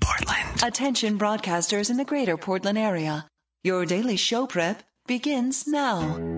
Portland. Attention broadcasters in the greater Portland area. Your daily show prep begins now.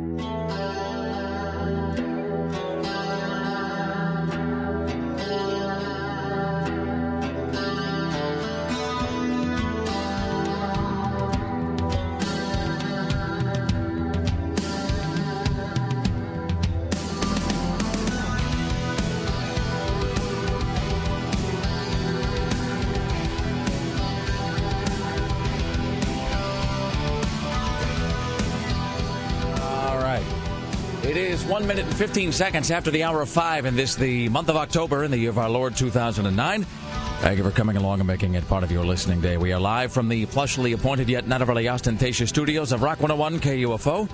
15 seconds after the hour of five in this, the month of October in the year of our Lord 2009. Thank you for coming along and making it part of your listening day. We are live from the plushly appointed yet not overly ostentatious studios of Rock 101 KUFO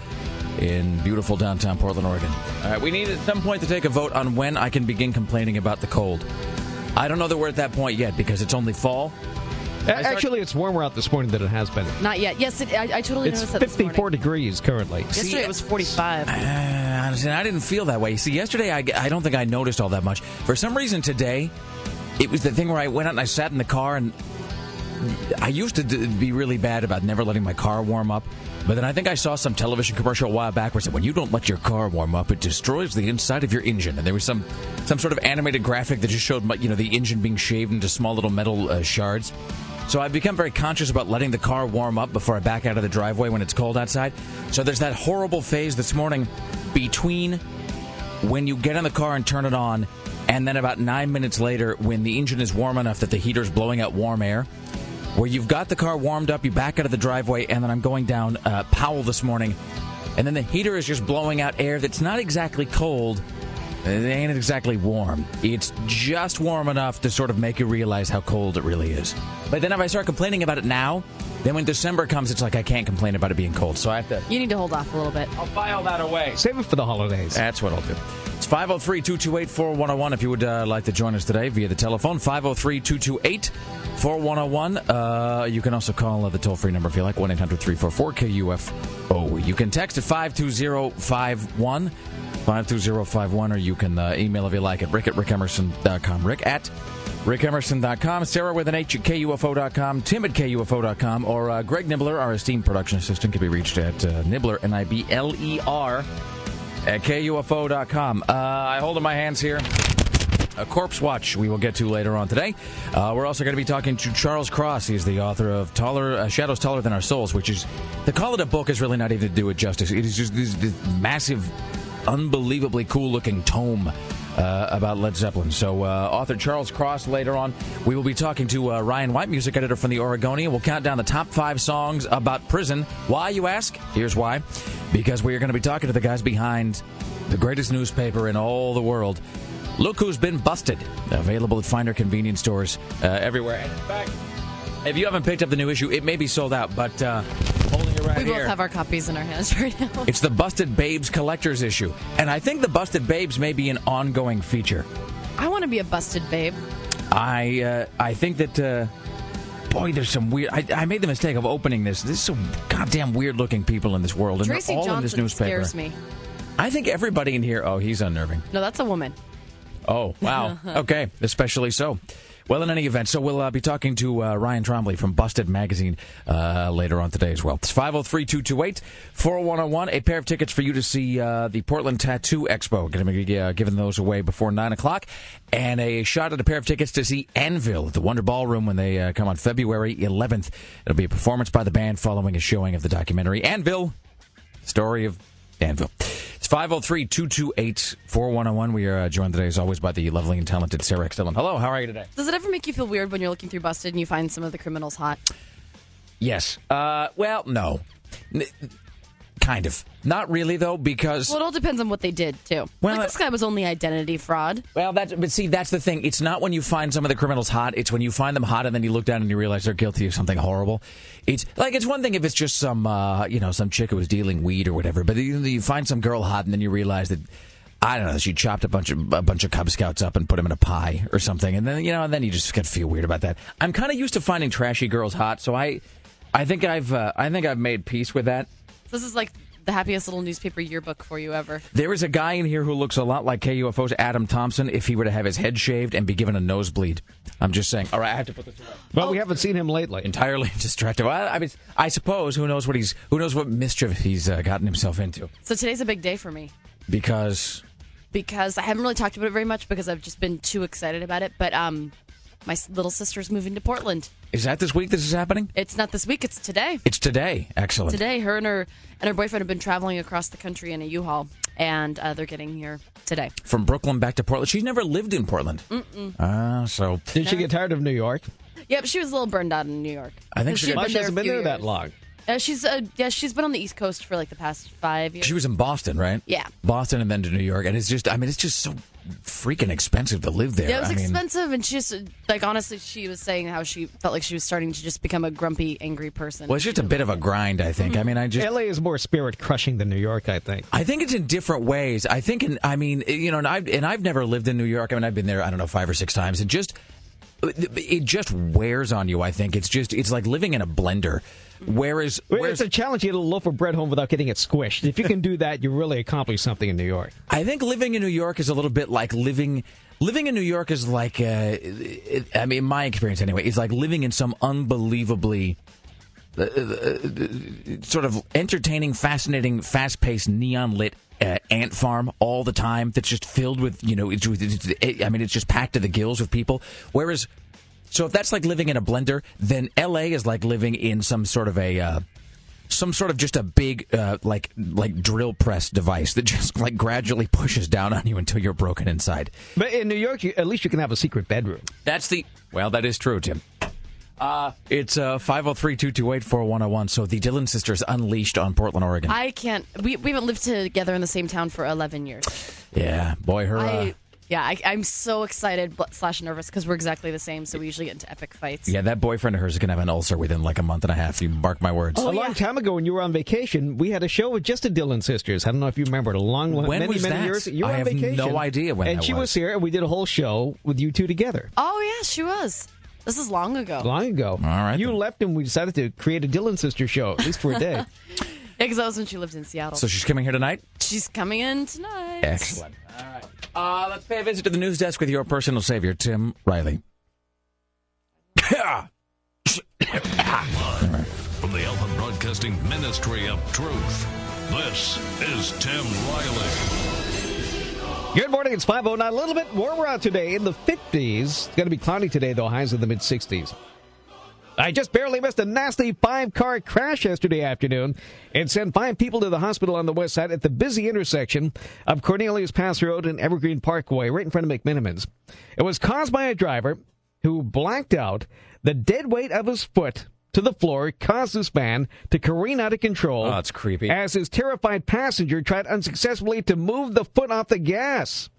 in beautiful downtown Portland, Oregon. All right, we need at some point to take a vote on when I can begin complaining about the cold. I don't know that we're at that point yet because it's only fall. A- Actually, it's warmer out this morning than it has been. Not yet. Yes, it, I, I totally It's noticed that this 54 morning. degrees currently. Yesterday it was 45. Uh, honestly, I didn't feel that way. See, yesterday I, I don't think I noticed all that much. For some reason today, it was the thing where I went out and I sat in the car and I used to d- be really bad about never letting my car warm up. But then I think I saw some television commercial a while back where it said, when you don't let your car warm up, it destroys the inside of your engine. And there was some, some sort of animated graphic that just showed, you know, the engine being shaved into small little metal uh, shards. So I've become very conscious about letting the car warm up before I back out of the driveway when it's cold outside. So there's that horrible phase this morning between when you get in the car and turn it on, and then about nine minutes later, when the engine is warm enough that the heater's blowing out warm air, where you've got the car warmed up, you back out of the driveway, and then I'm going down uh, Powell this morning, and then the heater is just blowing out air that's not exactly cold. It ain't exactly warm. It's just warm enough to sort of make you realize how cold it really is. But then if I start complaining about it now, then when December comes, it's like I can't complain about it being cold. So I have to. You need to hold off a little bit. I'll file that away. Save it for the holidays. That's what I'll do. It's 503 228 4101 if you would uh, like to join us today via the telephone. 503 228 4101. Uh, You can also call uh, the toll free number if you like 1 800 344 KUFO. You can text at 52051. 52051, or you can uh, email if you like at rick at rickemerson.com. Rick at rickemerson.com. Sarah with an H at KUFO.com. Tim at KUFO.com. Or uh, Greg Nibbler, our esteemed production assistant, can be reached at uh, Nibbler, N I B L E R, at KUFO.com. Uh, I hold in my hands here a corpse watch we will get to later on today. Uh, we're also going to be talking to Charles Cross. He's the author of Taller, uh, Shadows Taller Than Our Souls, which is, to call it a book is really not even to do it justice. It is just this, this massive, unbelievably cool looking tome. Uh, about Led Zeppelin. So, uh, author Charles Cross later on. We will be talking to uh, Ryan White, music editor from the Oregonian. We'll count down the top five songs about prison. Why, you ask? Here's why. Because we are going to be talking to the guys behind the greatest newspaper in all the world. Look who's been busted. Available at finer convenience stores uh, everywhere. And in fact, if you haven't picked up the new issue, it may be sold out, but uh, right We here. both have our copies in our hands right now. It's the Busted Babes collector's issue. And I think the Busted Babes may be an ongoing feature. I want to be a busted babe. I uh, I think that uh, boy, there's some weird. I, I made the mistake of opening this. There's some goddamn weird looking people in this world, and Tracy they're all in this Johnson newspaper. scares me. I think everybody in here. Oh, he's unnerving. No, that's a woman. Oh, wow. okay, especially so. Well, in any event, so we'll uh, be talking to uh, Ryan Trombley from Busted Magazine uh, later on today as well. It's 503 228 4101. A pair of tickets for you to see uh, the Portland Tattoo Expo. Going to be uh, giving those away before 9 o'clock. And a shot at a pair of tickets to see Anvil at the Wonder Ballroom when they uh, come on February 11th. It'll be a performance by the band following a showing of the documentary Anvil Story of Anvil. It's 503 228 4101. We are uh, joined today, as always, by the lovely and talented Sarah X. Dillon. Hello, how are you today? Does it ever make you feel weird when you're looking through Busted and you find some of the criminals hot? Yes. Uh, well, no. Kind of. Not really, though, because. Well, it all depends on what they did, too. Well, like, this guy was only identity fraud. Well, that's but see, that's the thing. It's not when you find some of the criminals hot. It's when you find them hot and then you look down and you realize they're guilty of something horrible. It's like it's one thing if it's just some uh, you know some chick who was dealing weed or whatever, but you, you find some girl hot and then you realize that. I don't know. She chopped a bunch of a bunch of Cub Scouts up and put them in a pie or something, and then you know, and then you just of feel weird about that. I'm kind of used to finding trashy girls hot, so I, I think I've uh, I think I've made peace with that. This is like the happiest little newspaper yearbook for you ever. There is a guy in here who looks a lot like KUFO's Adam Thompson if he were to have his head shaved and be given a nosebleed. I'm just saying. All right, I have to put this away. Well, we haven't seen him lately. Entirely distracted. Well, I mean, I suppose who knows what he's who knows what mischief he's uh, gotten himself into So today's a big day for me because because I haven't really talked about it very much because I've just been too excited about it. But um, my s- little sister's moving to Portland. is that this week this is happening? It's not this week. It's today. It's today. Excellent. Today, her and her and her boyfriend have been traveling across the country in a U-Haul, and uh, they're getting here today. From Brooklyn back to Portland. She's never lived in Portland. Ah, so Did she get tired of New York? Yep, she was a little burned out in New York. I think She she had got- Well, she hasn't been few there that long. Uh, she's uh, yeah, she's been on the East Coast for like the past five years. she was in Boston, right? Yeah. Boston and then to New York, and it's just I mean it's just so freaking expensive to live there. yeah, it was I mean, expensive, and she just like honestly, she was saying how she felt like she was starting to just become a grumpy, angry person. Well, it's just a bit of a grind, I think. I mean, I just LA is more spirit crushing than New York, I think. I think it's in different ways. I think, in, I mean, you know, and I've, and I've never lived in New York. I mean, I've been there, I don't know, five or six times, and just it just wears on you. I think it's just it's like living in a blender. Whereas, whereas It's a challenge to get a loaf of bread home without getting it squished. If you can do that, you really accomplish something in New York. I think living in New York is a little bit like living. Living in New York is like, uh, it, I mean, my experience anyway, is like living in some unbelievably uh, uh, sort of entertaining, fascinating, fast-paced, neon-lit uh, ant farm all the time. That's just filled with, you know, it's, it's, it, I mean, it's just packed to the gills with people. Whereas, so if that's like living in a blender, then L.A. is like living in some sort of a. Uh, some sort of just a big uh, like like drill press device that just like gradually pushes down on you until you're broken inside. But in New York, you, at least you can have a secret bedroom. That's the well, that is true, Tim. Uh, it's uh, 503-228-4101. So the Dillon sisters unleashed on Portland, Oregon. I can't. We we haven't lived together in the same town for eleven years. yeah, boy, her. Uh, I yeah, I, I'm so excited slash nervous because we're exactly the same. So we usually get into epic fights. yeah, that boyfriend of hers is gonna have an ulcer within like a month and a half. You mark my words. Oh, a long time ago, when you were on vacation, we had a show with just the Dillon sisters. I don't know if you remember it. A long, When many, was many that? years. You were I on have vacation. no idea when And that she was. was here, and we did a whole show with you two together. Oh yeah, she was. This is long ago. Long ago. All right, You then. left, and we decided to create a Dillon sister show, at least for a day. Yeah, because that was when she lived in Seattle. So she's coming here tonight. She's coming in tonight. Excellent. All right. Uh, let's pay a visit to the news desk with your personal savior, Tim Riley. From the Alpha Broadcasting Ministry of Truth, this is Tim Riley. Good morning. It's 509. A little bit warmer out today in the 50s. It's going to be cloudy today, though. Highs in the mid 60s. I just barely missed a nasty five car crash yesterday afternoon and sent five people to the hospital on the west side at the busy intersection of Cornelius Pass Road and Evergreen Parkway, right in front of McMenamins. It was caused by a driver who blacked out. The dead weight of his foot to the floor caused this man to careen out of control. Oh, that's creepy. As his terrified passenger tried unsuccessfully to move the foot off the gas.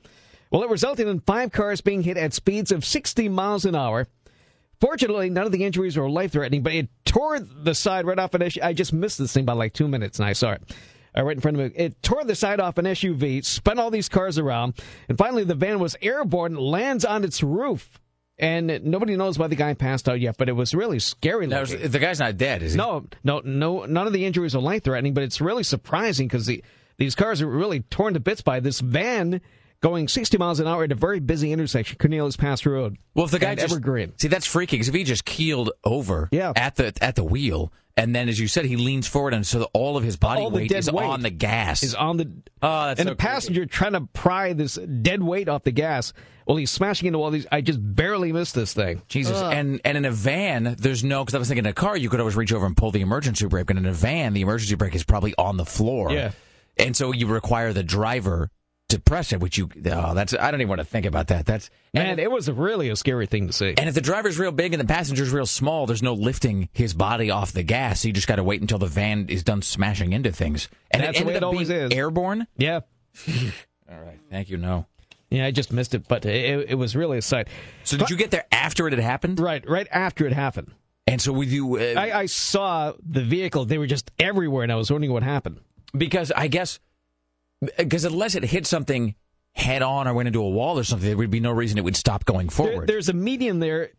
Well, it resulted in five cars being hit at speeds of 60 miles an hour. Fortunately, none of the injuries were life threatening, but it tore the side right off an SUV. I just missed this thing by like two minutes, and I saw it uh, right in front of me. It tore the side off an SUV, spun all these cars around, and finally the van was airborne, lands on its roof. And nobody knows why the guy passed out yet, but it was really scary. Looking. the guy's not dead, is he? No, no, no. None of the injuries are life threatening, but it's really surprising because the these cars are really torn to bits by this van going 60 miles an hour at a very busy intersection, Cornelius Pass Road. Well, if the guy and just Evergreen. see that's freaky because if he just keeled over Yeah. at the at the wheel and then as you said he leans forward and so all of his body All weight is weight on the gas. is on the Oh, that's and so the passenger trying to pry this dead weight off the gas. Well, he's smashing into all these. I just barely missed this thing. Jesus, and and in a van, there's no because I was thinking in a car you could always reach over and pull the emergency brake, but in a van the emergency brake is probably on the floor. Yeah. and so you require the driver to press which you oh that's I don't even want to think about that. That's Man, and, it was really a scary thing to see. and if the driver's real big and the passenger's real small, there's no lifting his body off the gas. So you just got to wait until the van is done smashing into things. And That's it the way it up always being is. airborne. yeah, All right, thank you. No. yeah, I just missed it, but it, it was really a sight. So did you get there after it had happened? Right, right after it happened. And so with you, uh, I, I saw the vehicle; they were just everywhere, and I was wondering what happened. because I guess because unless it hit something head on or went into a wall or something, there would be no reason it would stop going There, forward. there's a median there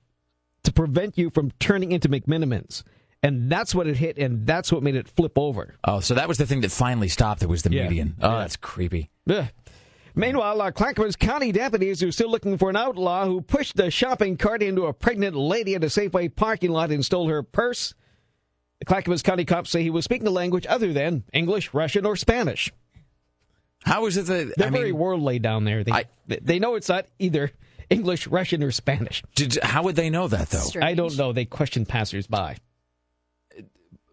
to prevent you from turning into McMenamins. and that's what it hit, and that's what made it flip over. Oh, so that was the thing that finally stopped. It was the Yeah. median. Oh, Yeah. that's creepy. Ugh. Meanwhile, uh, Clackamas County deputies are still looking for an outlaw who pushed a shopping cart into a pregnant lady at a Safeway parking lot and stole her purse. The Clackamas County cops say he was speaking a language other than English, Russian, or Spanish. How is it that They're I very mean, worldly down there. They, I- they know it's not either English, Russian, or Spanish. did, how would they know that though? Strange. I don't know. They question passersby.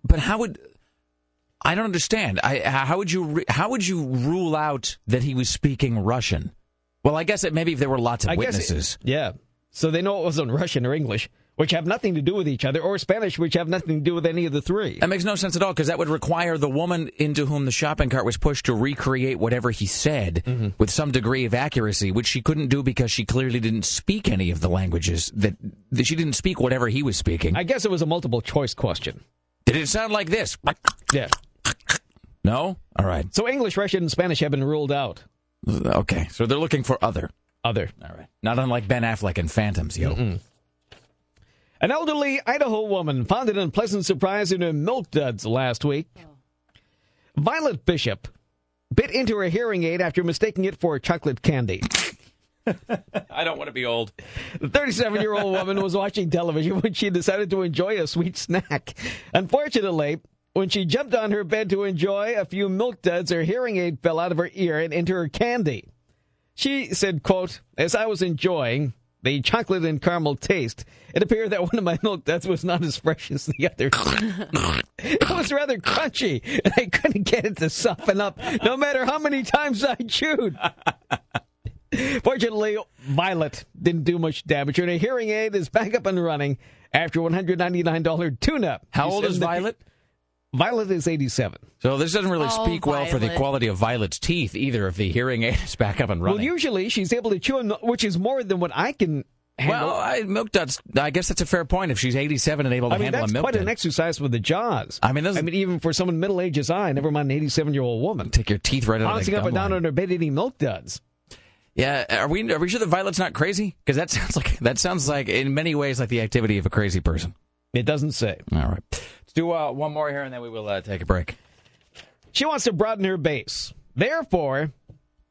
But how would I don't understand. I how would you how would you rule out that he was speaking Russian? Well, I guess that maybe if there were lots of I guess it- witnesses. yeah. So they know it wasn't Russian or English, which have nothing to do with each other, or Spanish, which have nothing to do with any of the three. That makes no sense at all because that would require the woman into whom the shopping cart was pushed to recreate whatever he said Mm-hmm. with some degree of accuracy, which she couldn't do because she clearly didn't speak any of the languages that, that she didn't speak whatever he was speaking. I guess it was a multiple choice question. Did it sound like this? Yeah. No? All right. So English, Russian, and Spanish have been ruled out. Okay. So they're looking for other. Other. All right. Not unlike Ben Affleck in Phantoms, yo. An elderly Idaho woman found an unpleasant surprise in her milk duds last week. Oh. Violet Bishop bit into her hearing aid after mistaking it for chocolate candy. I don't want to be old. The 37 year old woman was watching television when she decided to enjoy a sweet snack. Unfortunately, when she jumped on her bed to enjoy a few milk duds, her hearing aid fell out of her ear and into her candy. She said, quote, as I was enjoying the chocolate and caramel taste, it appeared that one of my milk duds was not as fresh as the other. it was rather crunchy, and I couldn't get it to soften up no matter how many times I chewed. Fortunately, Violet didn't do much damage, and her hearing aid is back up and running after $199 tune-up. How old is Violet? Violet is 87. So this doesn't really Oh, speak well for the quality of Violet's teeth either if the hearing aid is back up and running. Well, usually she's able to chew, 'em, which is more than what I can handle. Well, I, milk duds. I guess that's a fair point. If she's 87 and able to I mean, handle that's a milk quite dud, an exercise with the jaws. I mean, those- I mean, even for someone middle aged as I, never mind an 87 year old woman. take your teeth right out of Bouncing the up and down line. on her bed eating milk duds. Yeah, are we are we sure that Violet's not crazy? Because that sounds like that sounds like in many ways like the activity of a crazy person. It doesn't say. All right, let's do uh, one more here and then we will uh, take a break. She wants to broaden her base. Therefore,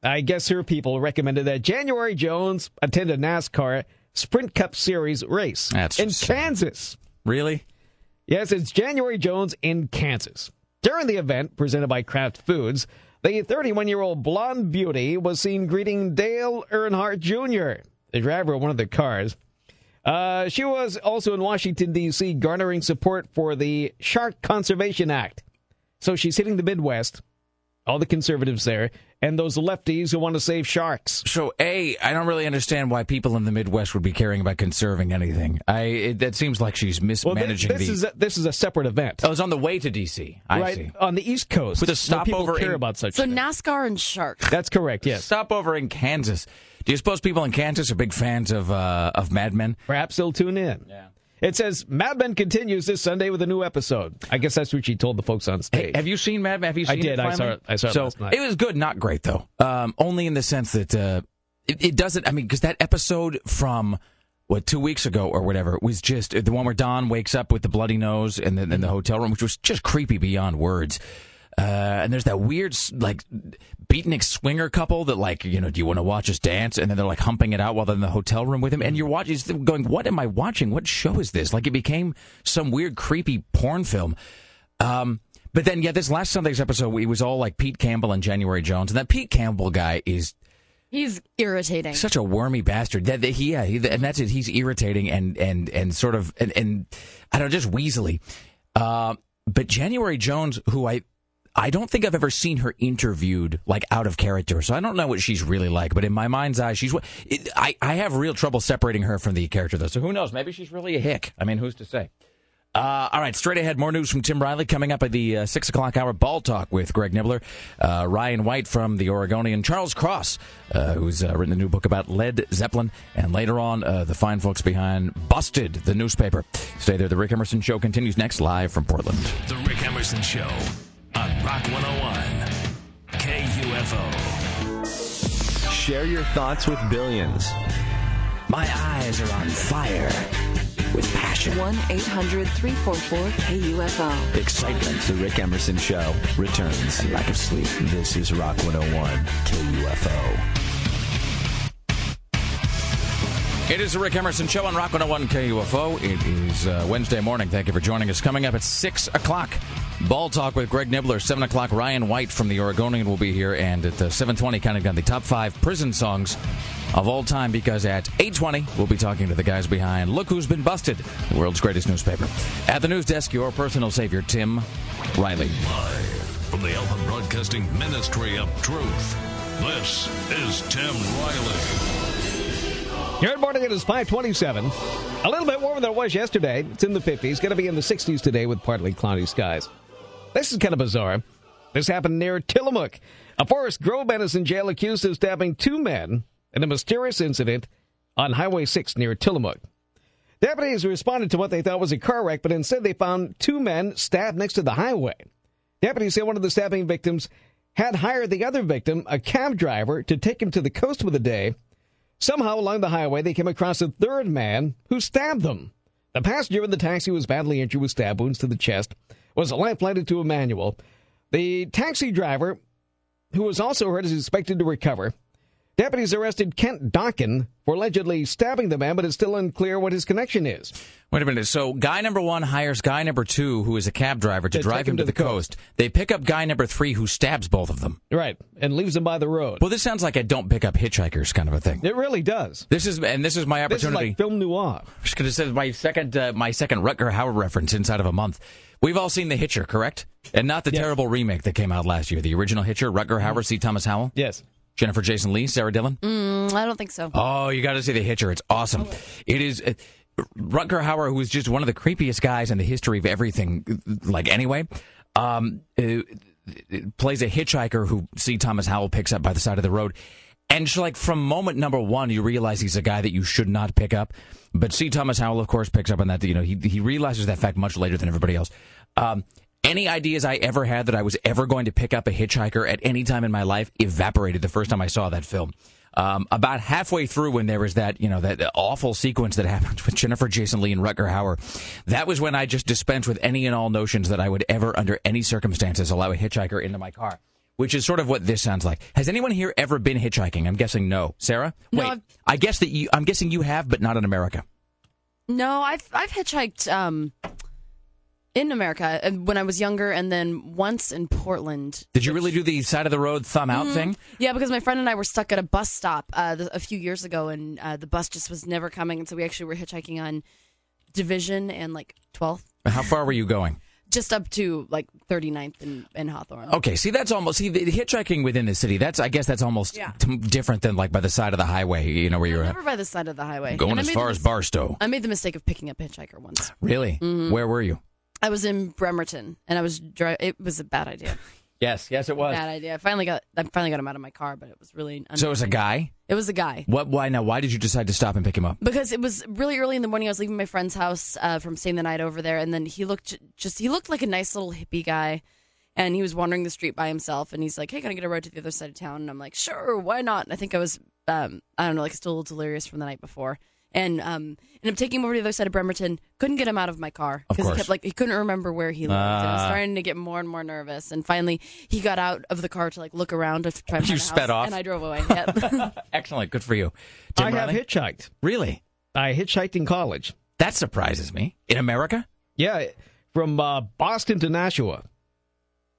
I guess her people recommended that January Jones attend a NASCAR Sprint Cup Series race That's in. Kansas. Really? Yes, it's January Jones in Kansas. During the event, presented by Kraft Foods, the 31 year old blonde beauty was seen greeting Dale Earnhardt Jr., the driver of one of the cars. Uh, she was also in Washington, D.C., garnering support for the Shark Conservation Act. So she's hitting the Midwest, all the conservatives there, and those lefties who want to save sharks. So, a, I don't really understand why people in the Midwest would be caring about conserving anything. I it, that seems like she's Well, thi- mismanaging this, the. is a, this is a separate event. oh, it's on the way to DC. I right see. on the East Coast, With a where people stopover care in- about such So things. NASCAR and sharks. That's correct. Yes. Stopover in Kansas. Do you suppose people in Kansas are big fans of uh, of Mad Men? Perhaps they'll tune in. Yeah. It says Mad Men continues this Sunday with a new episode. I guess that's what she told the folks on Hey, stage. have you seen Mad Men? Have you seen I did. it? I saw it- I saw it so last night. It was good, not great though. Um, only in the sense that uh, it, it doesn't. I mean, because that episode from what two weeks ago or whatever was just the one where Don wakes up with the bloody nose and then in the hotel room, which was just creepy beyond words. Uh, and there's that weird, like, beatnik swinger couple that, like, you know, do you want to watch us dance? And then they're like humping it out while they're in the hotel room with him. And you're watching, going, what am I watching? What show is this? Like, it became some weird, creepy porn film. Um, but then, yeah, this last Sunday's episode, it was all like Pete Campbell and January Jones. And that Pete Campbell guy is He's irritating. such a wormy bastard. That, that he, yeah, he, and that's it. He's irritating and and and sort of and, and I don't know, just weaselly. Uh, but January Jones, who I I don't think I've ever seen her interviewed like out of character, so I don't know what she's really like. But in my mind's eye, she's what I I have real trouble separating her from the character though. So who knows? Maybe she's really a hick. I mean, who's to say? Uh, all right, straight ahead, more news from Tim Riley coming up at the uh, 6 o'clock hour ball talk with Greg Nibbler, uh, Ryan White from the Oregonian, Charles Cross, uh, who's uh, written a new book about Led Zeppelin, and later on, uh, the fine folks behind Busted, the newspaper. Stay there. The Rick Emerson Show continues next live from Portland. The Rick Emerson Show on Rock 101. KUFO. Share your thoughts with billions. My eyes are on fire with passion. 1 800 344 KUFO. Excitement. The Rick Emerson Show returns. Lack of sleep. This is Rock 101 KUFO. It is the Rick Emerson Show on Rock 101 KUFO. It is uh, Wednesday morning. Thank you for joining us. Coming up at 6 o'clock, Ball Talk with Greg Nibbler. 7 o'clock, Ryan White from the Oregonian will be here. And at uh, 7.20, counting down the top five prison songs of all time because at 8.20, we'll be talking to the guys behind Look Who's Been Busted, the world's greatest newspaper. At the news desk, your personal savior, Tim Riley. Live from the Alpha Broadcasting Ministry of Truth, this is Tim Riley. Good morning. It is 527. A little bit warmer than it was yesterday. It's in the 50s. Going to be in the 60s today with partly cloudy skies. This is kind of bizarre. This happened near Tillamook. A Forest Grove man is in jail accused of stabbing two men in a mysterious incident on Highway 6 near Tillamook. Deputies responded to what they thought was a car wreck, but instead they found two men stabbed next to the highway. Deputies say one of the stabbing victims had hired the other victim, a cab driver, to take him to the coast for the day. Somehow along the highway, they came across a third man who stabbed them. The passenger in the taxi was badly injured with stab wounds to the chest, was life-flighted to Emanuel. The taxi driver, who was also hurt, is expected to recover. Deputies arrested Kent Dockin for allegedly stabbing the man, but it's still unclear what his connection is. Wait a minute. So, guy number one hires guy number two, who is a cab driver, to, To drive him to the the coast. They pick up guy number three, who stabs both of them. Right, and leaves them by the road. Well, this sounds like a don't pick up hitchhikers kind of a thing. It really does. This is, and this is my opportunity. This is like film noir. just going to say my second, uh, my second Rutger Hauer reference inside of a month. We've all seen The Hitcher, correct? And not the Yes. terrible remake that came out last year. The original Hitcher, Rutger Hauer, C. Thomas Howell, Yes. Jennifer Jason Lee, Sarah Dillon. Mm, I don't think so. Oh, you got to see The Hitcher. It's awesome. It is. Uh, Rutger Hauer, who is just one of the creepiest guys in the history of everything, like anyway, um, uh, plays a hitchhiker who C. Thomas Howell picks up by the side of the road. And just like from moment number one, you realize he's a guy that you should not pick up. But C. Thomas Howell, of course, picks up on that. You know, he he realizes that fact much later than everybody else. Um, any ideas I ever had that I was ever going to pick up a hitchhiker at any time in my life evaporated the first time I saw that film. Um, about halfway through, when there was that, you know, that awful sequence that happened with Jennifer Jason Lee and Rutger Hauer, that was when I just dispensed with any and all notions that I would ever, under any circumstances, allow a hitchhiker into my car. Which is sort of what this sounds like. Has anyone here ever been hitchhiking? I'm guessing no. Sarah, No, wait. I've- I guess that you. I'm guessing you have, but not in America. No, I've I've hitchhiked um, in America uh, when I was younger, and then once in Portland. Did you really do the side of the road thumb out thing? Yeah, because my friend and I were stuck at a bus stop uh, the, a few years ago, and uh, the bus just was never coming, and so we actually were hitchhiking on Division and like 12th, How far were you going? just up to like 39th and, and Hawthorne. Okay, see that's almost see the, hitchhiking within the city. That's I guess that's almost Yeah. t- different than like by the side of the highway. You know where you're at. Never by the side of the highway. going And as far as Barstow. I made the mistake of picking up a hitchhiker once. Really? Mm-hmm. Where were you? I was in Bremerton, and I was dri- It was a bad idea. Yes, yes, it was. Bad idea. I finally got. I finally got him out of my car, but it was really. So it was a guy. It was a guy. What? Why now? Why did you decide to stop and pick him up? because it was really early in the morning. I was leaving my friend's house uh, from staying the night over there, and then he looked just he looked like a nice little hippie guy, and he was wandering the street by himself, and he's like, "Hey, can I get a ride to the other side of town?" And I'm like, "Sure, why not?" And I think I was um, I don't know, like still a little delirious from the night before. And um, ended up taking him over to the other side of Bremerton. Couldn't get him out of my car because he kept like he couldn't remember where he lived. and I was Ah. starting to get more and more nervous. And finally, he got out of the car to like look around to try to You find sped house, off? and I drove away. Yep. Excellent. Good for you. Tim I have hitchhiked. Really? I hitchhiked in college. That surprises me. In America? Yeah, from uh, Boston to Nashua.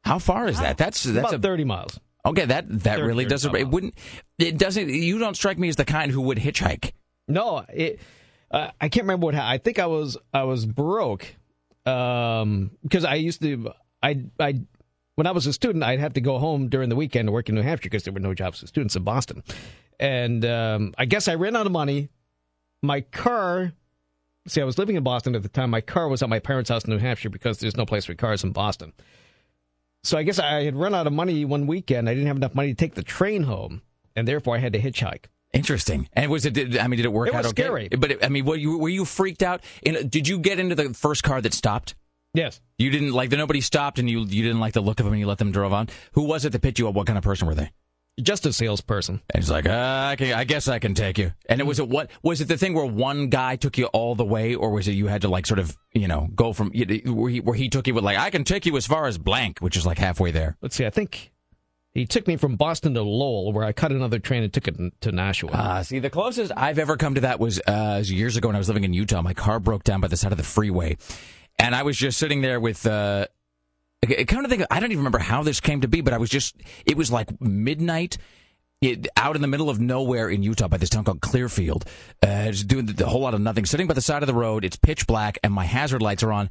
How far is that? That's that's About a 30 miles. okay. That that 30, really doesn't. It wouldn't. It doesn't. You don't strike me as the kind who would hitchhike. No, it, uh, I can't remember what. ha- I think I was I was broke um, because I used to. I I when I was a student, I'd have to go home during the weekend to work in New Hampshire because there were no jobs for students in Boston. And um, I guess I ran out of money. My car. See, I was living in Boston at the time. My car was at my parents' house in New Hampshire because there's no place for cars in Boston. So I guess I had run out of money one weekend. I didn't have enough money to take the train home, and therefore I had to hitchhike. Interesting. And was it? I mean, did it work It out was okay? scary. But it, I mean, were you were you freaked out? In, did you get into the first car that stopped? Yes. You didn't like that nobody stopped, and you you didn't like the look of them, and you let them drive on. Who was it that picked you up? What kind of person were they? Just a salesperson. And he's like, uh, I, can, I guess I can take you. And it was it what was it the thing where one guy took you all the way, or was it you had to like sort of you know go from where he, where he took you with like I can take you as far as blank, which is like halfway there. Let's see. I think he took me from Boston to Lowell, where I cut another train and took it to Nashua. Ah, uh, see, the closest I've ever come to that was uh, years ago when I was living in Utah. My car broke down by the side of the freeway, and I was just sitting there with. Uh, kind of think I don't even remember how this came to be, but I was just it was like midnight. Out in the middle of nowhere in Utah by this town called Clearfield, uh, just doing the, the whole lot of nothing, sitting by the side of the road. It's pitch black, and my hazard lights are on.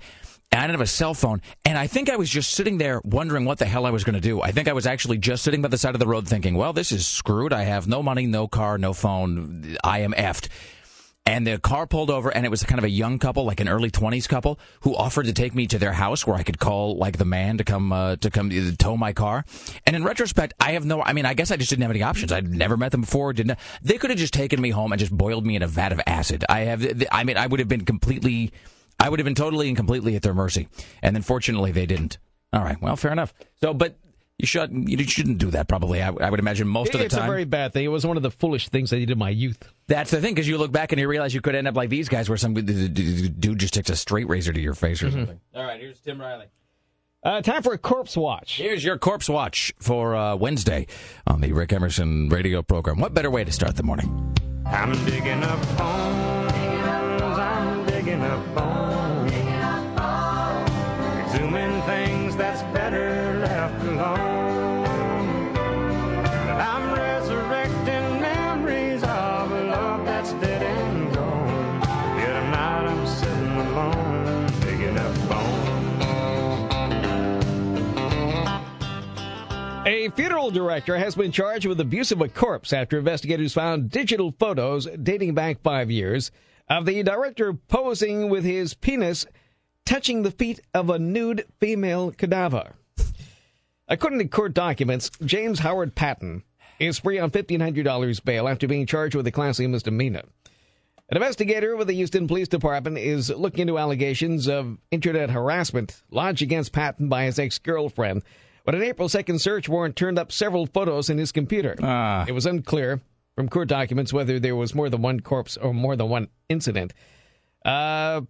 And I didn't have a cell phone. And I think I was just sitting there wondering what the hell I was going to do. I think I was actually just sitting by the side of the road thinking, well, this is screwed. I have no money, no car, no phone. I am effed. And the car pulled over, and it was kind of a young couple, like an early twenties couple, who offered to take me to their house where I could call like the man to come uh, to come uh, tow my car. And in retrospect, I have no. I mean, I guess I just didn't have any options. I'd never met them before. Didn't. They could have just taken me home and just boiled me in a vat of acid. I have. I mean, I would have been completely. I would have been totally and completely at their mercy. And then, fortunately, they didn't. All right. Well, fair enough. So, but you shouldn't. you shouldn't do that. Probably, I, I would imagine most it's of the time. It's a very bad thing. It was one of the foolish things I did in my youth. That's the thing, because you look back and you realize you could end up like these guys, where some dude just takes a straight razor to your face or mm-hmm. something. All right, here's Tim Riley. Uh, time for a corpse watch. Here's your corpse watch for uh, Wednesday on the Rick Emerson radio program. What better way to start the morning? I'm digging up bones. I'm digging up bones. A funeral director has been charged with abuse of a corpse after investigators found digital photos dating back five years of the director posing with his penis touching the feet of a nude female cadaver. According to court documents, James Howard Patton is free on $1,500 bail after being charged with a Class A misdemeanor. An investigator with the Houston Police Department is looking into allegations of internet harassment lodged against Patton by his ex girlfriend but an April 2nd search warrant turned up several photos in his computer. Ah. It was unclear from court documents whether there was more than one corpse or more than one incident. Uh,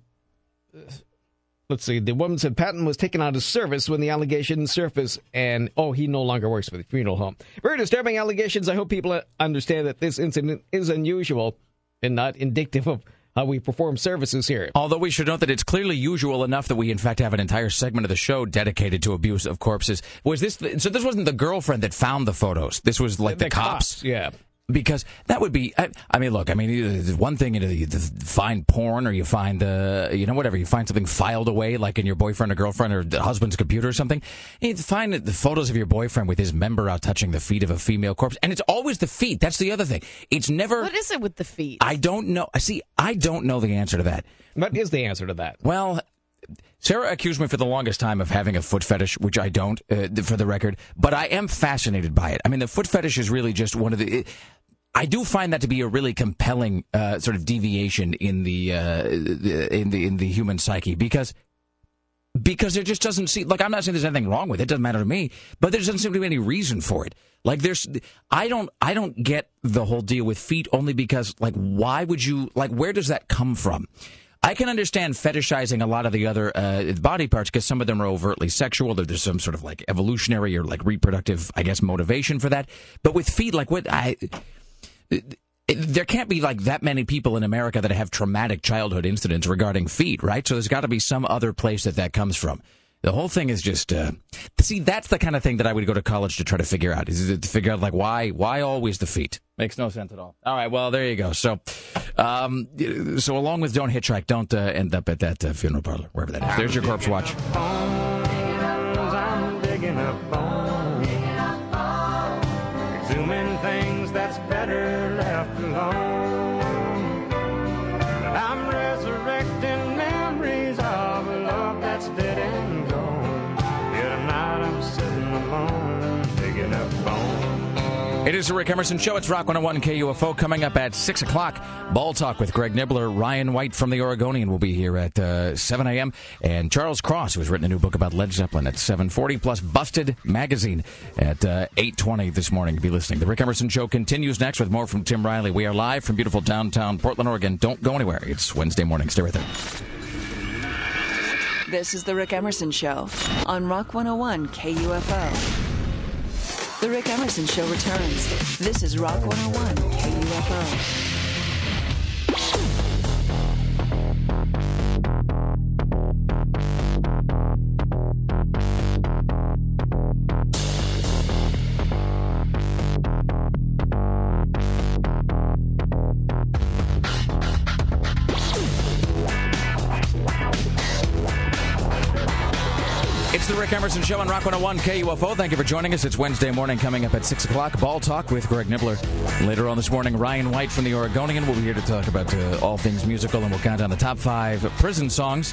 let's see. The woman said Patton was taken out of service when the allegations surfaced, and oh, he no longer works for the funeral home. Very disturbing allegations. I hope people understand that this incident is unusual and not indicative of how we perform services here. Although we should note that it's clearly usual enough that we, in fact, have an entire segment of the show dedicated to abuse of corpses. Was this so? This wasn't the girlfriend that found the photos. This was like the, the cops. cops. Yeah because that would be I, I, mean look i mean one thing you, know, you find porn or you find uh, you know whatever you find something filed away like in your boyfriend or girlfriend or the husband's computer or something you find the photos of your boyfriend with his member out touching the feet of a female corpse and it's always the feet that's the other thing it's never what is it with the feet i don't know I see i don't know the answer to that what is the answer to that well Sarah accused me for the longest time of having a foot fetish, which I don't, uh, for the record. But I am fascinated by it. I mean, the foot fetish is really just one of the. It, I do find that to be a really compelling uh, sort of deviation in the uh, in the in the human psyche because because there just doesn't seem like I'm not saying there's anything wrong with it. It doesn't matter to me, but there doesn't seem to be any reason for it. Like there's, I don't, I don't get the whole deal with feet only because like why would you like where does that come from? I can understand fetishizing a lot of the other uh, body parts because some of them are overtly sexual. There's some sort of like evolutionary or like reproductive, I guess, motivation for that. But with feet, like what I there can't be like that many people in America that have traumatic childhood incidents regarding feet, right? So there's got to be some other place that that comes from. The whole thing is just uh, see that's the kind of thing that I would go to college to try to figure out is to figure out like why why always the feet makes no sense at all. All right, well there you go. So, um, so along with don't hitchhike, don't uh, end up at that uh, funeral parlor wherever that is. There's your corpse watch. It is the Rick Emerson Show. It's Rock 101 KUFO coming up at 6 o'clock. Ball Talk with Greg Nibbler. Ryan White from the Oregonian will be here at uh, 7 a.m. And Charles Cross, who has written a new book about Led Zeppelin at 740, plus Busted Magazine at uh, 820 this morning. Be listening. The Rick Emerson Show continues next with more from Tim Riley. We are live from beautiful downtown Portland, Oregon. Don't go anywhere. It's Wednesday morning. Stay with us. This is the Rick Emerson Show on Rock 101 KUFO. The Rick Emerson Show returns. This is Rock 101 KUFO. Emerson Show on Rock 101 KUFO. Thank you for joining us. It's Wednesday morning coming up at 6 o'clock. Ball Talk with Greg Nibbler. Later on this morning, Ryan White from the Oregonian will be here to talk about uh, all things musical, and we'll count down the top five prison songs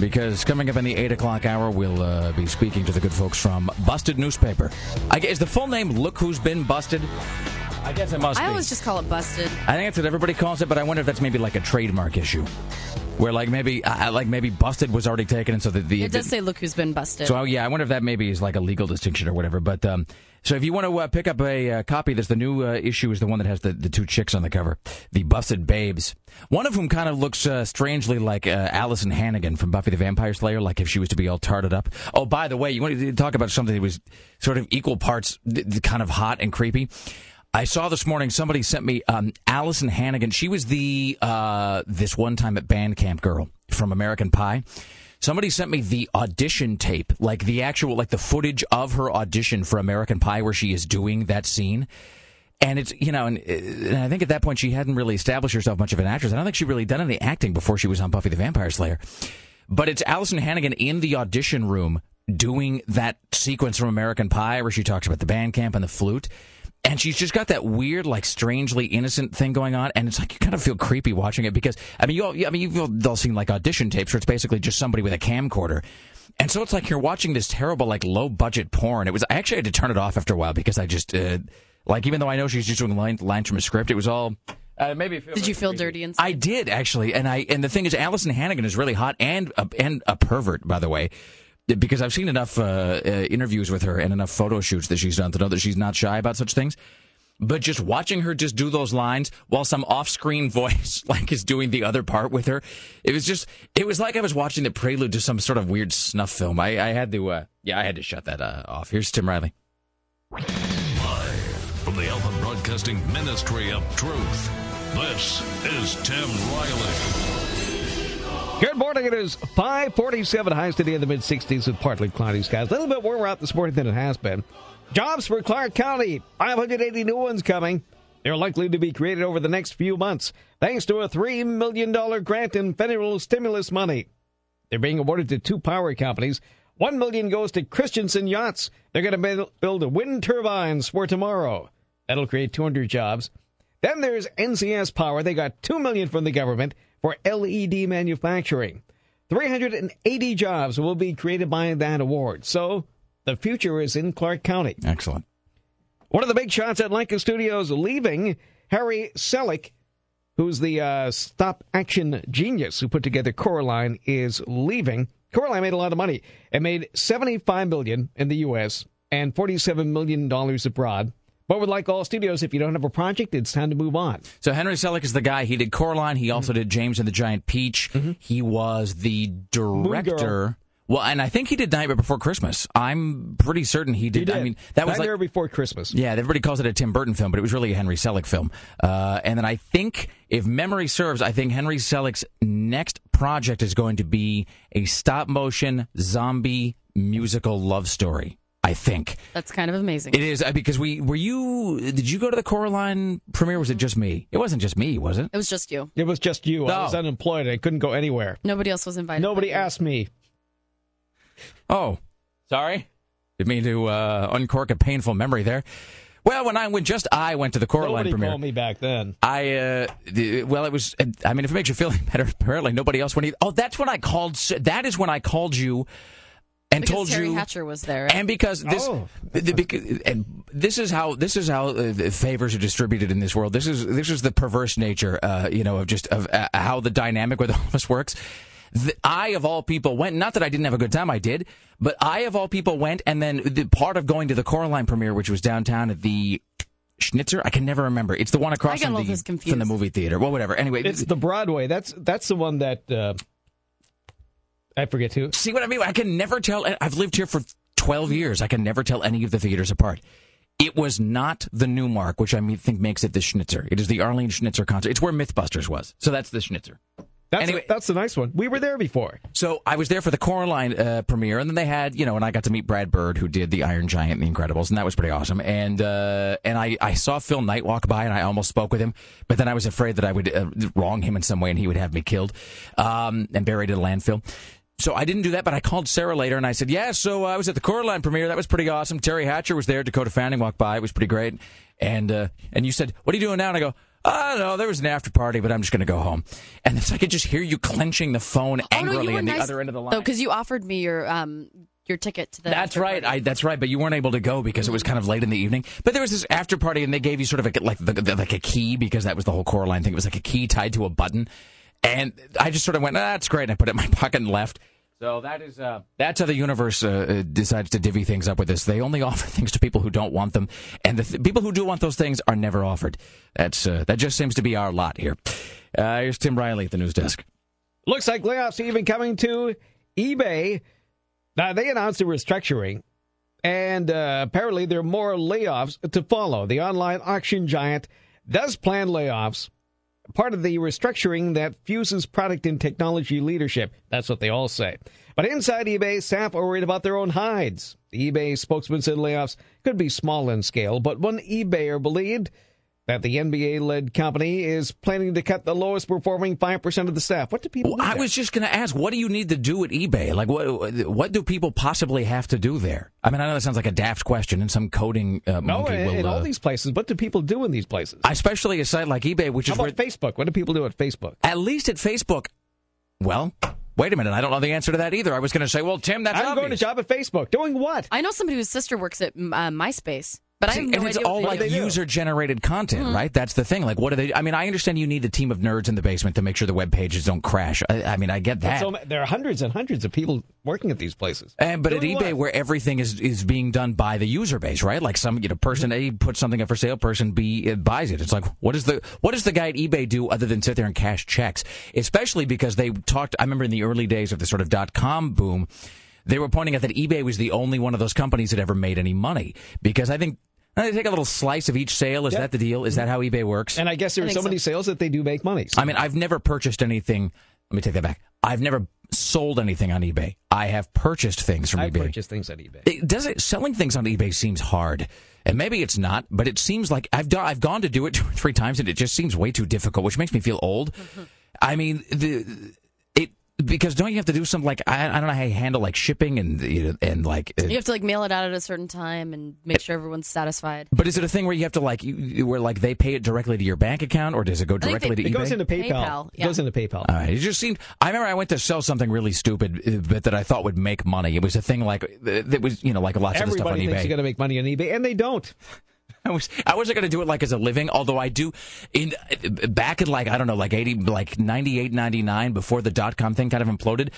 because coming up in the 8 o'clock hour, we'll uh, be speaking to the good folks from Busted Newspaper. I is the full name Look Who's Been Busted? I guess it must I be. always just call it busted. I think that's what everybody calls it, but I wonder if that's maybe like a trademark issue. Where like maybe uh, like maybe busted was already taken, and so the, the It does say, "Look who's been busted." so yeah, I wonder if that maybe is like a legal distinction or whatever. But um, so if you want to uh, pick up a uh, copy, this the new uh, issue is the one that has the, the two chicks on the cover, the busted babes. One of whom kind of looks uh, strangely like uh, Alyson Hannigan from Buffy the Vampire Slayer, like if she was to be all tarted up. Oh, by the way, you want to talk about something that was sort of equal parts th- th- kind of hot and creepy. I saw this morning somebody sent me um, Alyson Hannigan. She was the uh, this one time at band camp girl from American Pie. Somebody sent me the audition tape, like the actual, like the footage of her audition for American Pie, where she is doing that scene. And it's you know, and, and I think at that point she hadn't really established herself much of an actress. I don't think she really done any acting before she was on Buffy the Vampire Slayer. But it's Alyson Hannigan in the audition room doing that sequence from American Pie where she talks about the band camp and the flute. And she's just got that weird, like, strangely innocent thing going on, and it's like you kind of feel creepy watching it because I mean, you all, I mean, you've all, seen like audition tapes where it's basically just somebody with a camcorder, and so it's like you're watching this terrible, like, low budget porn. It was I actually had to turn it off after a while because I just uh, like even though I know she's just doing line, lines from a script, it was all uh, maybe. Did you feel creepy. dirty inside? I did actually, and I and the thing is, Alyson Hannigan is really hot and a, and a pervert, by the way, because I've seen enough uh, uh, interviews with her and enough photo shoots that she's done to know that she's not shy about such things. But just watching her just do those lines while some off-screen voice like is doing the other part with her, it was just it was like I was watching the prelude to some sort of weird snuff film. I, I had to, uh, yeah, I had to shut that uh, off. Here's Tim Riley. Live From the Alpha Broadcasting Ministry of Truth, this is Tim Riley. Good morning. It is 547 highs today in the mid 60s with partly cloudy skies. A little bit warmer out this morning than it has been. Jobs for Clark County. 580 new ones coming. They're likely to be created over the next few months thanks to a $3 million grant in federal stimulus money. They're being awarded to two power companies. One million goes to Christensen Yachts. They're going to build wind turbines for tomorrow. That'll create 200 jobs. Then there's NCS Power. They got two million from the government for LED manufacturing. 380 jobs will be created by that award. So the future is in Clark County. Excellent. One of the big shots at Laika Studios leaving, Harry Selick, who's the uh, stop action genius who put together Coraline, is leaving. Coraline made a lot of money. It made 75 million in the U.S. and 47 million dollars abroad. But with like all studios, if you don't have a project, it's time to move on. So Henry Selick is the guy. He did Coraline. He also did James and the Giant Peach. He was the director. Well, and I think he did Nightmare Before Christmas. I'm pretty certain he did. He did. I mean, that was Nightmare like before Christmas. yeah. Everybody calls it a Tim Burton film, but it was really a Henry Selick film. Uh, and then I think, if memory serves, I think Henry Selick's next project is going to be a stop motion zombie musical love story. I think. That's kind of amazing. It is uh, because we were you. Did you go to the Coraline premiere? Was it just me? It wasn't just me, was it? it was just you. It was just you. I was unemployed. I couldn't go anywhere. Nobody else was invited. Nobody asked me. Oh, sorry. Didn't mean to uh, uncork a painful memory there. Well, when I when just I went to the Coraline Nobody premiere, called me back then. I uh, the- well, it was. I mean, if it makes you feel better, apparently nobody else went either. Oh, that's when I called. That is when I called you. And Because told Teri you Hatcher was there. right? and because this, Oh. the, the, and this is how this is how uh, favors are distributed in this world. This is this is the perverse nature, uh, you know, of just of uh, how the dynamic with all of us works. The, I of all people went. Not that I didn't have a good time, I did, but I of all people went, and then the part of going to the Coraline premiere, which was downtown at the. Schnitzer, I can never remember. It's the one across from the, from the movie theater. Well, whatever. Anyway, It's the Broadway. That's that's the one that uh, I forget who. See what I mean? I can never tell. I've lived here for 12 years. I can never tell any of the theaters apart. It was not the Newmark, which I think makes it the Schnitzer. It is the Arlene Schnitzer concert. It's where Mythbusters was. So that's the Schnitzer. That's Anyway. that's the nice one. We were there before. So I was there for the Coraline uh, premiere, and then they had, you know, and I got to meet Brad Bird, who did the Iron Giant and the Incredibles, and that was pretty awesome. And uh, and I, I saw Phil Knight walk by, and I almost spoke with him, but then I was afraid that I would uh, wrong him in some way, and he would have me killed um, and buried in a landfill. So I didn't do that, but I called Sarah later and I said, "Yeah, so I was at the Coraline premiere. That was pretty awesome. Teri Hatcher was there. Dakota Fanning walked by. It was pretty great." And uh, and you said, "What are you doing now?" And I go, "I don't know. There was an after party, but I'm just going to go home." And it's I could just hear you clenching the phone oh, no, angrily on the nice, other end of the line. though, because you offered me your um your ticket to the. That's right. I, that's right. But you weren't able to go because it was kind of late in the evening. But there was this after party, and they gave you sort of a, like the, the, like a key because that was the whole Coraline thing. It was like a key tied to a button, and I just sort of went, ah, "That's great." And I put it in my pocket and left. So that is uh, that's how the universe uh, uh, decides to divvy things up with this. They only offer things to people who don't want them, and the th- people who do want those things are never offered. That's uh, that just seems to be our lot here. Uh, here's Tim Riley at the news desk. Looks like layoffs even coming to eBay. Now they announced a restructuring, and uh, apparently there are more layoffs to follow. The online auction giant does plan layoffs. Part of the restructuring that fuses product and technology leadership. That's what they all say. But inside eBay, staff are worried about their own hides. The eBay spokesman said layoffs could be small in scale, but one eBayer believed that the MBA led company is planning to cut the lowest performing 5% of the staff. What do people Well, do I there? was just going to ask, what do you need to do at eBay? Like, what what do people possibly have to do there? I mean, I know that sounds like a daft question, and some coding uh, No, in, will. in all uh, these places. What do people do in these places? especially a site like eBay, which How is where, about Facebook? What do people do at Facebook? at least at Facebook. Well, wait a minute, I don't know the answer to that either. I was going to say, well, Tim, that's I'm going to job at Facebook. Doing what? I know somebody whose sister works at uh, MySpace, but I have no and it's idea all what like user generated content, Mm-hmm. right? That's the thing. Like, what do they? I mean, I understand you need a team of nerds in the basement to make sure the web pages don't crash. I, I mean, I get that. So there are hundreds and hundreds of people working at these places. And, but at eBay, what? where everything is, is being done by the user base, right? Like some you know person A puts something up for sale, person B uh, buys it. It's like what is the what does the guy at eBay do other than sit there and cash checks? Especially because they talked. I remember in the early days of the sort of dot com boom, they were pointing out that eBay was the only one of those companies that ever made any money because I think. They take a little slice of each sale. Is Yeah. that the deal? Is that how eBay works? And I guess there I are think so many sales that they do make money. I mean, I've never purchased anything. Let me take that back. I've never sold anything on eBay. I have purchased things from I eBay. purchase things at eBay. It, does it selling things on eBay seems hard, and maybe it's not, but it seems like I've done, I've gone to do it two or three times, and it just seems way too difficult, which makes me feel old. Mm-hmm. I mean, the it because don't you have to do some like I, I don't know how you handle like shipping and you know, and like. uh, You have to like mail it out at a certain time and make sure everyone's satisfied. but is it a thing where you have to like you, where like they pay it directly to your bank account, or does it go directly they- to It eBay? goes into PayPal. PayPal, It goes into PayPal. All right. It just seemed. I remember I went to sell something really stupid, uh, but that I thought would make money. It was a thing like that was, you know, like lots of the stuff on eBay. Everybody thinks you're going to make money on eBay, and they don't. I was I wasn't going to do it like as a living, although I do. In back in like I don't know, like eighty, like 98, 99, before the dot com thing kind of imploded,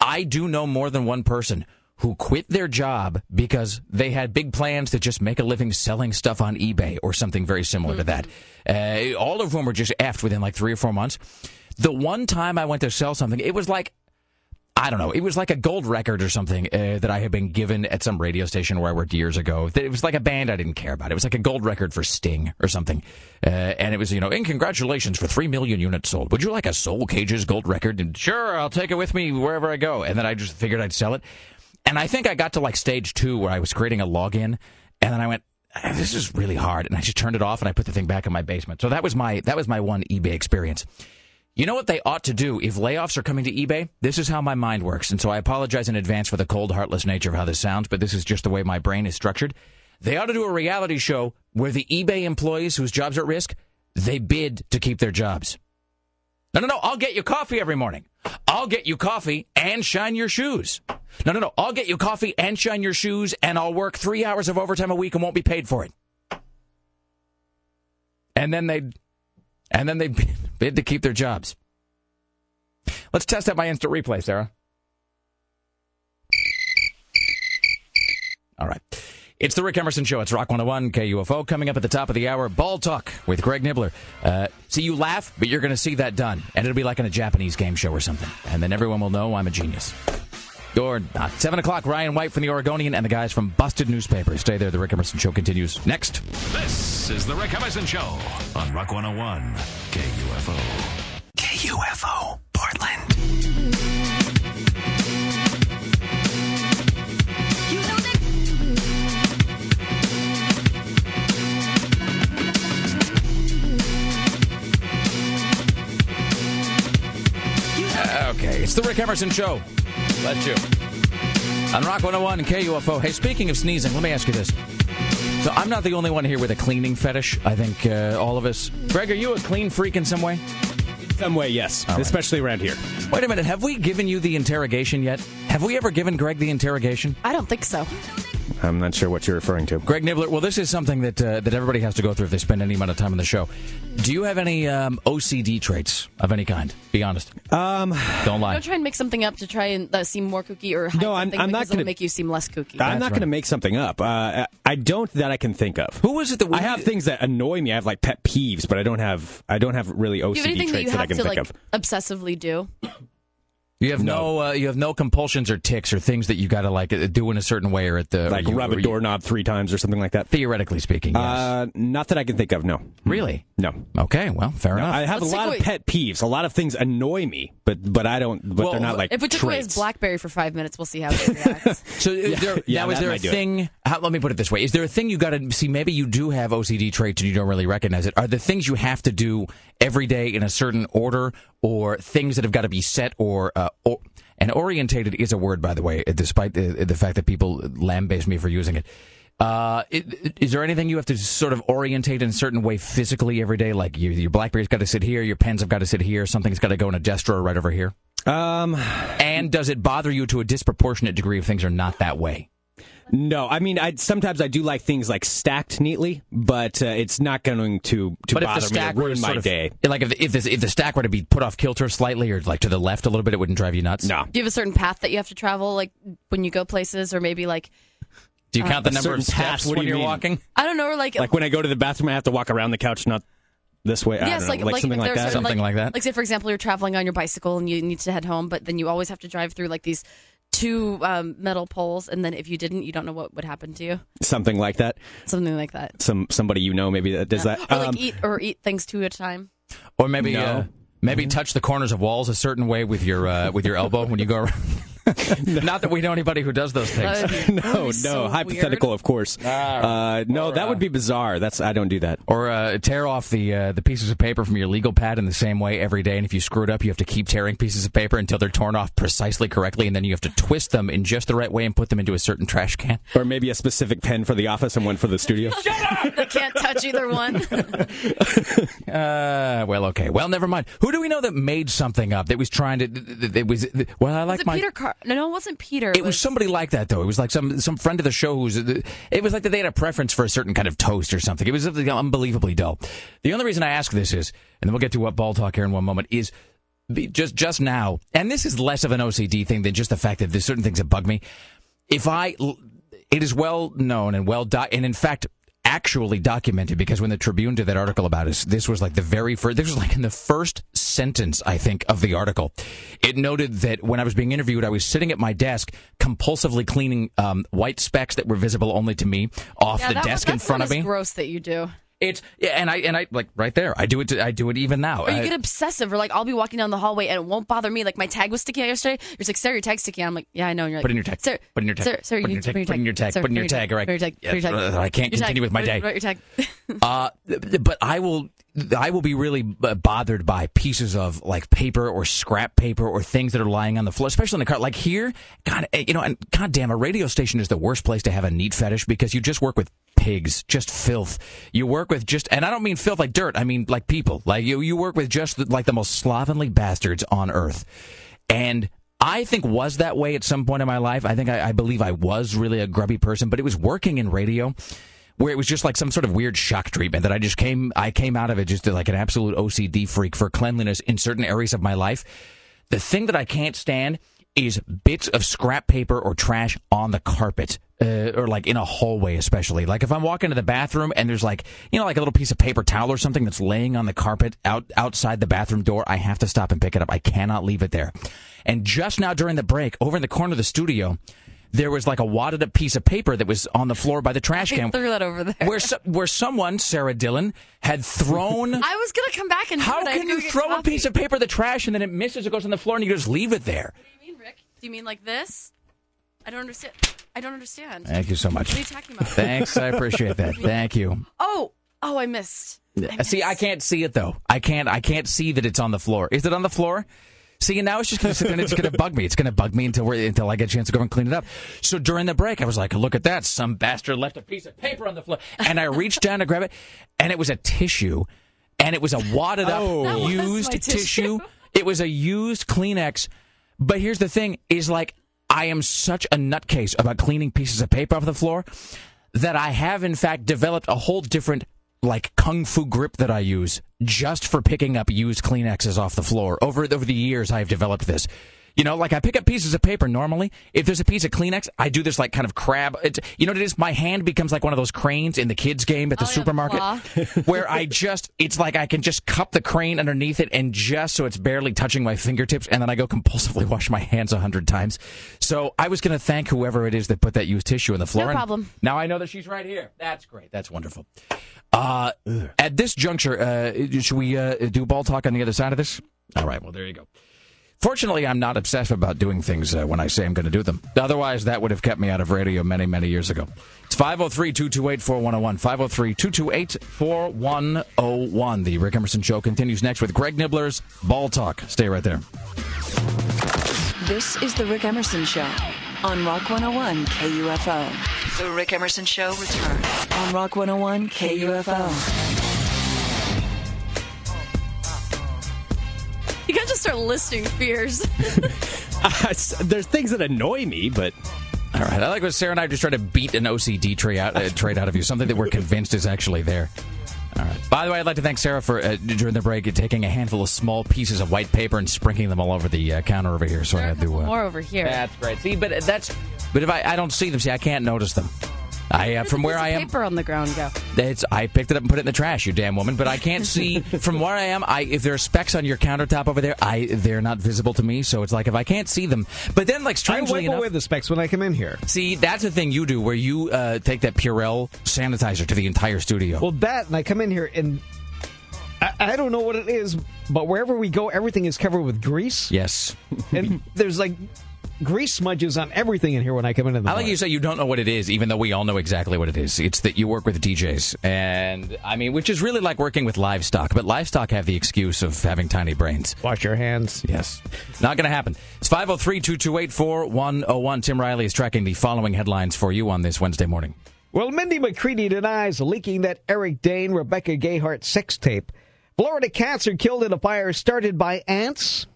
I do know more than one person who quit their job because they had big plans to just make a living selling stuff on eBay or something very similar to that. Uh, all of whom were just effed within like three or four months. The one time I went to sell something, it was like I don't know. It was like a gold record or something uh, that I had been given at some radio station where I worked years ago. It was like a band I didn't care about. It was like a gold record for Sting or something. Uh, and it was, you know, in congratulations for 3 million units sold. Would you like a Soul Cages gold record? And sure, I'll take it with me wherever I go. And then I just figured I'd sell it. And I think I got to like stage two where I was creating a login. And then I went, "Ah, this is really hard. And I just turned it off and I put the thing back in my basement. So that was my, that was my one eBay experience. You know what they ought to do if layoffs are coming to eBay? This is how my mind works. And so I apologize in advance for the cold, heartless nature of how this sounds, but this is just the way my brain is structured. They ought to do a reality show where the eBay employees whose jobs are at risk, they bid to keep their jobs. No, no, no. I'll get you coffee every morning. I'll get you coffee and shine your shoes. No, no, no. I'll get you coffee and shine your shoes, and I'll work three hours of overtime a week and won't be paid for it. And then they, and then they bid to keep their jobs. Let's test out my instant replay, Sarah. All right. It's the Rick Emerson Show. It's Rock 101 KUFO. Coming up at the top of the hour, Ball Talk with Greg Nibler. Uh, see, you laugh, but you're going to see that done. And it'll be like in a Japanese game show or something. And then everyone will know I'm a genius. Or not. Uh, 7 o'clock, Ryan White from the Oregonian and the guys from Busted Newspaper. Stay there. The Rick Emerson Show continues next. This is the Rick Emerson Show on Rock 101 KUFO. KUFO, Portland. Okay, it's the Rick Emerson Show. Let you. On Rock 101 and KUFO. Hey, speaking of sneezing, let me ask you this. So I'm not the only one here with a cleaning fetish. I think uh, all of us. Greg, are you a clean freak in some way? Some way, yes. right. Especially around here. Wait a minute. Have we given you the interrogation yet? Have we ever given Greg the interrogation? I don't think so. I'm not sure what you're referring to. Greg Nibler. Well, this is something that uh, that everybody has to go through if they spend any amount of time on the show. Do you have any um, OCD traits of any kind? Be honest. Um, Don't lie. Don't try and make something up to try and uh, seem more kooky or hide No, I'm- I'm not gonna- make you seem less kooky. I'm not going to make something up. Uh, I don't that I can think of. Who was it that we I have things that annoy me. I have like pet peeves, but I don't have I don't have really do have OCD anything that traits that, I can to think like of. obsessively do? You have no, uh, you have no compulsions or ticks or things that you got to like uh, do in a certain way or at the Like you- rub or a you- doorknob three times or something like that. Theoretically speaking, yes. Uh, not that I can think of. No, really? no. Okay, well, fair enough. I have Let's a lot away- of pet peeves. A lot of things annoy me, but but I don't. But Well, they're not like If we took away his. BlackBerry for five minutes, we'll see how he reacts. So is there, yeah, now is that there a thing? it. How, let me put it this way: Is there a thing you got to see? Maybe you do have OCD traits and you don't really recognize it. Are the things you have to do every day in a certain order, or things that have got to be set or uh, or and orientated is a word, by the way, despite the, the fact that people lambaste me for using it. Uh, i- is there anything you have to sort of orientate in a certain way physically every day? Like your, your BlackBerry's got to sit here, your pens have got to sit here, something's got to go in a desk drawer right over here. Um, And does it bother you to a disproportionate degree if things are not that way? No, I mean, I sometimes I do like things like stacked neatly, but uh, it's not going to to But if the bother me or ruin sort my of, day. like if if, this, if the stack were to be put off kilter slightly or like to the left a little bit, it wouldn't drive you nuts. No, do you have a certain path that you have to travel, like when you go places, or maybe like Do you count the number of certain path, steps when you you're walking? I don't know, or like like when I go to the bathroom, I have to walk around the couch, not this way. I yes, don't like know, like, something like that. certain, Something like that? Like say, for example, you're traveling on your bicycle and you need to head home, but then you always have to drive through like these two um, metal poles, and then if you didn't, you don't know what would happen to you. something like that. Something like that. Some somebody you know maybe that does that. Or like Um, eat or eat things two at a time. Or maybe No. uh, maybe touch the corners of walls a certain way with your uh, with your elbow when you go around. Not that we know anybody who does those things. That would be- that would no, no, so hypothetical, weird. of course. Uh, no, that would be bizarre. That's I don't do that. Or uh, tear off the uh, the pieces of paper from your legal pad in the same way every day, and if you screw it up, you have to keep tearing pieces of paper until they're torn off precisely correctly, and then you have to twist them in just the right way and put them into a certain trash can. Or maybe a specific pen for the office and one for the studio. Shut up! They can't touch either one. Uh, well, okay. Well, never mind. Who do we know that made something up that was trying to? It was well, I like was it my. Peter Car? No, no, it wasn't Peter. It was somebody like that though. It was like some some friend of the show who's. It was like that they had a preference for a certain kind of toast or something. It was unbelievably dull. The only reason I ask this is, and then we'll get to what ball talk here in one moment is. Just just now, and this is less of an OCD thing than just the fact that there's certain things that bug me. If I, it is well known and well doc, and in fact actually documented because when the Tribune did that article about us, this was like the very first, this was like in the first sentence, I think, of the article. It noted that when I was being interviewed, I was sitting at my desk compulsively cleaning um, white specks that were visible only to me off yeah, the desk in front of me. Gross that you do. It's yeah, and I and I like right there. I do it. I do it even now. Or you I- get obsessive, or like I'll be walking down the hallway and it won't bother me. Like my tag was sticking out yesterday. You're just like, Sarah, your tag's sticking out. I'm like, yeah, I know. And you're like, Put in your tag. Sarah, Put in your tag. Sarah, Sarah, Put in you your tag. Put in your tag. Put in your tag. All right. Put in your tag. Put in your Yes. I can't Your continue tag. with my Put- day. put your tag. Uh, but I will, I will be really uh, bothered by pieces of like paper or scrap paper or things that are lying on the floor, especially in the car. Like here, God, eh, you know, and goddamn, a radio station is the worst place to have a neat fetish because you just work with pigs, just filth. You work with just, and I don't mean filth like dirt. I mean like people. Like you, you work with just like the most slovenly bastards on earth. And I think was that way at some point in my life. I think I, I believe I was really a grubby person, but it was working in radio where it was just like some sort of weird shock treatment that I just came I came out of it just like an absolute OCD freak for cleanliness in certain areas of my life. The thing that I can't stand is bits of scrap paper or trash on the carpet. Uh, or like in a hallway, especially. Like if I'm walking to the bathroom and there's like, you know, like a little piece of paper towel or something that's laying on the carpet out outside the bathroom door, I have to stop and pick it up. I cannot leave it there. And just now during the break, over in the corner of the studio, there was like a wadded up piece of paper that was on the floor by the trash I can. threw that over there. Where so, where someone, Sarah Dillon, had thrown. I was gonna come back and How it. I had can you throw a piece of paper in the trash and then it misses, it goes on the floor, and you just leave it there? What do you mean, Rick? Do you mean like this? I don't understand. I don't understand. Thank you so much. What are you talking about? Thanks, I appreciate that. Thank you. Oh, oh, I missed. I See, I can't see it though. I can't. I can't see that it's on the floor. Is it on the floor? See, and now it's just going to sit there and it's going to bug me. It's going to bug me until we're, until I get a chance to go and clean it up. So during the break, I was like, "Look at that! Some bastard left a piece of paper on the floor." And I reached down to grab it, and it was a tissue, and it was a wadded up, was used my tissue. It was a used Kleenex. But here's the thing: is like I am such a nutcase about cleaning pieces of paper off the floor that I have in fact developed a whole different like kung fu grip that I use just for picking up used Kleenexes off the floor. Over over the years, I've developed this. You know, like I pick up pieces of paper normally. If there's a piece of Kleenex, I do this like kind of crab. It's, you know what it is? My hand becomes like one of those cranes in the kids' game at the Oh, yeah, the supermarket, claw. where I just, it's like I can just cup the crane underneath it and just so it's barely touching my fingertips, and then I go compulsively wash my hands a hundred times. So I was going to thank whoever it is that put that used tissue in the floor. No problem. Now I know that she's right here. That's great. That's wonderful. Uh, at this juncture, uh, should we uh, do ball talk on the other side of this? All right. Well, there you go. Fortunately, I'm not obsessed about doing things uh, when I say I'm going to do them. Otherwise, that would have kept me out of radio many, many years ago. It's 503 228 4101. 503 228 4101. The Rick Emerson Show continues next with Greg Nibler's Ball Talk. Stay right there. This is the Rick Emerson Show on Rock 101 KUFO. The Rick Emerson Show returns on Rock 101 KUFO. You gotta just start listing fears. There's things that annoy me, but All right. I like when Sarah and I just try to beat an OCD trait out, uh, trait out of you, something that we're convinced is actually there. All right. By the way, I'd like to thank Sarah for uh, during the break taking a handful of small pieces of white paper and sprinkling them all over the uh, counter over here. So I had to. Uh, More over here. that's great. See, but that's. But if I, I don't see them, see, I can't notice them. I uh, from where I am, paper on the ground go. it's, I picked it up and put it in the trash. You damn woman! But I can't see from where I am. I if there are specks on your countertop over there, I they're not visible to me. So it's like if I can't see them. But then, like I strangely wipe enough, away the specs when I come in here. See, that's the thing you do where you uh, take that Purell sanitizer to the entire studio. Well, that, and I come in here and I, I don't know what it is, but wherever we go, everything is covered with grease. yes. And there's like grease smudges on everything in here when I come into the I like bar. you say you don't know what it is, even though we all know exactly what it is. It's that you work with DJs. And, I mean, which is really like working with livestock. But livestock have the excuse of having tiny brains. Wash your hands. Yes. Not going to happen. It's 503 228 4101. Tim Riley is tracking the following headlines for you on this Wednesday morning. Well, Mindy McCready denies leaking that Eric Dane, Rebecca Gayheart sex tape. Florida cats are killed in a fire started by ants.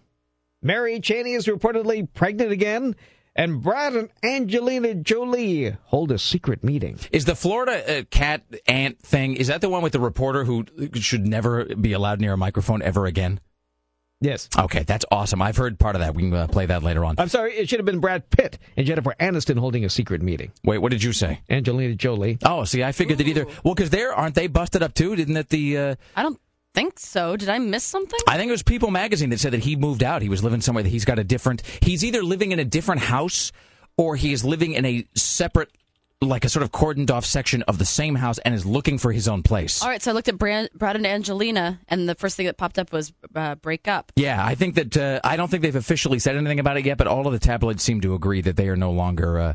Mary Cheney is reportedly pregnant again. And Brad and Angelina Jolie hold a secret meeting. Is the Florida uh, cat ant thing, is that the one with the reporter who should never be allowed near a microphone ever again? Yes. Okay, that's awesome. I've heard part of that. We can uh, play that later on. I'm sorry, it should have been Brad Pitt and Jennifer Aniston holding a secret meeting. Wait, what did you say? Angelina Jolie. Oh, see, I figured that either. Well, because they're aren't they busted up too? Didn't that the? Uh, I don't think so. Did I miss something? I think it was People Magazine that said that he moved out. He was living somewhere that he's got a different. He's either living in a different house or he is living in a separate, like a sort of cordoned off section of the same house and is looking for his own place. All right, so I looked at Brad, Brad and Angelina, and the first thing that popped up was uh, break up. Yeah, I think that uh, I don't think they've officially said anything about it yet, but all of the tabloids seem to agree that they are no longer. Uh,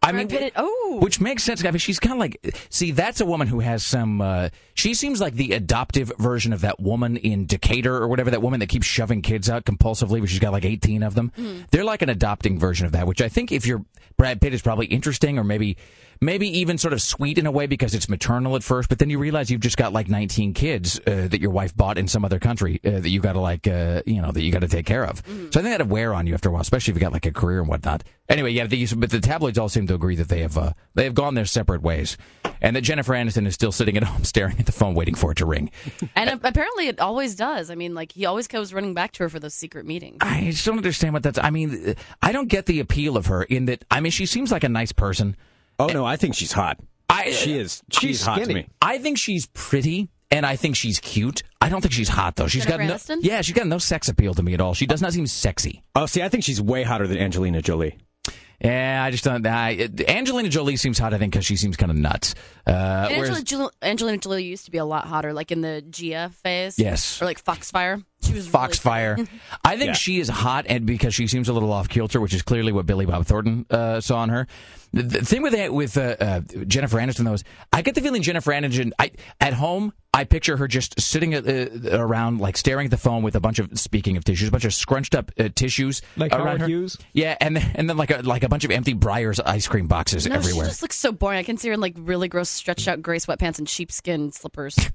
I mean, Pitt- oh. which makes sense. I mean, she's kind of like, see, that's a woman who has some. Uh, she seems like the adoptive version of that woman in Decatur or whatever. That woman that keeps shoving kids out compulsively, but she's got like eighteen of them. They're like an adopting version of that. Which I think if you're Brad Pitt is probably interesting, or maybe. Maybe even sort of sweet in a way because it's maternal at first, but then you realize you've just got like 19 kids uh, that your wife bought in some other country uh, that you got to like, uh, you know, that you got to take care of. So I think that'd wear on you after a while, especially if you got like a career and whatnot. Anyway, yeah, but the tabloids all seem to agree that they have uh, they have gone their separate ways, and that Jennifer Aniston is still sitting at home staring at the phone, waiting for it to ring. And a- apparently it always does. I mean, like he always goes running back to her for those secret meetings. I just don't understand what that's. I mean, I don't get the appeal of her in that. I mean, she seems like a nice person. Oh no, I think she's hot. I She is. She's, She's hot to me. I think she's pretty. And I think she's cute. I don't think she's hot though. She's Jennifer got no, Aniston? yeah, she's got no sex appeal to me at all. She does not seem sexy. Oh, see, I think she's way hotter than Angelina Jolie. Yeah, I just don't. I, Angelina Jolie seems hot, I think, because she seems kind of nuts. Uh, And whereas- Angelina, Angelina Jolie used to be a lot hotter, like in the Gia phase. Yes. Or like Foxfire. She was really Foxfire. I think Yeah. she is hot, and because she seems a little off kilter, which is clearly what Billy Bob Thornton uh, saw in her. The, the thing with that, with uh, uh, Jennifer Aniston though is, I get the feeling Jennifer Aniston. I at home, I picture her just sitting uh, around, like staring at the phone with a bunch of speaking of tissues, a bunch of scrunched up uh, tissues Like around Howard her. Hughes? Yeah, and then, and then like a like a bunch of empty Breyers ice cream boxes No, everywhere. she just looks so boring. I can see her in like really gross, stretched out gray sweatpants and sheepskin slippers.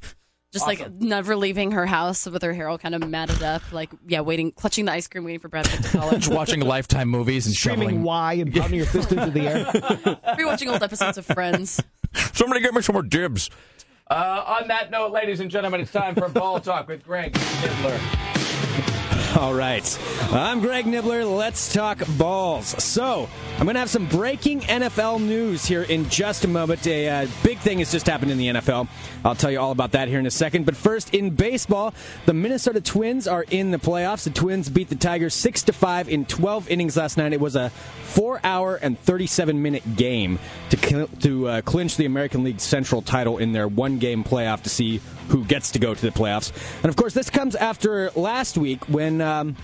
Just like never leaving her house with her hair all kind of matted up, like yeah, waiting, clutching the ice cream, waiting for Brad Pitt to call her. Just watching Lifetime movies and Screaming shoveling. why and pounding your fist into the air. Rewatching old episodes of Friends. Somebody get me some more dibs. Uh, on that note, ladies and gentlemen, it's time for Ball Talk with Greg Nibler. All right. I'm Greg Nibler. Let's talk balls. So, I'm going to have some breaking NFL news here in just a moment. A uh, big thing has just happened in the NFL. I'll tell you all about that here in a second. But first, in baseball, the Minnesota Twins are in the playoffs. The Twins beat the Tigers 6 to 5 in 12 innings last night. It was a 4-hour and 37-minute game to cl- to uh, clinch the American League Central title in their one-game playoff to see who gets to go to the playoffs. And of course, this comes after last week when um,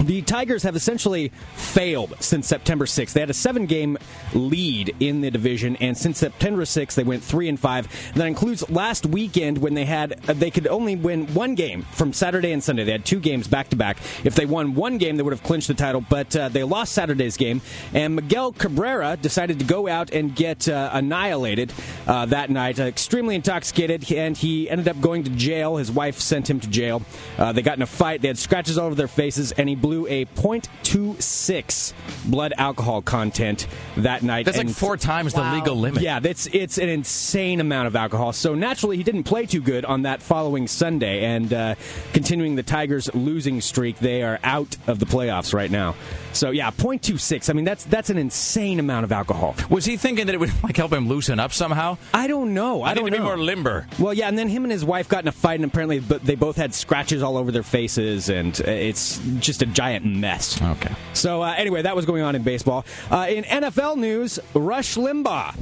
the Tigers have essentially failed since September 6th. They had a seven-game lead in the division, and since September 6th, they went three and five. That includes last weekend when they had uh, they could only win one game from Saturday and Sunday. They had two games back to back. If they won one game, they would have clinched the title, but uh, they lost Saturday's game. And Miguel Cabrera decided to go out and get uh, annihilated uh, that night, uh, extremely intoxicated, and he ended up going to jail. His wife sent him to jail. Uh, they got in a fight. They had scratches all over their faces, and he blew a .26 blood alcohol content that night. That's like four times the legal limit. yeah, that's it's an insane amount of alcohol. So naturally, he didn't play too good on that following Sunday, and uh, continuing the Tigers' losing streak, they are out of the playoffs right now. So yeah, .26. I mean, that's that's an insane amount of alcohol. Was he thinking that it would like help him loosen up somehow? I don't know. I, I, don't need to know. be more limber. Well, yeah, and then him and his wife got in a fight, and apparently but they both had scratches all over their faces, and it's just a giant mess. Okay. So uh, anyway, that was going on in baseball. Uh, in NFL news, Rush Limbaugh.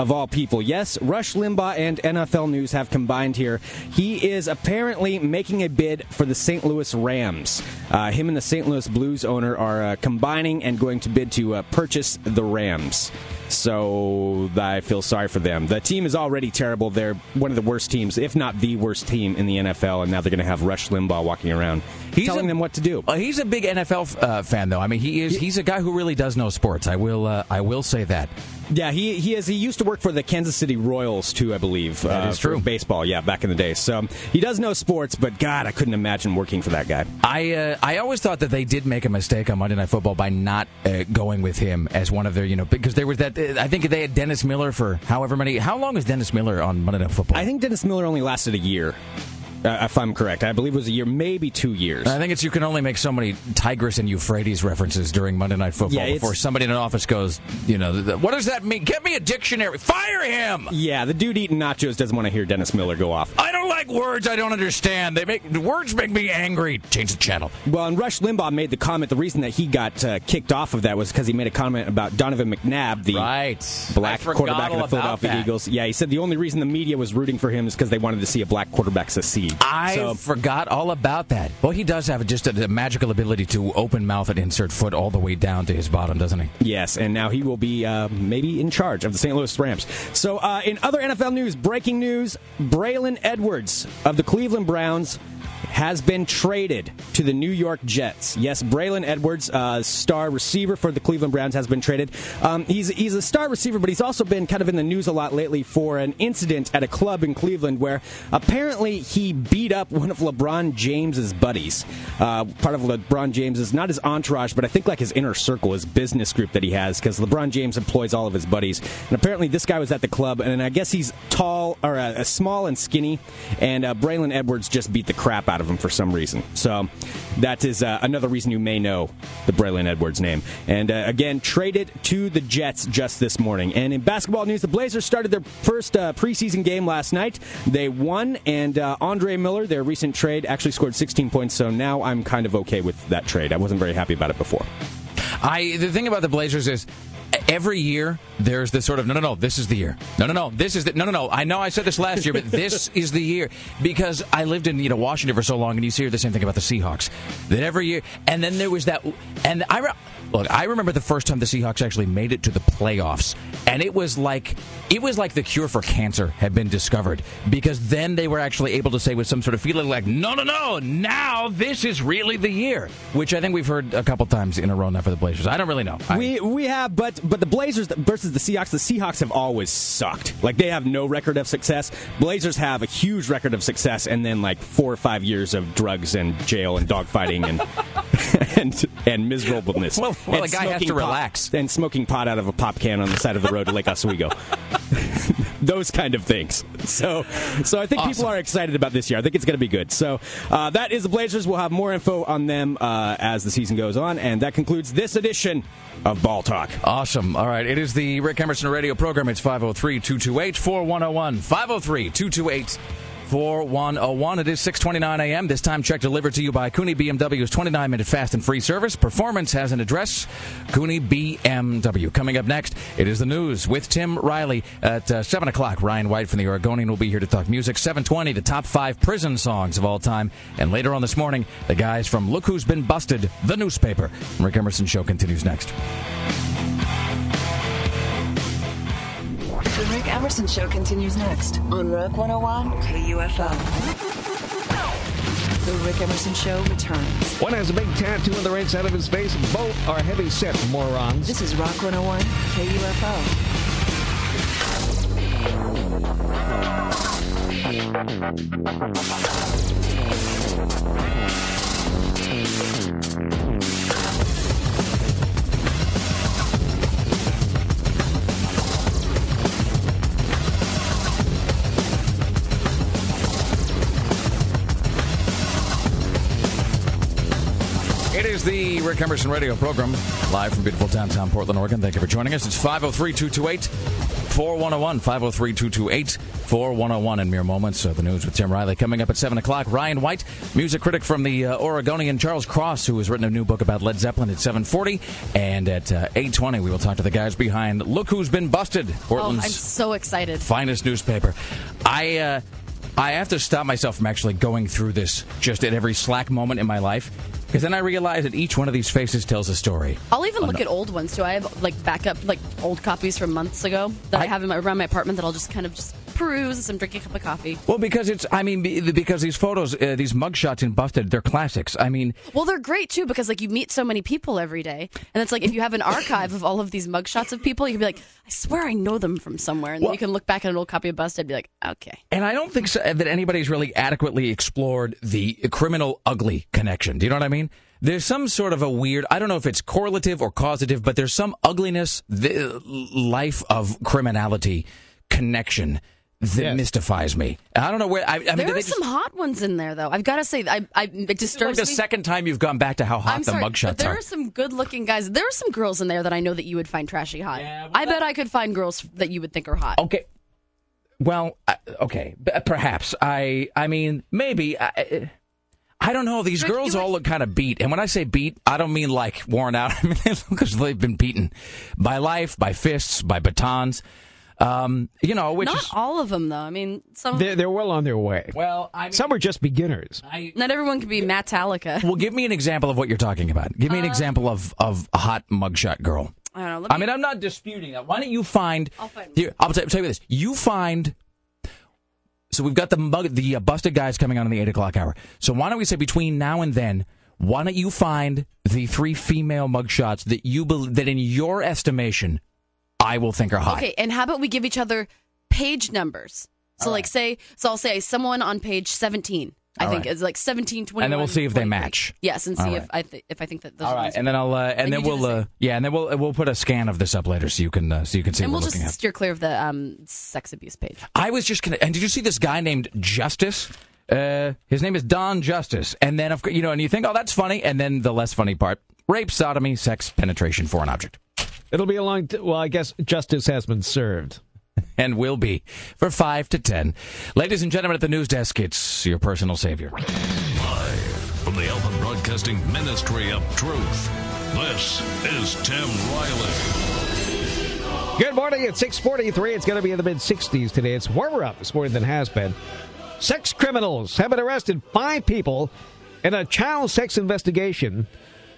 Of all people, yes, Rush Limbaugh and NFL News have combined here. He is apparently making a bid for the St. Louis Rams. Uh, him and the St. Louis Blues owner are uh, combining and going to bid to uh, purchase the Rams. So I feel sorry for them. The team is already terrible. They're one of the worst teams, if not the worst team in the NFL, and now they're going to have Rush Limbaugh walking around He's telling a- them what to do. Uh, he's a big NFL uh, fan, though. I mean, he is. He's a guy who really does know sports. I will. Uh, I will say that. Yeah, he he is. He used to work for the Kansas City Royals too, I believe. That uh, is true. Baseball, yeah, back in the day. So he does know sports, but God, I couldn't imagine working for that guy. I uh, I always thought that they did make a mistake on Monday Night Football by not uh, going with him as one of their, you know, because there was that. I think they had Dennis Miller for however many. How long is Dennis Miller on Monday Night Football? I think Dennis Miller only lasted a year, uh, if I'm correct. I believe it was a year, maybe two years. I think it's you can only make so many Tigris and Euphrates references during Monday Night Football Yeah, before somebody in an office goes, you know, th- th- what does that mean? Get me a dictionary. Fire him. yeah, the dude eating nachos doesn't want to hear Dennis Miller go off. I don't like words I don't understand. They make words make me angry. Change the channel. Well, and Rush Limbaugh made the comment. The reason that he got uh, kicked off of that was because he made a comment about Donovan McNabb, the Right. black quarterback of the Philadelphia that. Eagles. Yeah, he said the only reason the media was rooting for him is because they wanted to see a black quarterback succeed. League. I So- forgot all about that. Well, he does have just a, a magical ability to open mouth and insert foot all the way down to his bottom, doesn't he? Yes, and now he will be uh, maybe in charge of the St. Louis Rams. So, uh, in other NFL news, breaking news: Braylon Edwards of the Cleveland Browns has been traded to the New York Jets. Yes, Braylon Edwards, uh, star receiver for the Cleveland Browns, has been traded. Um, he's he's a star receiver, but he's also been kind of in the news a lot lately for an incident at a club in Cleveland where apparently he beat up one of LeBron James's buddies. Uh, part of LeBron James's not his entourage, but I think like his inner circle, his business group that he has, because LeBron James employs all of his buddies. And apparently this guy was at the club, and I guess he's tall or uh, small and skinny, and uh, Braylon Edwards just beat the crap out of him for some reason. So that is uh, another reason you may know the Braylon Edwards name. And uh, again, traded to the Jets just this morning. And in basketball news, the Blazers started their first uh, preseason game last night. They won, and uh, Andre Miller, their recent trade, actually scored 16 points. So now I'm kind of okay with that trade. I wasn't very happy about it before. I the thing about the Blazers is every year there's this sort of no no no this is the year. No no no this is the no no no I know I said this last year but this is the year. Because I lived in you know Washington for so long and you hear the same thing about the Seahawks. That every year and then there was that and I re- look I remember the first time the Seahawks actually made it to the playoffs and it was like it was like the cure for cancer had been discovered because then they were actually able to say with some sort of feeling like no no no now this is really the year which I think we've heard a couple times in a row now for the Blazers I don't really know I- We we have, but but the Blazers versus the Seahawks. The Seahawks have always sucked. Like they have no record of success. Blazers have a huge record of success, and then like four or five years of drugs and jail and dogfighting and and and miserableness. Well- well, and a guy has to pot- relax. and smoking pot out of a pop can on the side of the road to Lake Oswego. Those kind of things. So, so I think people are excited about this year. I think it's going to be good. So, uh, that is the Blazers. We'll have more info on them uh, as the season goes on, and that concludes this edition of Ball Talk. Awesome. All right. It is the Rick Emerson radio program. It's 503-228-4101. 503 228 4101. 503 228 4101. It is 629 a.m. This time check delivered to you by Cooney BMW's 29 minute fast and free service. Performance has an address Cooney BMW. Coming up next, it is the news with Tim Riley at uh, 7 o'clock. Ryan White from the Oregonian will be here to talk music. 720, the top five prison songs of all time. And later on this morning, the guys from Look Who's Been Busted, the newspaper. Rick Emerson Show continues next. The Rick Emerson Show continues next on Rock 101 KUFO. The Rick Emerson Show returns. One has a big tattoo on the right side of his face. Both are heavy set morons. This is Rock 101 KUFO. It is the Rick Emerson radio program, live from beautiful downtown Portland, Oregon. Thank you for joining us. It's 503 228 4101. 503 228 4101 in mere moments. Uh, the news with Tim Riley coming up at 7 o'clock. Ryan White, music critic from the uh, Oregonian, Charles Cross, who has written a new book about Led Zeppelin at 740. And at uh, 820, we will talk to the guys behind Look Who's Been Busted, Oh, Portland's I'm so excited. finest newspaper. I uh, I have to stop myself from actually going through this just at every slack moment in my life because then I realize that each one of these faces tells a story. I'll even oh, look at old ones too. I have like backup, like old copies from months ago that I, I- have in my, around my apartment that I'll just kind of just peruse as I'm drinking a cup of coffee. Well, because it's I mean, because these photos, uh, these mugshots in Busted, they're classics. I mean, Well, they're great too because like you meet so many people every day, and it's like if you have an archive of all of these mugshots of people, you can be like, I swear I know them from somewhere, and then Well- you can look back at an old copy of Busted and be like, okay. and I don't think so, that anybody's really adequately explored the criminal ugly connection. Do you know what I mean? There's some sort of a weird, I don't know if it's correlative or causative, but there's some ugliness, the life of criminality connection that Yes. mystifies me. I don't know where, I, I mean, There are just- some hot ones in there though. I've got to say, I, I it This is like the me. second time you've gone back to how hot I'm the sorry, but mugshots there are. are some good-looking guys. There are some girls in there that I know that you would find trashy hot. Yeah, well, I bet I could find girls that you would think are hot. Okay. Well, uh, okay, b- perhaps. I I mean, maybe I, I don't know. These Rick, girls you all look kind of beat. And when I say beat, I don't mean like worn out. I mean, because they've been beaten by life, by fists, by batons. Um, you know, which Not is all of them, though. I mean, some. They're, they're well on their way. well, I mean, Some are just beginners. I, not everyone can be Metallica. well, give me an example of what you're talking about. Give me Uh, an example of of a hot mugshot girl. I don't know. Let I mean, I'm not disputing that. Why don't you find? I'll find- Here, I'll tell, tell you this. You find. So we've got the mug, the uh, busted guys coming on in the eight o'clock hour. So why don't we say between now and then? Why don't you find the three female mugshots that you bel that in your estimation, I will think are hot. Okay, and how about we give each other page numbers? So, like, say, so I'll say someone on page 17. I All think right. is like 17, 21. And then we'll see if they 23. match. Yes, and see All if right. I th- if I think that those All right, and then I'll uh, and, And then we'll the uh, yeah, and then we'll we'll put a scan of this up later so you can uh, so you can see and what we'll we're just looking at. steer clear of the um, sex abuse page. I was just gonna. And did you see this guy named Justice? Uh, his name is Don Justice. And then, of course, you know, and you think, oh, that's funny. And then the less funny part: rape, sodomy, sex, penetration, foreign object, It'll be a long. T- well, I guess justice has been served. and will be for five to ten. Ladies and gentlemen, at the news desk, it's your personal savior. Live from the Alpha Broadcasting Ministry of Truth, this is Tim Riley. Good morning. It's 643. It's going to be in the mid 60s today. It's warmer up this morning than has been. Sex criminals have been arrested five people in a child sex investigation.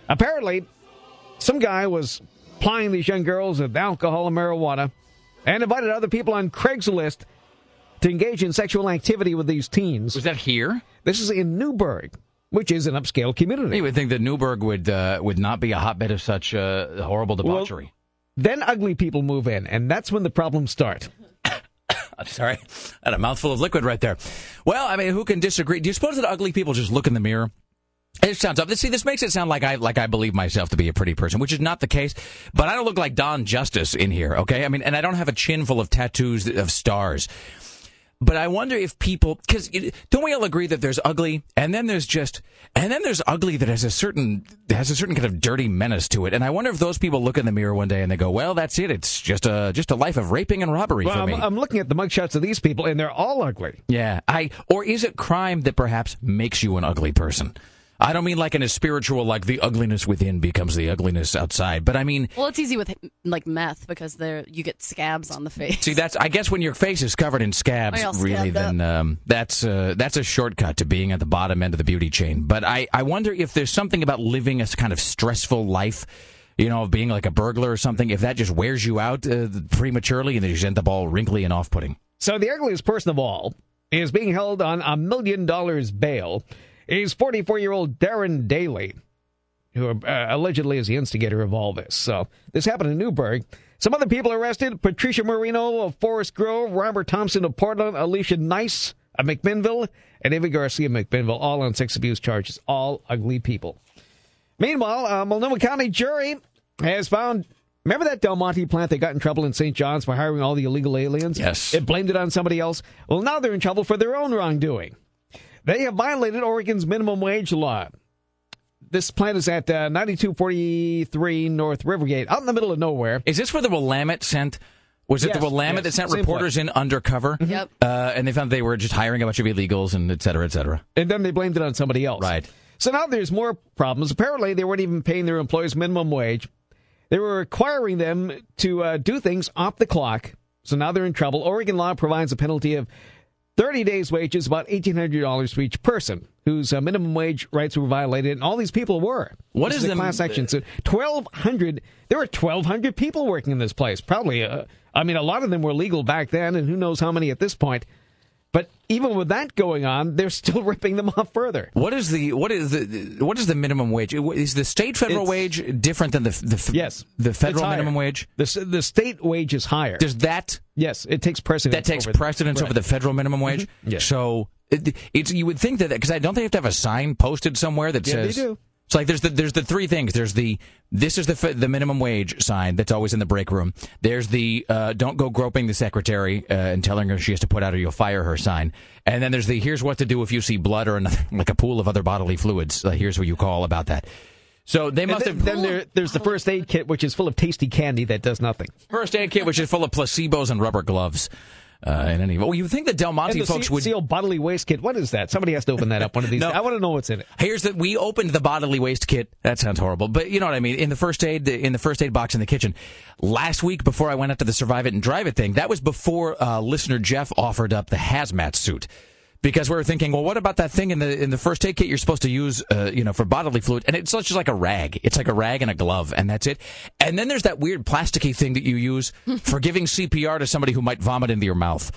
Apparently, some guy was plying these young girls with alcohol and marijuana and invited other people on Craigslist to engage in sexual activity with these teens. Was that here? This is in Newberg, which is an upscale community. You would think that Newberg would uh, would not be a hotbed of such uh, horrible debauchery. Then ugly people move in, and that's when the problems start. I'm sorry, I had a mouthful of liquid right there. Well, I mean, who can disagree? Do you suppose that ugly people just look in the mirror? It sounds up. See, this makes it sound like I like I believe myself to be a pretty person, which is not the case. But I don't look like Don Justice in here, okay? I mean, and I don't have a chin full of tattoos of stars. But I wonder if people, because don't we all agree that there's ugly, and then there's just, and then there's ugly that has a certain has a certain kind of dirty menace to it. And I wonder if those people look in the mirror one day and they go, "Well, that's it. It's just a just a life of raping and robbery Well, for I'm, me." I'm looking at the mugshots of these people, and they're all ugly. Yeah, I or is it crime that perhaps makes you an ugly person? I don't mean like in a spiritual, like the ugliness within becomes the ugliness outside, but I mean, Well, it's easy with like meth because there you get scabs on the face. see, that's I guess when your face is covered in scabs, really, then um, that's uh, that's a shortcut to being at the bottom end of the beauty chain. But I I wonder if there's something about living a kind of stressful life. You know, of being like a burglar or something, if that just wears you out uh, prematurely and then you just end up all wrinkly and off putting. So the ugliest person of all is being held on a million dollars bail. He's 44 year old Darren Daly, who uh, allegedly is the instigator of all this. So this happened in Newberg. Some other people arrested: Patricia Marino of Forest Grove, Robert Thompson of Portland, Alicia Nice of McMinnville, and Ava Garcia of McMinnville, all on sex abuse charges. All ugly people. Meanwhile, a Multnomah County jury has found. Remember that Del Monte plant that got in trouble in St. John's for hiring all the illegal aliens? Yes. It blamed it on somebody else. Well, now they're in trouble for their own wrongdoing. They have violated Oregon's minimum wage law. This plant is at uh, 9243 North Rivergate, out in the middle of nowhere. Is this where the Willamette sent? Was it Yes, the Willamette yes, that sent same reporters in undercover? Yep. Uh, and they found they were just hiring a bunch of illegals and et cetera, et cetera. And then they blamed it on somebody else. Right. So now there's more problems. Apparently, they weren't even paying their employees minimum wage. They were requiring them to uh, do things off the clock. So now they're in trouble. Oregon law provides a penalty of 30 days' wages, about $1,800 for each person whose uh, minimum wage rights were violated. And all these people were. What This is a the- class action suit? 1,200. There were 1,200 people working in this place. Probably, uh, I mean, a lot of them were legal back then, and who knows how many at this point. But even with that going on, they're still ripping them off further. What is the what is the what is the minimum wage? Is the state federal It's- wage different than the the Yes, the federal minimum wage? The the state wage is higher. Does that yes, it takes precedence. that takes over- precedence Right. over the federal minimum mm-hmm. wage? Yes. So it, it's you would think that because I don't think you have to have a sign posted somewhere that Yeah, they says do. It's like there's the there's the three things. There's the this is the the minimum wage sign that's always in the break room. There's the uh, don't go groping the secretary uh, and telling her she has to put out or you'll fire her sign. And then there's the here's what to do if you see blood or another, like a pool of other bodily fluids. Uh, here's who you call about that. So they must then, have then there, there's the first aid kit, which is full of tasty candy that does nothing. first aid kit which is full of placebos and rubber gloves. Uh, in any, well, you think the Del Monte the folks would Seal bodily waste kit. What is that? Somebody has to open that up one of these. No. I want to know what's in it. Here's that we opened the bodily waste kit. That sounds horrible, but you know what I mean. In the first aid, in the first aid box in the kitchen, last week before I went up to the survive it and drive it thing, that was before uh, listener Jeff offered up the hazmat suit. Because we were thinking, well, what about that thing in the in the first aid kit you're supposed to use, uh, you know, for bodily fluid? And it's just like a rag. It's like a rag and a glove, and that's it. And then there's that weird plasticky thing that you use for giving CPR to somebody who might vomit into your mouth.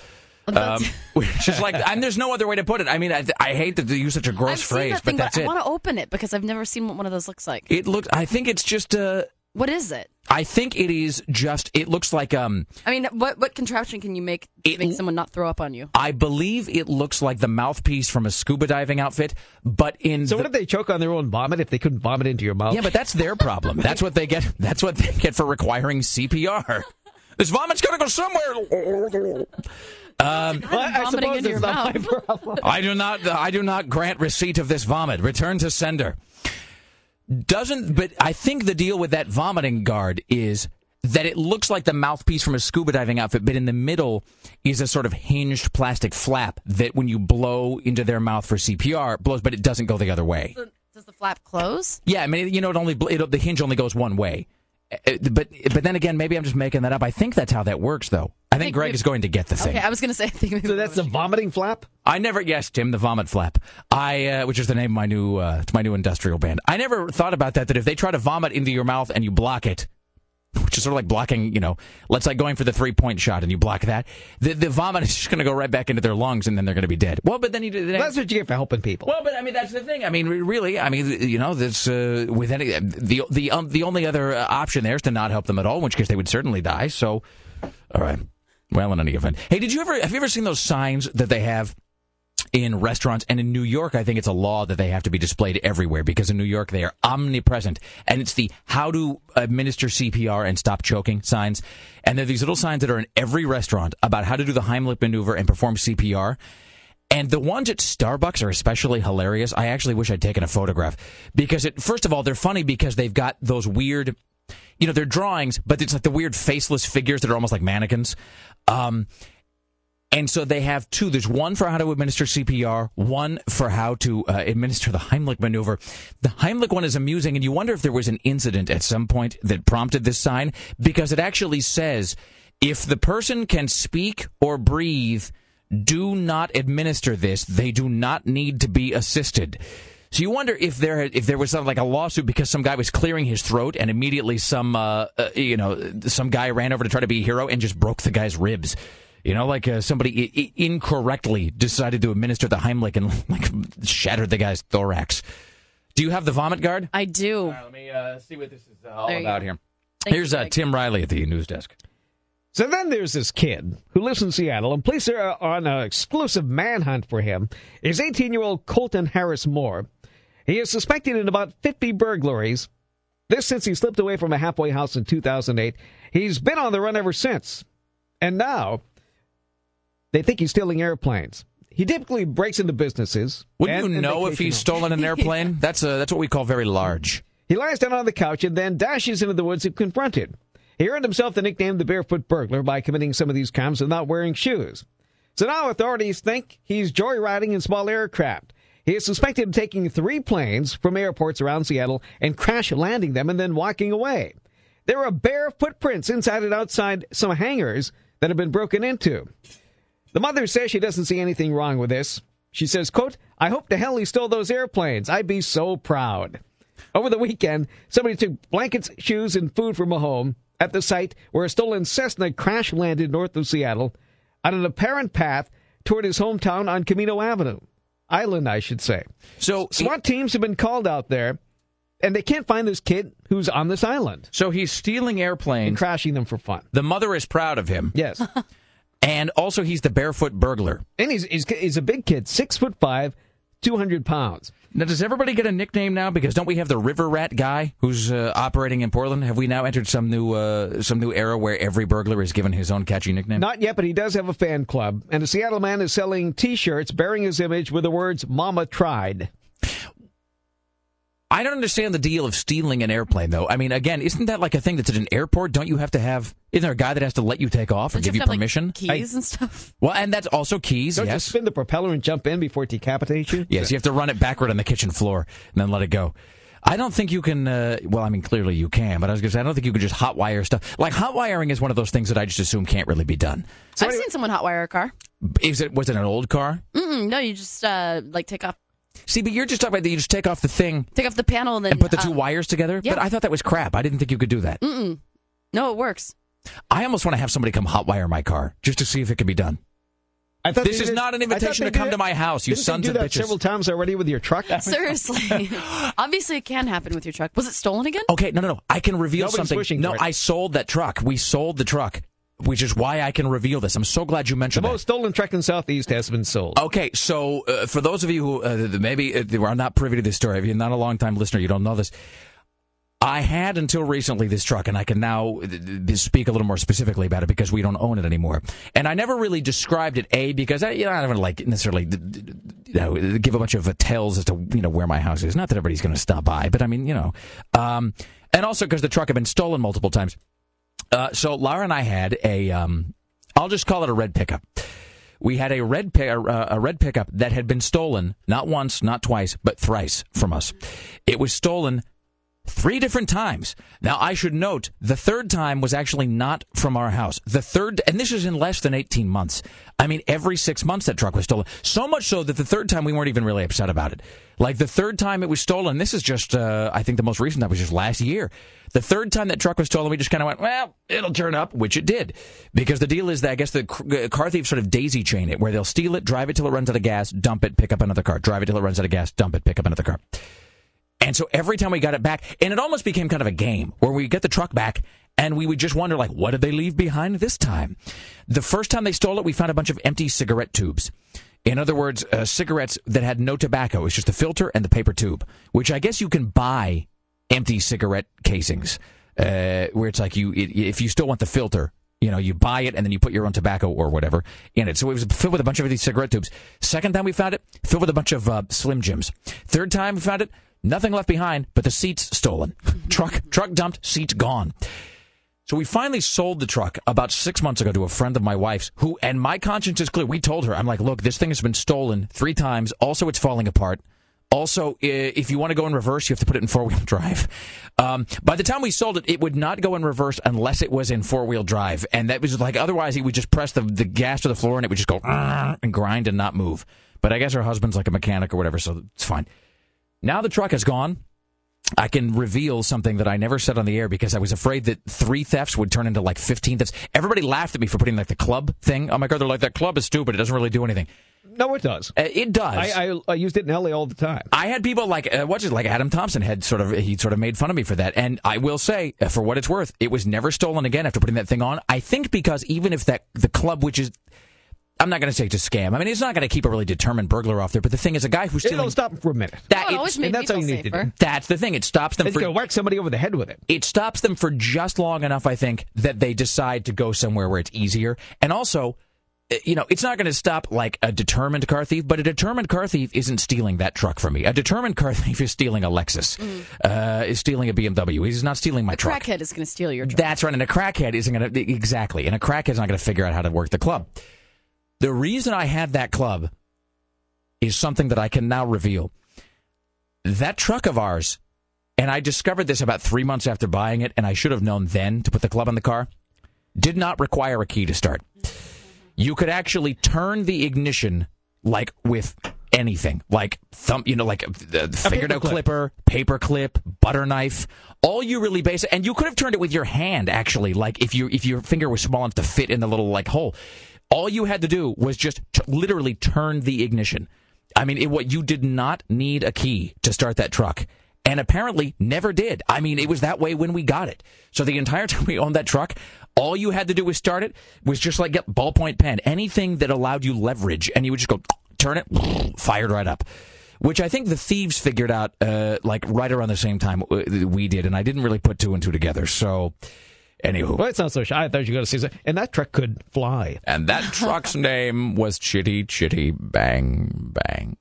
Um, which is like, and there's no other way to put it. I mean, I, I hate that they use such a gross I've phrase, that thing, but that's I it. want to open it because I've never seen what one of those looks like. It looks. I think it's just. Uh, What is it? I think it is just. It looks like. Um. I mean, what what contraption can you make to It- make someone not throw up on you? I believe it looks like the mouthpiece from a scuba diving outfit, but in. So the- what if they choke on their own vomit if they couldn't vomit into your mouth? yeah, but that's their problem. That's what they get. That's what they get for requiring CPR. This vomit's gonna go somewhere. Um, Well, I, I suppose into it's your not my problem. I do not. I do not grant receipt of this vomit. Return to sender. Doesn't. But I think the deal with that vomiting guard is that it looks like the mouthpiece from a scuba diving outfit, but in the middle is a sort of hinged plastic flap that, when you blow into their mouth for CPR, blows, but it doesn't go the other way. Does the flap close? Yeah, I mean, you know, it only it, the hinge only goes one way. Uh, But but then again, maybe I'm just making that up. I think that's how that works, though. I think think Greg is going to get the thing. Okay, I was going to say. I think So that's the vomiting flap. I never, yes, Tim, the vomit flap. I, uh, which is the name of my new, uh, it's my new industrial band. I never thought about that. That if they try to vomit into your mouth and you block it, which is sort of like blocking, you know, let's like going for the three point shot and you block that, the, the vomit is just going to go right back into their lungs and then they're going to be dead. Well, but then you do That's what you get for helping people. well, but I mean that's the thing. I mean, really, I mean, you know, this uh, with any the the um, the only other uh, option there is to not help them at all, in which case they would certainly die. So, all right. Well, in any event, hey, did you ever have you ever seen those signs that they have? In restaurants and in New York, I think it's a law that they have to be displayed everywhere because in New York they are omnipresent. And it's the how to administer CPR and stop choking signs. And there are these little signs that are in every restaurant about how to do the Heimlich maneuver and perform CPR. And the ones at Starbucks are especially hilarious. I actually wish I'd taken a photograph because it, first of all, they're funny because they've got those weird, you know, they're drawings, but it's like the weird faceless figures that are almost like mannequins. Um, and so they have two. There's one for how to administer CPR, one for how to uh, administer the Heimlich maneuver. The Heimlich one is amusing, and you wonder if there was an incident at some point that prompted this sign because it actually says if the person can speak or breathe, do not administer this. They do not need to be assisted. So you wonder if there if there was something like a lawsuit because some guy was clearing his throat and immediately some uh, uh, you know some guy ran over to try to be a hero and just broke the guy's ribs. You know, like uh, somebody I- I- incorrectly decided to administer the Heimlich and like shattered the guy's thorax. Do you have the vomit guard? I do. let me uh, see what this is all There you about go. here. Thank Here's you, uh, Greg. Tim Riley at the news desk. So then there's this kid who lives in Seattle, and police are on an exclusive manhunt for him. Is 18 year old Colton Harris Moore. He is suspected in about 50 burglaries. This since he slipped away from a halfway house in 2008. He's been on the run ever since. And now they think he's stealing airplanes. He typically breaks into businesses. Wouldn't and- you know if he's stolen an airplane? That's uh, that's what we call very large. He lies down on the couch and then dashes into the woods if confronted. He earned himself the nickname the Barefoot Burglar by committing some of these crimes without wearing shoes. So now authorities think he's joyriding in small aircraft. He is suspected of taking three planes from airports around Seattle and crash landing them and then walking away. There are bare footprints inside and outside some hangars that have been broken into. The mother says she doesn't see anything wrong with this. She says, quote, I hope to hell he stole those airplanes. I'd be so proud. Over the weekend, somebody took blankets, shoes, and food from a home at the site where a stolen Cessna crash landed north of Seattle on an apparent path toward his hometown on Camano Avenue. Island, I should say. So SWAT teams have been called out there, and they can't find this kid who's on this island so he's stealing airplanes and airplanes. crashing them for fun. The mother is proud of him, Yes. and also he's the barefoot burglar. and he's, he's, he's a big kid, six foot five, 200 pounds. Now, does everybody get a nickname now? Because don't we have the River Rat guy who's uh, operating in Portland? Have we now entered some new uh, some new era where every burglar is given his own catchy nickname? Not yet, but he does have a fan club, and a Seattle man is selling T-shirts bearing his image with the words "Mama tried." I don't understand the deal of stealing an airplane, though. I mean, again, isn't that like a thing that's at an airport? Don't you have to have? Isn't there a guy that has to let you take off or Don't give you have to permission? Like, keys and stuff. well, and that's also keys. Don't you yes. spin the propeller and jump in before it decapitates you? Yes, you have to run it backward on the kitchen floor and then let it go. I don't think you can. Uh, well, I mean, clearly you can, but I was going to say I don't think you can just hot wire stuff. Like hot wiring is one of those things that I just assume can't really be done. So I've seen someone hotwire a car. Is it was it an old car? Mm-mm, no, you just uh, like take off See, but you're just talking about that you just take off the thing take off the panel and then and put the two uh, wires together. yeah. But I thought that was crap. I didn't think you could do that. Mm-mm. No, it works. I almost want to have somebody come hot wire my car just to see if it can be done. I thought This is did- not an invitation to come did to my house, you Didn't they sons do of that bitches. several times already with your truck. Seriously. Obviously, it can happen with your truck. Was it stolen again? Okay, no, no, no. I can reveal Nobody's something. No. I sold that truck. We sold the truck, which is why I can reveal this. I'm so glad you The mentioned that. most stolen truck in Southeast has been sold. Okay, so uh, for those of you who uh, maybe uh, are not privy to this story, if you're not a long time listener, you don't know this. I had until recently this truck, and I can now speak a little more specifically about it because we don't own it anymore. And I never really described it, a because I, you know, I don't like necessarily you know, give a bunch of uh, tales as to you know where my house is. Not that everybody's going to stop by, but I mean, you know, um, and also because the truck had been stolen multiple times. Uh, so Laura and I had a, um, I'll just call it a red pickup. We had a red pi- uh, a red pickup that had been stolen not once, not twice, but thrice from us. It was stolen three different times. Now I should note the third time was actually not from our house. The third, and this is in less than 18 months. I mean, every six months that truck was stolen. So much so that the third time we weren't even really upset about it. Like the third time it was stolen, this is just, uh, I think the most recent that was just last year. The third time that truck was stolen, we just kind of went, well, it'll turn up, which it did. Because the deal is that I guess the car thieves sort of daisy chain it, where they'll steal it, drive it till it runs out of gas, dump it, pick up another car, drive it till it runs out of gas, dump it, pick up another car. And so every time we got it back, and it almost became kind of a game where we get the truck back and we would just wonder, like, what did they leave behind this time? The first time they stole it, we found a bunch of empty cigarette tubes. In other words, uh, cigarettes that had no tobacco. It's just the filter and the paper tube, which I guess you can buy empty cigarette casings, uh, where it's like you, if you still want the filter, you know, you buy it and then you put your own tobacco or whatever in it. So it was filled with a bunch of these cigarette tubes. Second time we found it, filled with a bunch of uh, Slim Jims. Third time we found it, nothing left behind but the seats stolen. truck, truck dumped, seats gone. So we finally sold the truck about six months ago to a friend of my wife's who, and my conscience is clear. We told her, I'm like, look, this thing has been stolen three times. Also, it's falling apart. Also, if you want to go in reverse, you have to put it in four wheel drive. Um, by the time we sold it, it would not go in reverse unless it was in four wheel drive. And that was like, otherwise, he would just press the, the gas to the floor and it would just go and grind and not move. But I guess her husband's like a mechanic or whatever, so it's fine. Now the truck is gone. I can reveal something that I never said on the air because I was afraid that three thefts would turn into like 15 thefts. Everybody laughed at me for putting like the club thing on my car. They're like, that club is stupid. It doesn't really do anything. No, it does. Uh, it does. I, I, I used it in LA all the time. I had people like uh, what's it like Adam Thompson had sort of he sort of made fun of me for that, and I will say uh, for what it's worth, it was never stolen again after putting that thing on. I think because even if that the club, which is I'm not going to say it's a scam. I mean, it's not going to keep a really determined burglar off there. But the thing is, a guy who's stealing It'll stop for a minute. that Oh, it it- always made and me that's all feel you need to safer. do. that's the thing. It stops them It's for going to whack somebody over the head with it. it stops them for just long enough, I think, that they decide to go somewhere where it's easier. And also, uh, you know, it's not going to stop like a determined car thief, but a determined car thief isn't stealing that truck from me. A determined car thief is stealing a Lexus, uh, is stealing a BMW. He's not stealing my truck. Crackhead is going to steal your truck. That's right. And a crackhead isn't going to, exactly. And a crackhead's not going to figure out how to work the club. The reason I had that club is something that I can now reveal. That truck of ours, and I discovered this about three months after buying it, and I should have known then to put the club on the car, did not require a key to start. You could actually turn the ignition like with anything, like thumb, you know, like uh, the fingernail clip. clipper, paper clip, butter knife. All you really base, and you could have turned it with your hand actually, like if you if your finger was small enough to fit in the little like hole. All you had to do was just t- literally turn the ignition. I mean, it, what you did not need a key to start that truck, and apparently never did. I mean, it was that way when we got it. So the entire time we owned that truck, all you had to do was start it. Was just like get ballpoint pen, anything that allowed you leverage, and you would just go turn it, fired right up. Which I think the thieves figured out, uh, like right around the same time uh, we did, and I didn't really put two and two together. So, anywho, Well, it's not so shy. I thought you were going to say something. And that truck could fly. and that truck's name was Chitty Chitty Bang Bang.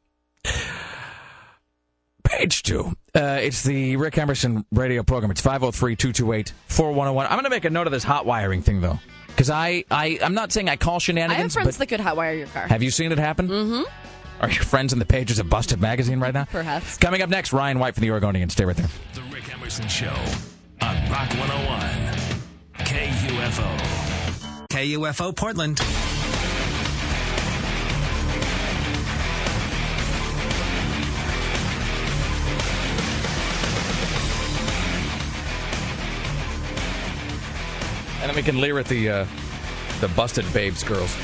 Page two. Uh, it's the Rick Emerson radio program. It's 503 228 4101. I'm going to make a note of this hot wiring thing, though. Because I, I, I'm not saying I call shenanigans. I have shenanigans, friends but that could hotwire your car. have you seen it happen? Mm-hmm. Are your friends in the pages of Busted Magazine right now? Perhaps. Coming up next, Ryan White from the Oregonian. Stay right there. The Rick Emerson Show on Rock 101. KUFO. KUFO Portland. And then we can leer at the, uh, the Busted Babes girls.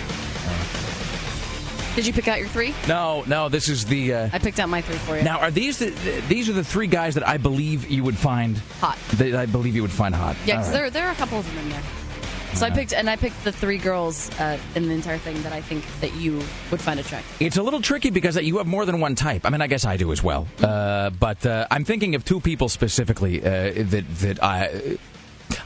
Did you pick out your three? No, no, this is the. Uh, I picked out my three for you. now, are these the, these are the three guys that I believe you would find Hot. That I believe you would find hot. Yeah, because right. there, there are a couple of them in there. So I picked, and I picked the three girls uh, in the entire thing that I think that you would find attractive. It's a little tricky because you have more than one type. I mean, I guess I do as well. Uh, but uh, I'm thinking of two people specifically uh, that that I.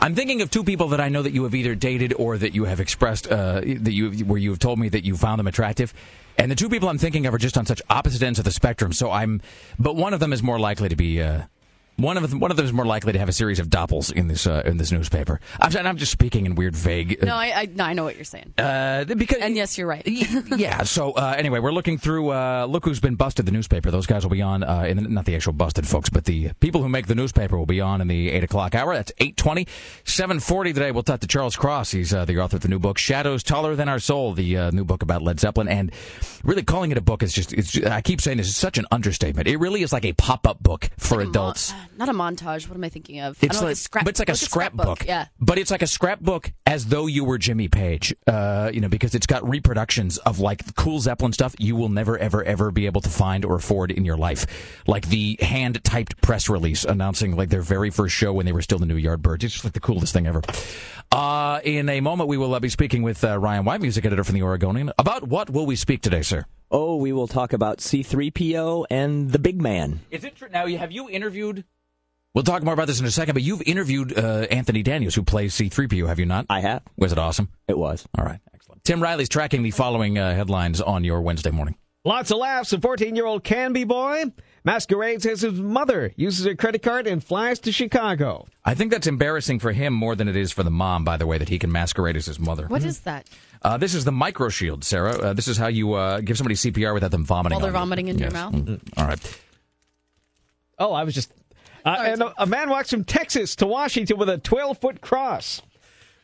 I'm thinking of two people that I know that you have either dated or that you have expressed uh, that you where you have told me that you found them attractive. And the two people I'm thinking of are just on such opposite ends of the spectrum. So I'm, but one of them is more likely to be. Uh, one of them, one of them is more likely to have a series of doppels in this uh, in this newspaper. I'm, and I'm just speaking in weird, vague. No, I, I, no, I know what you're saying. Uh, because And yes, you're right. yeah. So uh, anyway, we're looking through. Uh, look who's been busted. The newspaper. Those guys will be on. Uh, in the, not the actual busted folks, but the people who make the newspaper will be on in the eight o'clock hour. That's eight twenty. Seven forty today. We'll talk to Charles Cross. He's uh, the author of the new book "Shadows Taller Than Our Soul," the uh, new book about Led Zeppelin. And really, calling it a book is just. It's. I keep saying this is such an understatement. It really is like a pop-up book for Like adults. mon- not a montage. What am I thinking of? It's I don't know, like, a scrap, but it's like a like scrapbook. Yeah. But it's like a scrapbook as though you were Jimmy Page. Uh, you know, because it's got reproductions of like cool Zeppelin stuff you will never, ever, ever be able to find or afford in your life. Like the hand typed press release announcing like their very first show when they were still the New Yardbirds. It's just like the coolest thing ever. Uh, in a moment, we will uh, be speaking with uh, Ryan White, music editor from the Oregonian. About what will we speak today, sir? Oh, we will talk about C3PO and the big man. Is it true? Now, have you interviewed? We'll talk more about this in a second, but you've interviewed uh, Anthony Daniels, who plays C3PO, have you not? I have. Was it awesome? It was. All right, excellent. Tim Riley's tracking the following uh, headlines on your Wednesday morning. Lots of laughs. A 14 year old Canby boy masquerades as his mother, uses her credit card, and flies to Chicago. I think that's embarrassing for him more than it is for the mom, by the way, that he can masquerade as his mother. What is that? Uh, this is the micro shield, Sarah. Uh, this is how you uh, give somebody CPR without them vomiting. While they're on you. vomiting into your Yes. mouth? Mhm. All right. Oh, I was just. Uh, and a, a man walks from Texas to Washington with a 12 foot cross.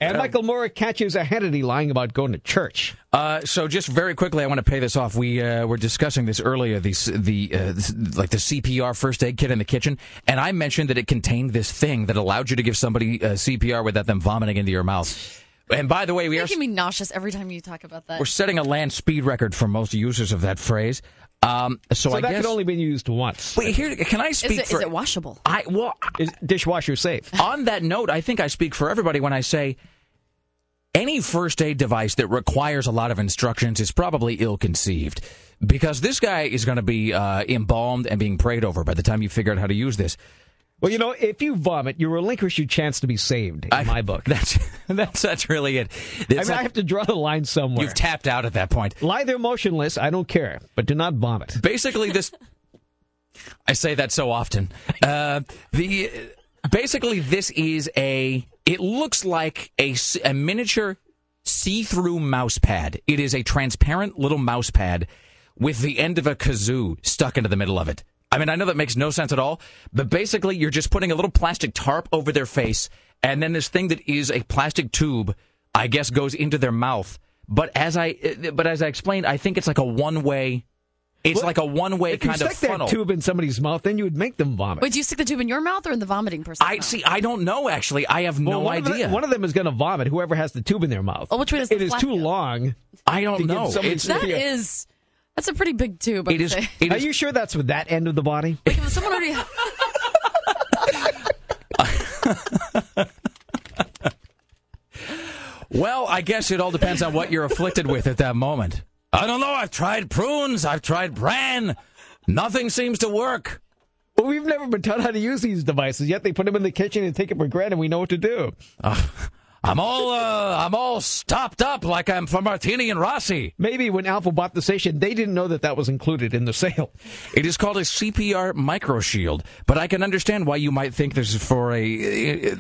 And Michael Moore catches a Hannity lying about going to church. Uh, so just very quickly, I want to pay this off. We uh, were discussing this earlier, the the uh, this- like the CPR first aid kit in the kitchen, and I mentioned that it contained this thing that allowed you to give somebody uh, CPR without them vomiting into your mouth. And by the way, we You're are making me nauseous every time you talk about that. we're setting a land speed record for most users of that phrase. Um, so, So I that guess could only be used once. wait here. Can I is, speak it, for is it washable? I well Is dishwasher safe? on that note, I think I speak for everybody when I say any first aid device that requires a lot of instructions is probably ill conceived. Because this guy is going to be uh, embalmed and being prayed over by the time you figure out how to use this. Well, you know, if you vomit, you relinquish your chance to be saved, in I- my book. That's that's that's really it. I It's mean, I have to draw the line somewhere. you've tapped out at that point. Lie there motionless, I don't care, but do not vomit. Basically, this. I say that so often. Uh, the basically this is a. It looks like a, a miniature see-through mouse pad. It is a transparent little mouse pad with the end of a kazoo stuck into the middle of it. I mean, I know that makes no sense at all, but basically, you're just putting a little plastic tarp over their face, and then this thing that is a plastic tube, I guess, goes into their mouth. But as I, but as I explained, I think it's like a one-way. It's Well, like a one-way If you kind of stick that tube in somebody's mouth, then you would make them vomit. Wait, do you stick the tube in your mouth or in the vomiting person's I mouth? see. I don't know. Actually, I have Well, no one idea. Of the, one of them is going to vomit. Whoever has the tube in their mouth. Oh, which one does it the is flap too go? I long? to don't give know. somebody It's, That Yeah. is, that's a pretty big tube. I it would is. say. It Are is you sure that's with that end of the body? Like if someone already. Well, I guess it all depends on what you're afflicted with at that moment. I don't know. I've tried prunes. I've tried bran. Nothing seems to work. Well, we've never been taught how to use these devices, yet they put them in the kitchen and take it for granted we know what to do. I'm all uh, I'm all stopped up like I'm from Martini and Rossi. Maybe when Alpha bought the station, they didn't know that that was included in the sale. It is called a CPR micro shield, but I can understand why you might think this is for a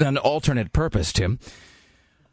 an alternate purpose, Tim.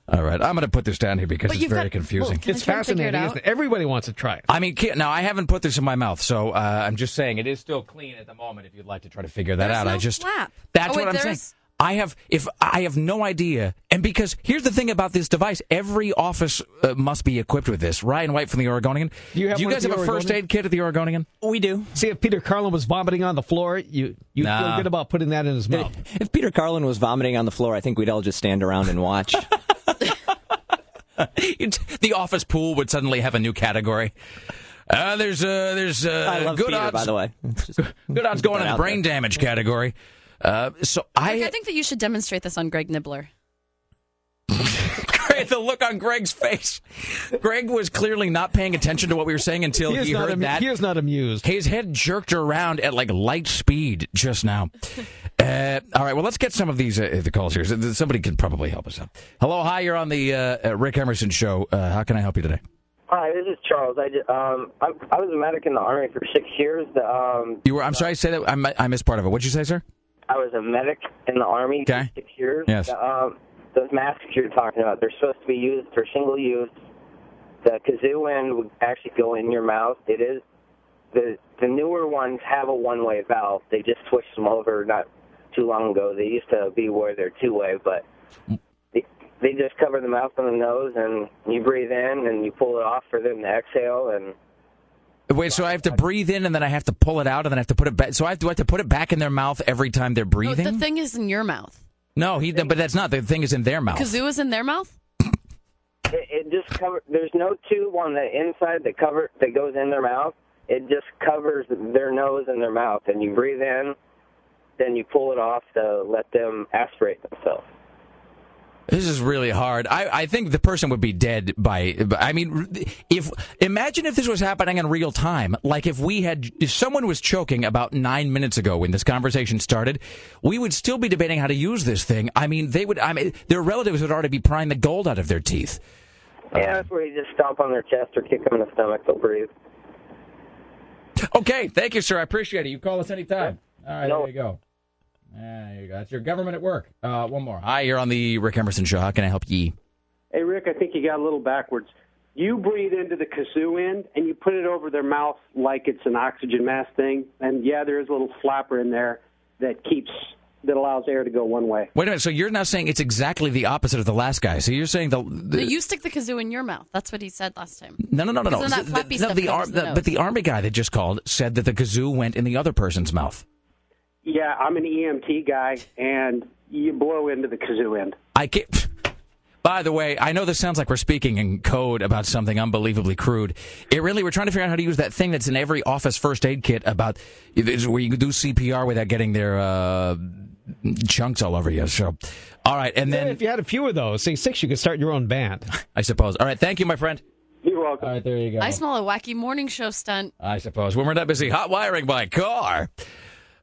All right, I'm going to put this down here because But it's very got- confusing. Can I It's try and figure it fascinating, out? isn't it? Everybody wants to try it. I mean, ki- now I haven't put this in my mouth, so uh, I'm just saying it is still clean at the moment. If you'd like to try to figure that There's out, no I just flap. that's Oh, wait, what I'm saying. There's- I have if I have no idea, and because here's the thing about this device: every office uh, must be equipped with this. Ryan White from the Oregonian. Do you have one guys have the a first aid kit at the Oregonian? We do. See, if Peter Carlin was vomiting on the floor, you you Nah. feel good about putting that in his mouth. If Peter Carlin was vomiting on the floor, I think we'd all just stand around and watch. The office pool would suddenly have a new category. Uh, there's uh, there's uh, I love good Peter, odds. by the way. Just- Good odds going Put in the brain there. damage category. Uh, so Rick, I, I think that you should demonstrate this on Greg Nibler. Greg, the look on Greg's face. Greg was clearly not paying attention to what we were saying until He he, heard amu- that. he is not amused. His head jerked around at like light speed just now. Uh, all right, well, let's get some of these uh, the calls here. Somebody can probably help us out. Hello, hi, you're on the uh, uh, Rick Emerson show. Uh, how can I help you today? Hi, this is Charles. I, ju- um, I, I was a medic in the Army for six years. The, um, You were. I'm sorry, say that. I, I missed part of it. What'd you say, sir? I was a medic in the Army Okay. for six years. Yes. The, um, those masks you're talking about, they're supposed to be used for single use. The kazoo end would actually go in your mouth. It is the the newer ones have a one way valve. They just switched them over not too long ago. They used to be where they're two way, but they, they just cover the mouth and the nose, and you breathe in and you pull it off for them to exhale and. Wait, so I have to breathe in and then I have to pull it out and then I have to put it back. So I have, do I have to put it back in their mouth every time they're No, breathing? the thing is in your mouth. no, he. But that's not the thing. Is in their mouth. Kazoo is in their mouth? It, it just cover. There's no tube on the inside that cover that goes in their mouth. It just covers their nose and their mouth, and you breathe in, then you pull it off to let them aspirate themselves. This is really hard. I, I think the person would be dead by. I mean, if imagine if this was happening in real time. Like if we had, if someone was choking about nine minutes ago when this conversation started, we would still be debating how to use this thing. I mean, they would. I mean, their relatives would already be prying the gold out of their teeth. Yeah, that's where you just stomp on their chest or kick them in the stomach. They'll breathe. Okay, thank you, sir. I appreciate it. You call us anytime. All right, No. there you go. There you go. That's your government at work. Uh, one more. Hi, you're on the Rick Emerson show. How can I help ye? Hey, Rick, I think you got a little backwards. You breathe into the kazoo end and you put it over their mouth like it's an oxygen mask thing. And yeah, there is a little flapper in there that keeps that allows air to go one way. Wait a minute. So you're now saying it's exactly the opposite of the last guy. So you're saying the, the No, you stick the kazoo in your mouth. That's what he said last time. No, no, no, no, no. That The- flappy no, the goes ar- the the- but the army guy that just called said that the kazoo went in the other person's mouth. Yeah, I'm an EMT guy, and you blow into the kazoo end. I can't. By the way, I know this sounds like we're speaking in code about something unbelievably crude. It really, we're trying to figure out how to use that thing that's in every office first aid kit about it's where you can do CPR without getting their uh, chunks all over you. So, all right, and Then then if you had a few of those, say six, you could start your own band. I suppose. All right, thank you, my friend. You're welcome. All right, there you go. I smell a wacky morning show stunt. I suppose. When we're not busy hot wiring my car.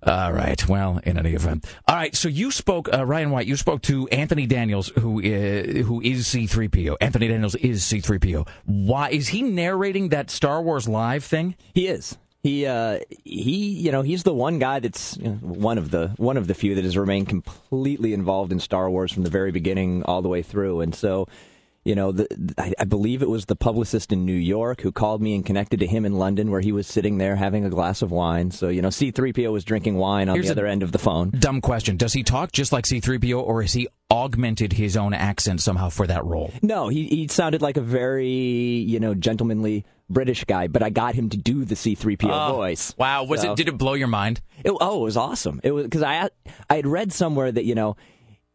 All right. Well, in any event. All right. So you spoke, uh, Ryan White. You spoke to Anthony Daniels, who uh, who is C-3PO. Anthony Daniels is C-3PO. Why is he narrating that Star Wars live thing? He is. He uh, he you know he's the one guy that's you know, one of the one of the few that has remained completely involved in Star Wars from the very beginning all the way through, and so. You know, the, I, I believe it was the publicist in New York who called me and connected to him in London, where he was sitting there having a glass of wine. So, you know, C3PO was drinking wine on Here's the other end of the phone. Dumb question. Does he talk just like C-3PO, or is he augmented his own accent somehow for that role? No, he he sounded like a very you know gentlemanly British guy, but I got him to do the C3PO Oh, voice. Wow. Was So- it? Did it blow your mind? It, oh, it was awesome. It was because I I had read somewhere that you know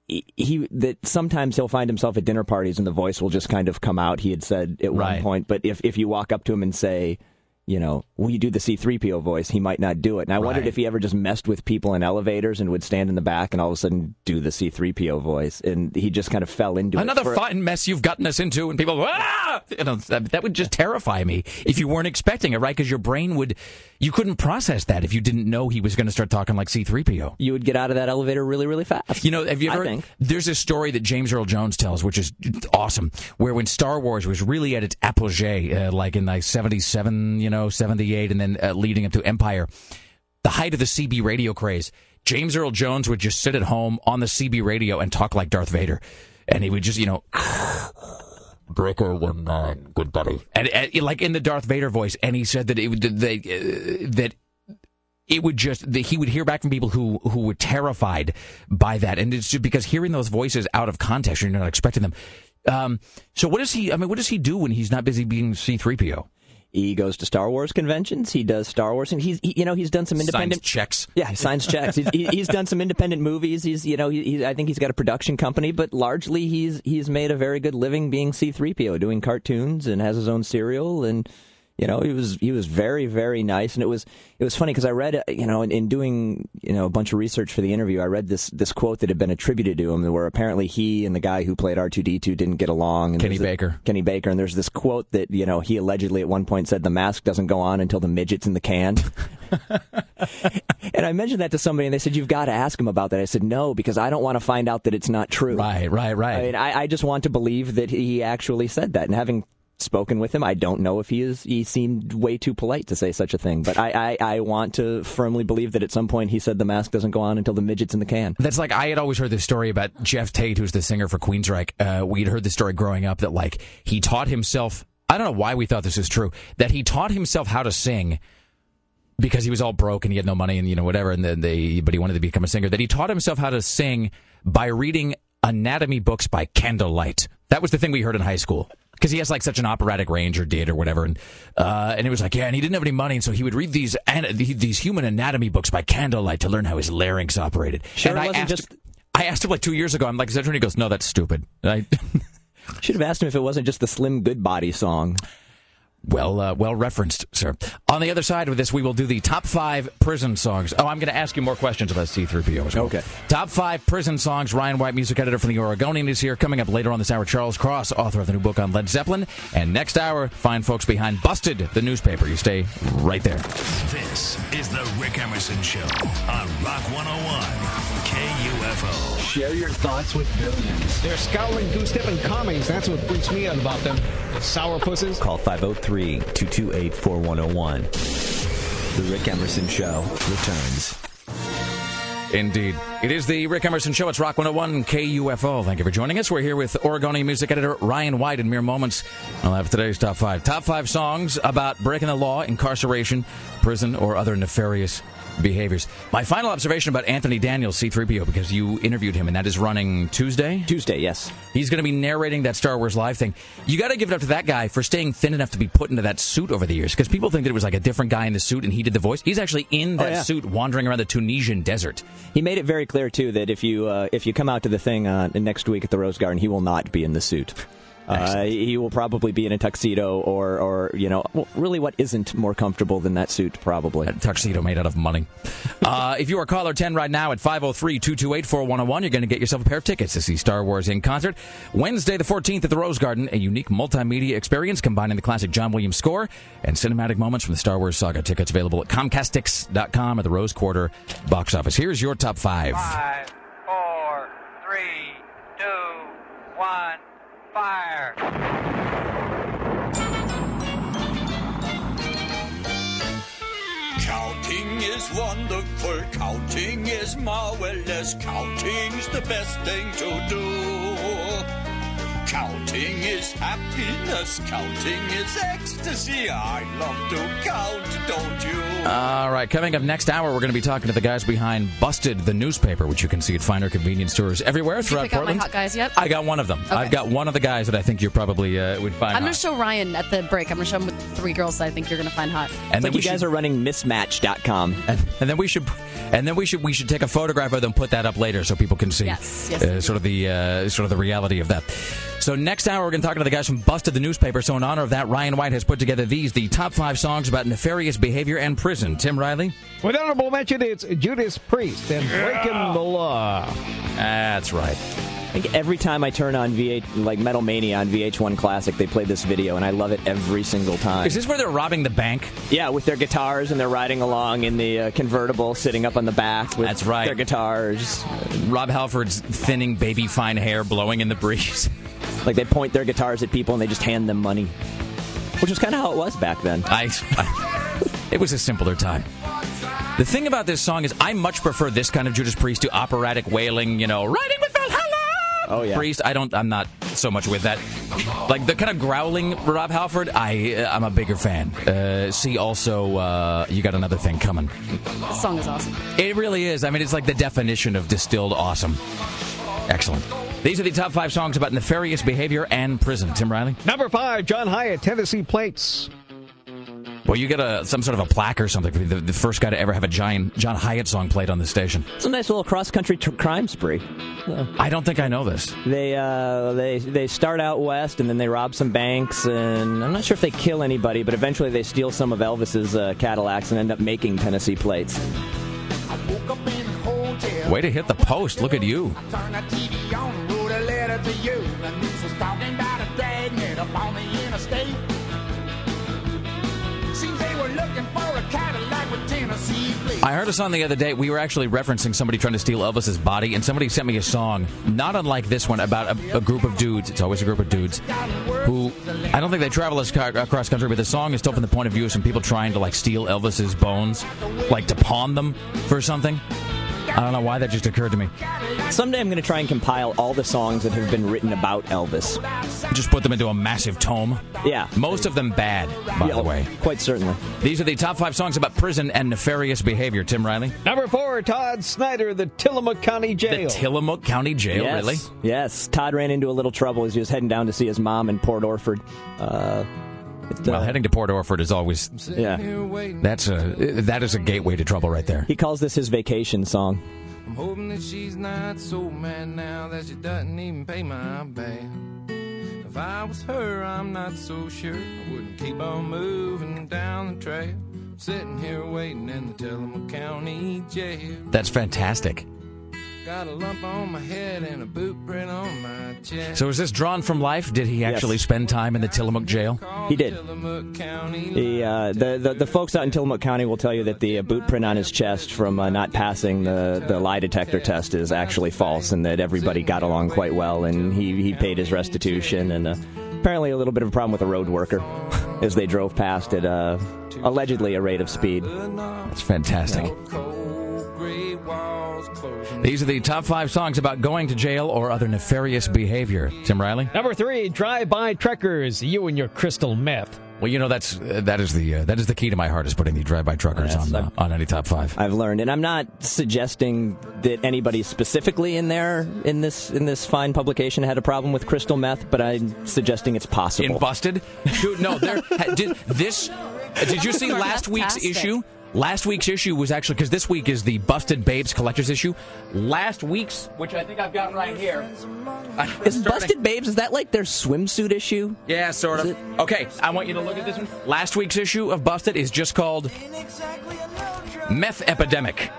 he, that sometimes he'll find himself at dinner parties and the voice will just kind of come out. He had said at Right. one point, but if if you walk up to him and say. You know, will you do the C3PO voice? He might not do it. And I wondered if he ever just messed with people in elevators and would stand in the back and all of a sudden do the C3PO voice. And he just kind of fell into Another it. for- fine mess you've gotten us into, and people, ah! You know, that, that would just terrify me if you weren't expecting it, right? Because your brain would, you couldn't process that if you didn't know he was going to start talking like C3PO. You would get out of that elevator really, really fast. You know, have you ever? There's a story that James Earl Jones tells, which is awesome, where when Star Wars was really at its apogee, uh, like in like '77, you know, '78, and then uh, leading up to Empire, the height of the CB radio craze, James Earl Jones would just sit at home on the CB radio and talk like Darth Vader, and he would just, you know. Breaker one nine, good buddy, and, and like in the Darth Vader voice, and he said that it would they, uh, that it would just that he would hear back from people who who were terrified by that, and it's just because hearing those voices out of context, you're not expecting them. Um, so what does he? I mean, what does he do when he's not busy being C three PO? He goes to Star Wars conventions. He does Star Wars, and he's he, you know he's done some independent checks. Yeah, he signs checks. he's, he- he's done some independent movies. He's you know he, I think he's got a production company, but largely he's he's made a very good living being C-3PO, doing cartoons and has his own cereal and. You know, he was he was very very nice, and it was it was funny because I read you know in, in doing you know a bunch of research for the interview, I read this this quote that had been attributed to him, where apparently he and the guy who played R two D two didn't get along. And Kenny there's a- Baker. Kenny Baker, and there's this quote that you know he allegedly at one point said the mask doesn't go on until the midget's in the can. and I mentioned that to somebody, and they said you've got to ask him about that. I said no because I don't want to find out that it's not true. Right, right, right. I mean, I, I just want to believe that he actually said that, and having spoken with him, I don't know if he is. He seemed way too polite to say such a thing, but I, I, I want to firmly believe that at some point he said the mask doesn't go on until the midget's in the can. That's like I had always heard this story about Geoff Tate, who's the singer for Queensryche. Uh, we'd heard the story growing up that like he taught himself. I don't know why we thought this is true. That he taught himself how to sing because he was all broke and he had no money and you know whatever. And then they, but he wanted to become a singer. That he taught himself how to sing by reading anatomy books by candlelight. That was the thing we heard in high school. Because he has like such an operatic range, or did, or whatever, and uh, and it was like, yeah, and he didn't have any money, and so he would read these ana- these human anatomy books by candlelight to learn how his larynx operated. Sure, and I wasn't asked, just- I asked him like two years ago. I'm like, is that true? And he goes, no, that's stupid. I, Should have asked him if it wasn't just the Slim Goodbody song. Well, uh, well referenced, sir. On the other side of this, we will do the top five prison songs. Oh, I'm going to ask you more questions about C3PO as well. Okay. Top five prison songs. Ryan White, music editor from the Oregonian, is here. Coming up later on this hour, Charles Cross, author of the new book on Led Zeppelin. And next hour, fine folks behind Busted, the newspaper. You stay right there. This is the Rick Emerson Show on Rock 101 KUFO. Share your thoughts with billions. They're scowling, goose-stepping commies. That's what freaks me out about them. The sour pusses. Call 503 228 4101. The Rick Emerson Show returns. Indeed. It is the Rick Emerson Show. It's Rock 101 KUFO. Thank you for joining us. We're here with Oregonian music editor Ryan White in mere moments. I'll have today's top five. Top five songs about breaking the law, incarceration, prison, or other nefarious behaviors. My final observation about Anthony Daniels, C3PO, because you interviewed him, and that is running Tuesday? Tuesday, yes. He's going to be narrating that Star Wars Live thing. You got to give it up to that guy for staying thin enough to be put into that suit over the years, because people think that it was like a different guy in the suit and he did the voice. He's actually in that Oh, yeah. suit wandering around the Tunisian desert. He made it very clear too that if you uh, if you come out to the thing uh, next week at the Rose Garden, he will not be in the suit. Uh, he will probably be in a tuxedo or, or you know, well, really what isn't more comfortable than that suit, probably. A tuxedo made out of money. uh, if you are caller 10 right now at 503 228 4101, you're going to get yourself a pair of tickets to see Star Wars in concert. Wednesday, the 14th at the Rose Garden, a unique multimedia experience combining the classic John Williams score and cinematic moments from the Star Wars saga. Tickets available at Comcastix.com at the Rose Quarter box office. Here's your top five. Five, four, three, two, one, fire. Counting is wonderful, counting is marvelous, counting's the best thing to do. Counting is happiness, counting is ecstasy. I love to count, don't you? All right, coming up next hour, we're going to be talking to the guys behind Busted, the newspaper, which you can see at finer convenience stores everywhere Did you throughout pick out my Portland. hot guys yet? I got one of them. I've got one of the guys that I think you probably uh, would find I'm going to show Ryan at the break. I'm going to show him with three girls that I think you're going to find hot. And then like we you guys should- are running mismatch.com. and, and then we should and then we should we should take a photograph of them put that up later so people can see Yes, yes, uh, sort of the uh, sort of the reality of that So next hour, we're going to talk to the guys from Busted the Newspaper. So in honor of that, Ryan White has put together these, the top five songs about nefarious behavior and prison. Tim Riley? With honorable mention, it's Judas Priest and Breaking the Law. That's right. I think every time I turn on V8, like Metal Mania on VH1 Classic, they play this video, and I love it every single time. Is this where they're robbing the bank? Yeah, with their guitars, and they're riding along in the uh, convertible, sitting up on the back with That's right. their guitars. Rob Halford's thinning baby fine hair blowing in the breeze. Like they point their guitars at people and they just hand them money, which is kind of how it was back then. I, I, it was a simpler time. The thing about this song is, I much prefer this kind of Judas Priest to operatic wailing, you know, riding with Valhalla. Oh yeah, Priest. I don't. I'm not so much with that. Like the kind of growling Rob Halford. I I'm a bigger fan. Uh, see also, uh, you got another thing coming. This song is awesome. It really is. I mean, it's like the definition of distilled awesome. Excellent. These are the top five songs about nefarious behavior and prison. Tim Riley. Number five, John Hiatt, Tennessee Plates. Well, you get a some sort of a plaque or something. The, the first guy to ever have a giant John Hiatt song played on the station. It's a nice little cross country tr- crime spree. I don't think I know this. They uh, they they start out west and then they rob some banks and I'm not sure if they kill anybody, but eventually they steal some of Elvis's uh, Cadillacs and end up making Tennessee plates. Way to hit the post. Look at you. The news was talking about a dragnet up on the interstate. I heard a song the other day. We were actually referencing somebody trying to steal Elvis's body, and somebody sent me a song, not unlike this one, about a, a group of dudes. It's always a group of dudes who I don't think they travel as across country, but the song is still from the point of view of some people trying to like steal Elvis's bones, like to pawn them for something. I don't know why that just occurred to me. Someday I'm going to try and compile all the songs that have been written about Elvis. Just put them into a massive tome. Yeah. Most of them bad, by the way. Quite certainly. These are the top five songs about prison and nefarious behavior. Tim Riley. Number four, Todd Snider, the Tillamook County Jail. The Tillamook County Jail, yes. really? Yes. Todd ran into a little trouble as he was heading down to see his mom in Port Orford. Uh, it, Well, uh, heading to Port Orford is always yeah. that's a that is a gateway to trouble right there. He calls this his vacation song. I'm hoping that she's not so mad now that she doesn't even pay my bail. If I was her, I'm not so sure I wouldn't keep on moving down the trail. Sitting here waiting in the Tillamook County Jail. That's fantastic. Got a lump on my head and a boot print on my chest. So is this drawn from life? Did he actually spend time in the Tillamook jail? He did. Tillamook County. The, uh, the, the the folks out in Tillamook County will tell you that the uh, boot print on his chest from uh, not passing the, the lie detector test is actually false, and that everybody got along quite well, and he, he paid his restitution, and uh, apparently a little bit of a problem with a road worker as they drove past at uh, allegedly a rate of speed. That's fantastic. Cold gray walls closing. These are the top five songs about going to jail or other nefarious behavior. Tim Riley. Number three, Drive-By Truckers, you and your crystal meth. Well, you know that's uh, that is the uh, that is the key to my heart is putting the drive-by truckers Yes, on uh, on any top five. I've learned, and I'm not suggesting that anybody specifically in there in this in this fine publication had a problem with crystal meth, but I'm suggesting it's possible. In busted, dude. No, there. Did this? Did you see last week's issue? Last week's issue was actually because this week is the Busted Babes collector's issue. Last week's, which I think I've got right here, Is Busted Babes? Is that like their swimsuit issue? Yeah, sort of. Okay, I want you to look at this one. Last week's issue of Busted is just called Meth Epidemic.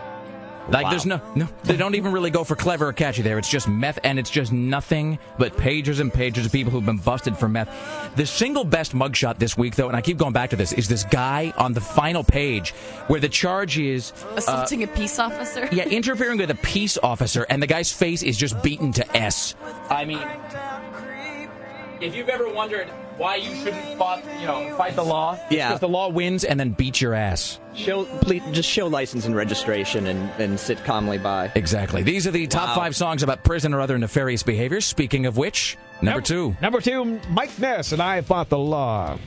Like, Wow. there's no, no, they don't even really go for clever or catchy there. It's just meth, and it's just nothing but pages and pages of people who've been busted for meth. The single best mugshot this week, though, and I keep going back to this, is this guy on the final page where the charge is uh, Assaulting a peace officer. yeah, interfering with a peace officer, and the guy's face is just beaten to S. I mean, if you've ever wondered why you shouldn't fought, you know, fight the law, Yeah. because the law wins and then beat your ass. Show, please, just show license and registration and, and sit calmly by. Exactly. These are the top Wow. five songs about prison or other nefarious behaviors. Speaking of which, number two. Number two, Mike Ness and I Fought the Law.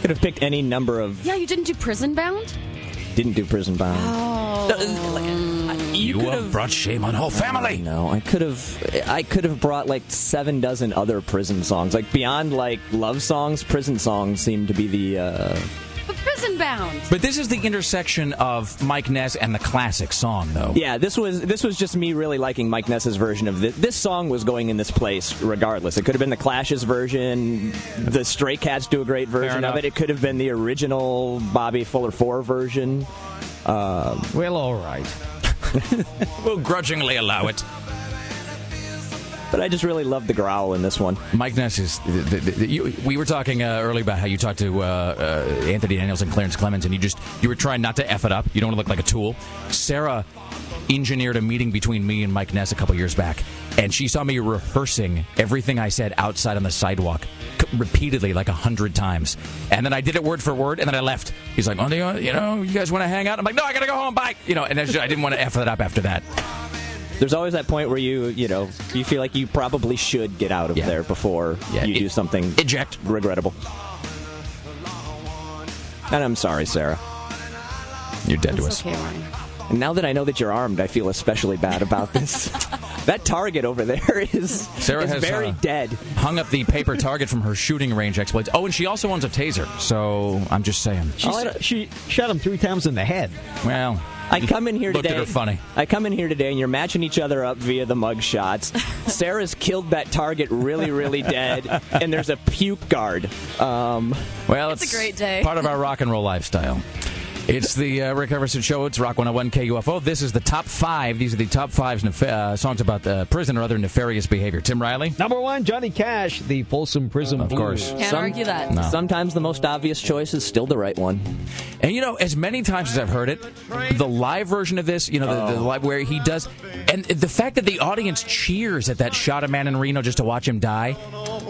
Could have picked any number of. Yeah, you didn't do prison bound? Didn't do prison bound. Oh. You, have brought shame on whole family. No, I could have. I could have brought like seven dozen other prison songs. Like beyond like love songs, prison songs seem to be the uh, But prison bound. But this is the intersection of Mike Ness and the classic song, though. Yeah, this was this was just me really liking Mike Ness's version of this. This song was going in this place regardless. It could have been the Clash's version. The Stray Cats do a great version of it. It could have been the original Bobby Fuller Four version. Um, well, all right. we'll grudgingly allow it. But I just really love the growl in this one. Mike Ness is. The, the, the, you, we were talking uh, earlier about how you talked to uh, uh, Anthony Daniels and Clarence Clemons, and you just you were trying not to f it up. You don't want to look like a tool. Sarah engineered a meeting between me and Mike Ness a couple years back, and she saw me rehearsing everything I said outside on the sidewalk c- repeatedly, like a hundred times. And then I did it word for word, and then I left. He's like, "Oh, you, know, you guys want to hang out?" I'm like, "No, I gotta go home. Bye." You know, and I just- I didn't want to f it up after that. There's always that point where you, you know, you feel like you probably should get out of there before Yeah, you e- do something eject regrettable. And I'm sorry, Sarah. You're dead to us. okay, Ryan. And now that I know that you're armed, I feel especially bad about this. that target over there is, Sarah is has very uh, dead. Hung up the paper target from her shooting range exploits. Oh, and she also owns a taser. So I'm just saying. She, she shot him three times in the head. Well, I come in here looked today. at her funny. I come in here today, and you're matching each other up via the mug shots. Sarah's killed that target really, really dead, and there's a puke guard. Um, Well, It's a great day. Part of our rock and roll lifestyle. It's the uh, Rick Emerson Show. It's Rock 101 KUFO. This is the top five. These are the top five nef- uh, songs about uh, prison or other nefarious behavior. Tim Riley? Number one, Johnny Cash, the Folsom Prison Of Blues. course. Can't Some- argue that. No. Sometimes the most obvious choice is still the right one. And you know, as many times as I've heard it, the live version of this, you know, the, the Oh. live where he does, and the fact that the audience cheers at that shot of man in Reno just to watch him die.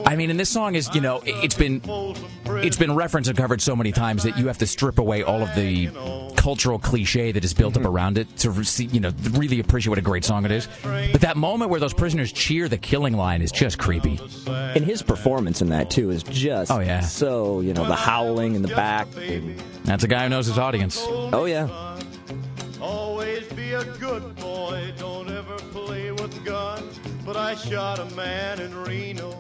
I mean, and this song is, you know, it- it's been it's been referenced and covered so many times that you have to strip away all of the cultural cliche that is built up mm-hmm. around it to see, you know, really appreciate what a great song it is. But that moment where those prisoners cheer the killing line is just creepy. And his performance in that too is just Oh, yeah. so you know the howling in the back. and- That's a guy who knows his audience. oh yeah. Always be a good boy, don't ever play with guns. But I shot a man in Reno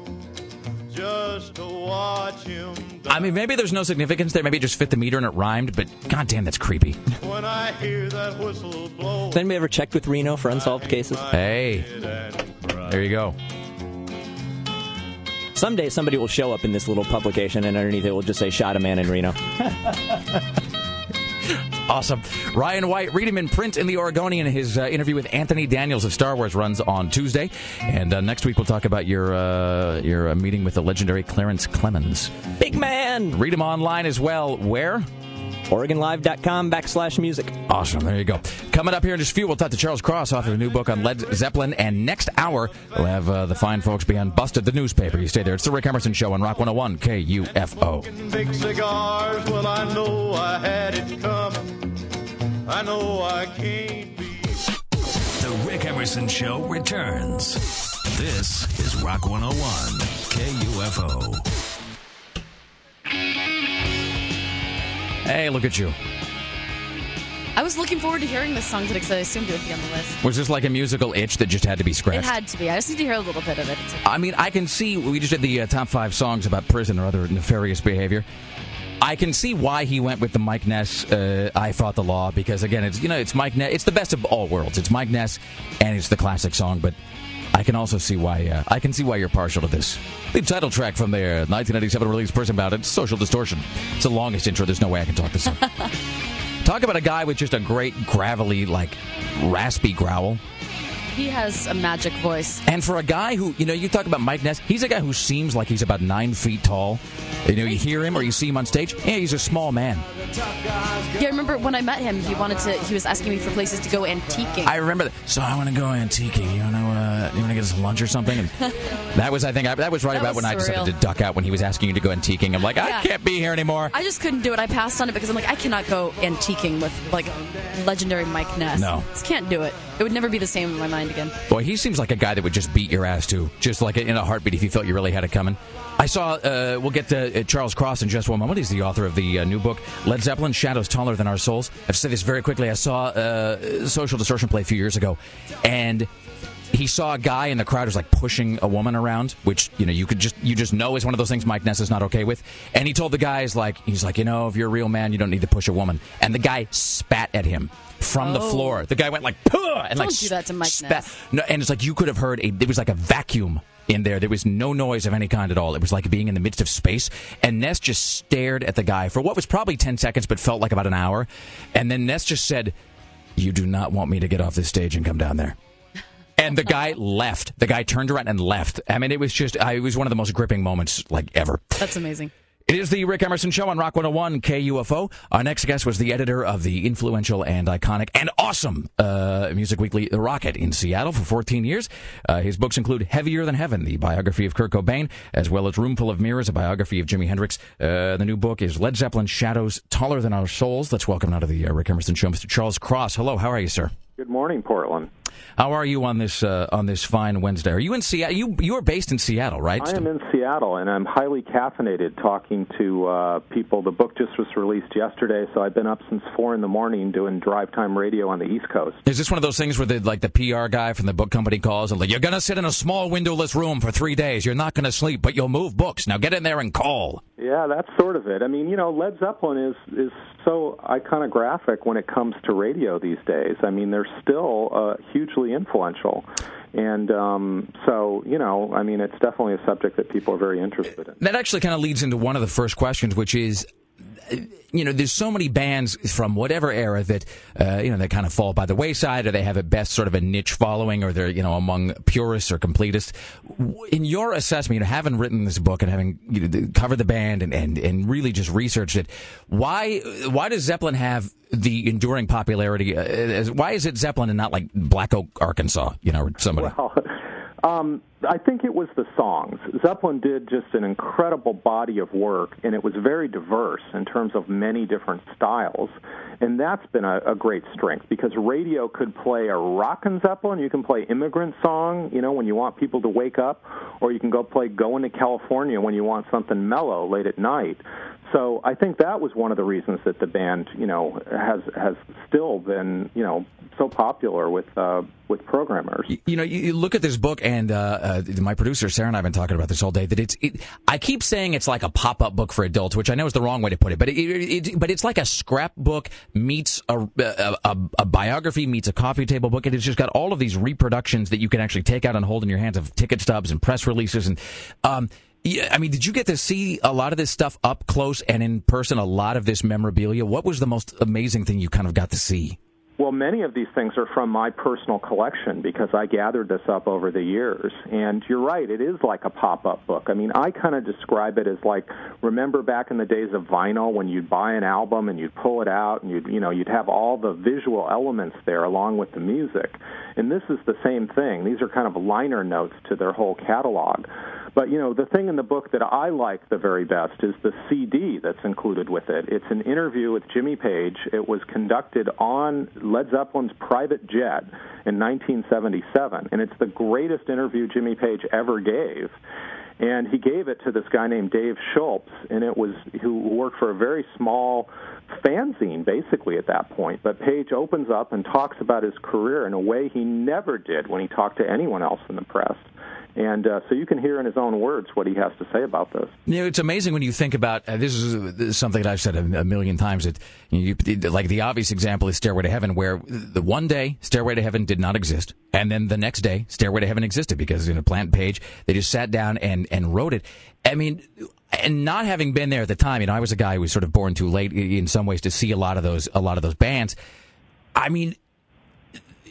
just to watch him I mean, maybe there's no significance there. Maybe it just fit the meter and it rhymed, but goddamn, that's creepy. when I hear that whistle blow. Has anybody ever checked with Reno for unsolved cases? Hey, there you go. Someday somebody will show up in this little publication and underneath it will just say shot a man in Reno. Awesome. Ryan White, read him in print in the Oregonian. His uh, interview with Anthony Daniels of Star Wars runs on Tuesday. And uh, next week we'll talk about your uh, your uh, meeting with the legendary Clarence Clemons. Big man! Read him online as well. Where? OregonLive.com backslash music. Awesome. There you go. Coming up here in just a few, we'll talk to Charles Cross, author of a new book on Led Zeppelin. And next hour, we'll have uh, the fine folks behind Busted, the newspaper. You stay there. It's the Rick Emerson Show on Rock 101 KUFO. Big cigars, well, I know I had it coming. I know I can't be. The Rick Emerson Show returns. This is Rock 101 KUFO. Hey, look at you. I was looking forward to hearing this song today because I assumed it would be on the list. Was this like a musical itch that just had to be scratched? It had to be. I just need to hear a little bit of it. Okay. I mean, I can see. We just did the uh, top five songs about prison or other nefarious behavior. I can see why he went with the Mike Ness. Uh, I fought the law because again, it's you know, it's Mike Ness. It's the best of all worlds. It's Mike Ness, and it's the classic song. But I can also see why. Uh, I can see why you're partial to this. The title track from their 1997 release, "Prison Bound," it's "Social Distortion." It's the longest intro. There's no way I can talk this up. Talk about a guy with just a great gravelly, like raspy growl. He has a magic voice. And for a guy who, you know, you talk about Mike Ness, he's a guy who seems like he's about nine feet tall. You know, you hear him or you see him on stage, yeah, he's a small man. Yeah, I remember when I met him, he wanted to. He was asking me for places to go antiquing. I remember that. So I want to go antiquing. You want to, uh, you want to get us lunch or something? And that was, I think, I, that was right That about was when I decided to duck out when he was asking you to go antiquing. I'm like, I Yeah. can't be here anymore. I just couldn't do it. I passed on it because I'm like, I cannot go antiquing with like legendary Mike Ness. No. just can't do it. It would never be the same in my mind again. Boy, he seems like a guy that would just beat your ass too, just like in a heartbeat if he felt you really had it coming. I saw. Uh, we'll get to uh, Charles Cross in just one moment. He's the author of the uh, new book, Led Zeppelin: Shadows Taller Than Our Souls. I've said this very quickly. I saw uh, Social Distortion play a few years ago, and he saw a guy in the crowd who's like pushing a woman around, which you know you could just you just know is one of those things Mike Ness is not okay with. And he told the guys like he's like you know if you're a real man you don't need to push a woman. And the guy spat at him from the Oh. floor. The guy went like Puh! and Don't like do that to Mike spat. Ness. No, and it's like you could have heard a there was like a vacuum in there. There was no noise of any kind at all. It was like being in the midst of space. And Ness just stared at the guy for what was probably ten seconds, but felt like about an hour. And then Ness just said, "You do not want me to get off this stage and come down there." And the guy left. The guy turned around and left. I mean, it was just, I, it was one of the most gripping moments like ever. That's amazing. It is the Rick Emerson Show on Rock 101 KUFO. Our next guest was the editor of the influential and iconic and awesome uh, music weekly The Rocket in Seattle for 14 years. Uh, his books include Heavier Than Heaven, the biography of Kurt Cobain, as well as Roomful of Mirrors, a biography of Jimi Hendrix. Uh, the new book is Led Zeppelin Shadows Taller Than Our Souls. Let's welcome now to the uh, Rick Emerson Show Mr. Charles Cross. Hello, how are you, sir? Good morning, Portland. How are you on this uh, on this fine Wednesday? Are you in Seattle? You you are based in Seattle, right? I am in Seattle, and I'm highly caffeinated talking to uh, people. The book just was released yesterday, so I've been up since four in the morning doing drive time radio on the East Coast. Is this one of those things where the like the PR guy from the book company calls and like you're gonna sit in a small windowless room for three days. You're not gonna sleep, but you'll move books. Now get in there and call. Yeah, that's sort of it. I mean, you know, Led Zeppelin is is so iconographic when it comes to radio these days. I mean, they're still uh, hugely influential. And um, so, you know, I mean, it's definitely a subject that people are very interested in. That actually kind of leads into one of the first questions, which is, you know, there's so many bands from whatever era that, uh, you know, they kind of fall by the wayside, or they have at best sort of a niche following, or they're, you know, among purists or completists. In your assessment, you know, having written this book and having you know, covered the band and, and, and really just researched it, why why does Zeppelin have the enduring popularity? Uh, why is it Zeppelin and not like Black Oak, Arkansas? You know, or somebody. Well, um, I think it was the songs. Zeppelin did just an incredible body of work, and it was very diverse in terms of many different styles. And that's been a, a great strength because radio could play a rockin' Zeppelin. You can play immigrant song, you know, when you want people to wake up, or you can go play Going to California when you want something mellow late at night. So I think that was one of the reasons that the band, you know, has has still been, you know, so popular with uh, with programmers. You know, you, you look at this book, and uh, uh, my producer Sarah and I have been talking about this all day. That it's, it, I keep saying it's like a pop-up book for adults, which I know is the wrong way to put it, but it, it, it but it's like a scrapbook meets a, a, a, a biography meets a coffee table book, and it's just got all of these reproductions that you can actually take out and hold in your hands of ticket stubs and press releases, and um, yeah, I mean, did you get to see a lot of this stuff up close and in person? A lot of this memorabilia. What was the most amazing thing you kind of got to see? Well, many of these things are from my personal collection because I gathered this up over the years. And you're right, it is like a pop up book. I mean, I kind of describe it as like remember back in the days of vinyl when you'd buy an album and you'd pull it out and you'd, you know, you'd have all the visual elements there along with the music. And this is the same thing. These are kind of liner notes to their whole catalog. But you know, the thing in the book that I like the very best is the CD that's included with it. It's an interview with Jimmy Page. It was conducted on Led Zeppelin's private jet in 1977, and it's the greatest interview Jimmy Page ever gave. And he gave it to this guy named Dave Schultz, and it was who worked for a very small fanzine basically at that point. But Page opens up and talks about his career in a way he never did when he talked to anyone else in the press. And uh, so you can hear in his own words what he has to say about this. You know, it's amazing when you think about uh, this, is, this is something that I've said a, a million times. That you, like the obvious example is Stairway to Heaven, where the one day Stairway to Heaven did not exist, and then the next day Stairway to Heaven existed because in a plant page they just sat down and and wrote it. I mean, and not having been there at the time, you know, I was a guy who was sort of born too late in some ways to see a lot of those a lot of those bands. I mean,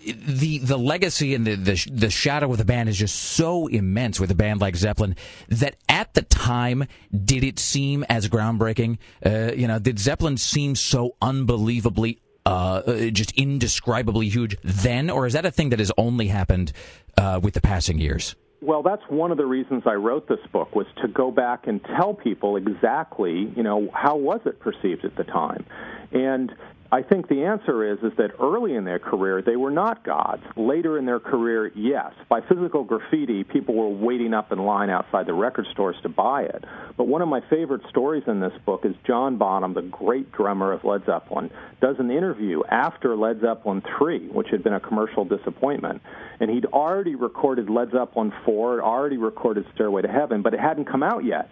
the the legacy and the, the the shadow of the band is just so immense with a band like Zeppelin that at the time did it seem as groundbreaking? Uh, you know, did Zeppelin seem so unbelievably uh, uh, just indescribably huge then, or is that a thing that has only happened uh, with the passing years? Well, that's one of the reasons I wrote this book was to go back and tell people exactly, you know, how was it perceived at the time. And I think the answer is is that early in their career they were not gods. Later in their career, yes. By physical graffiti, people were waiting up in line outside the record stores to buy it. But one of my favorite stories in this book is John Bonham, the great drummer of Led Zeppelin, does an interview after Led Zeppelin 3, which had been a commercial disappointment. And he'd already recorded Led Zeppelin 4, already recorded Stairway to Heaven, but it hadn't come out yet.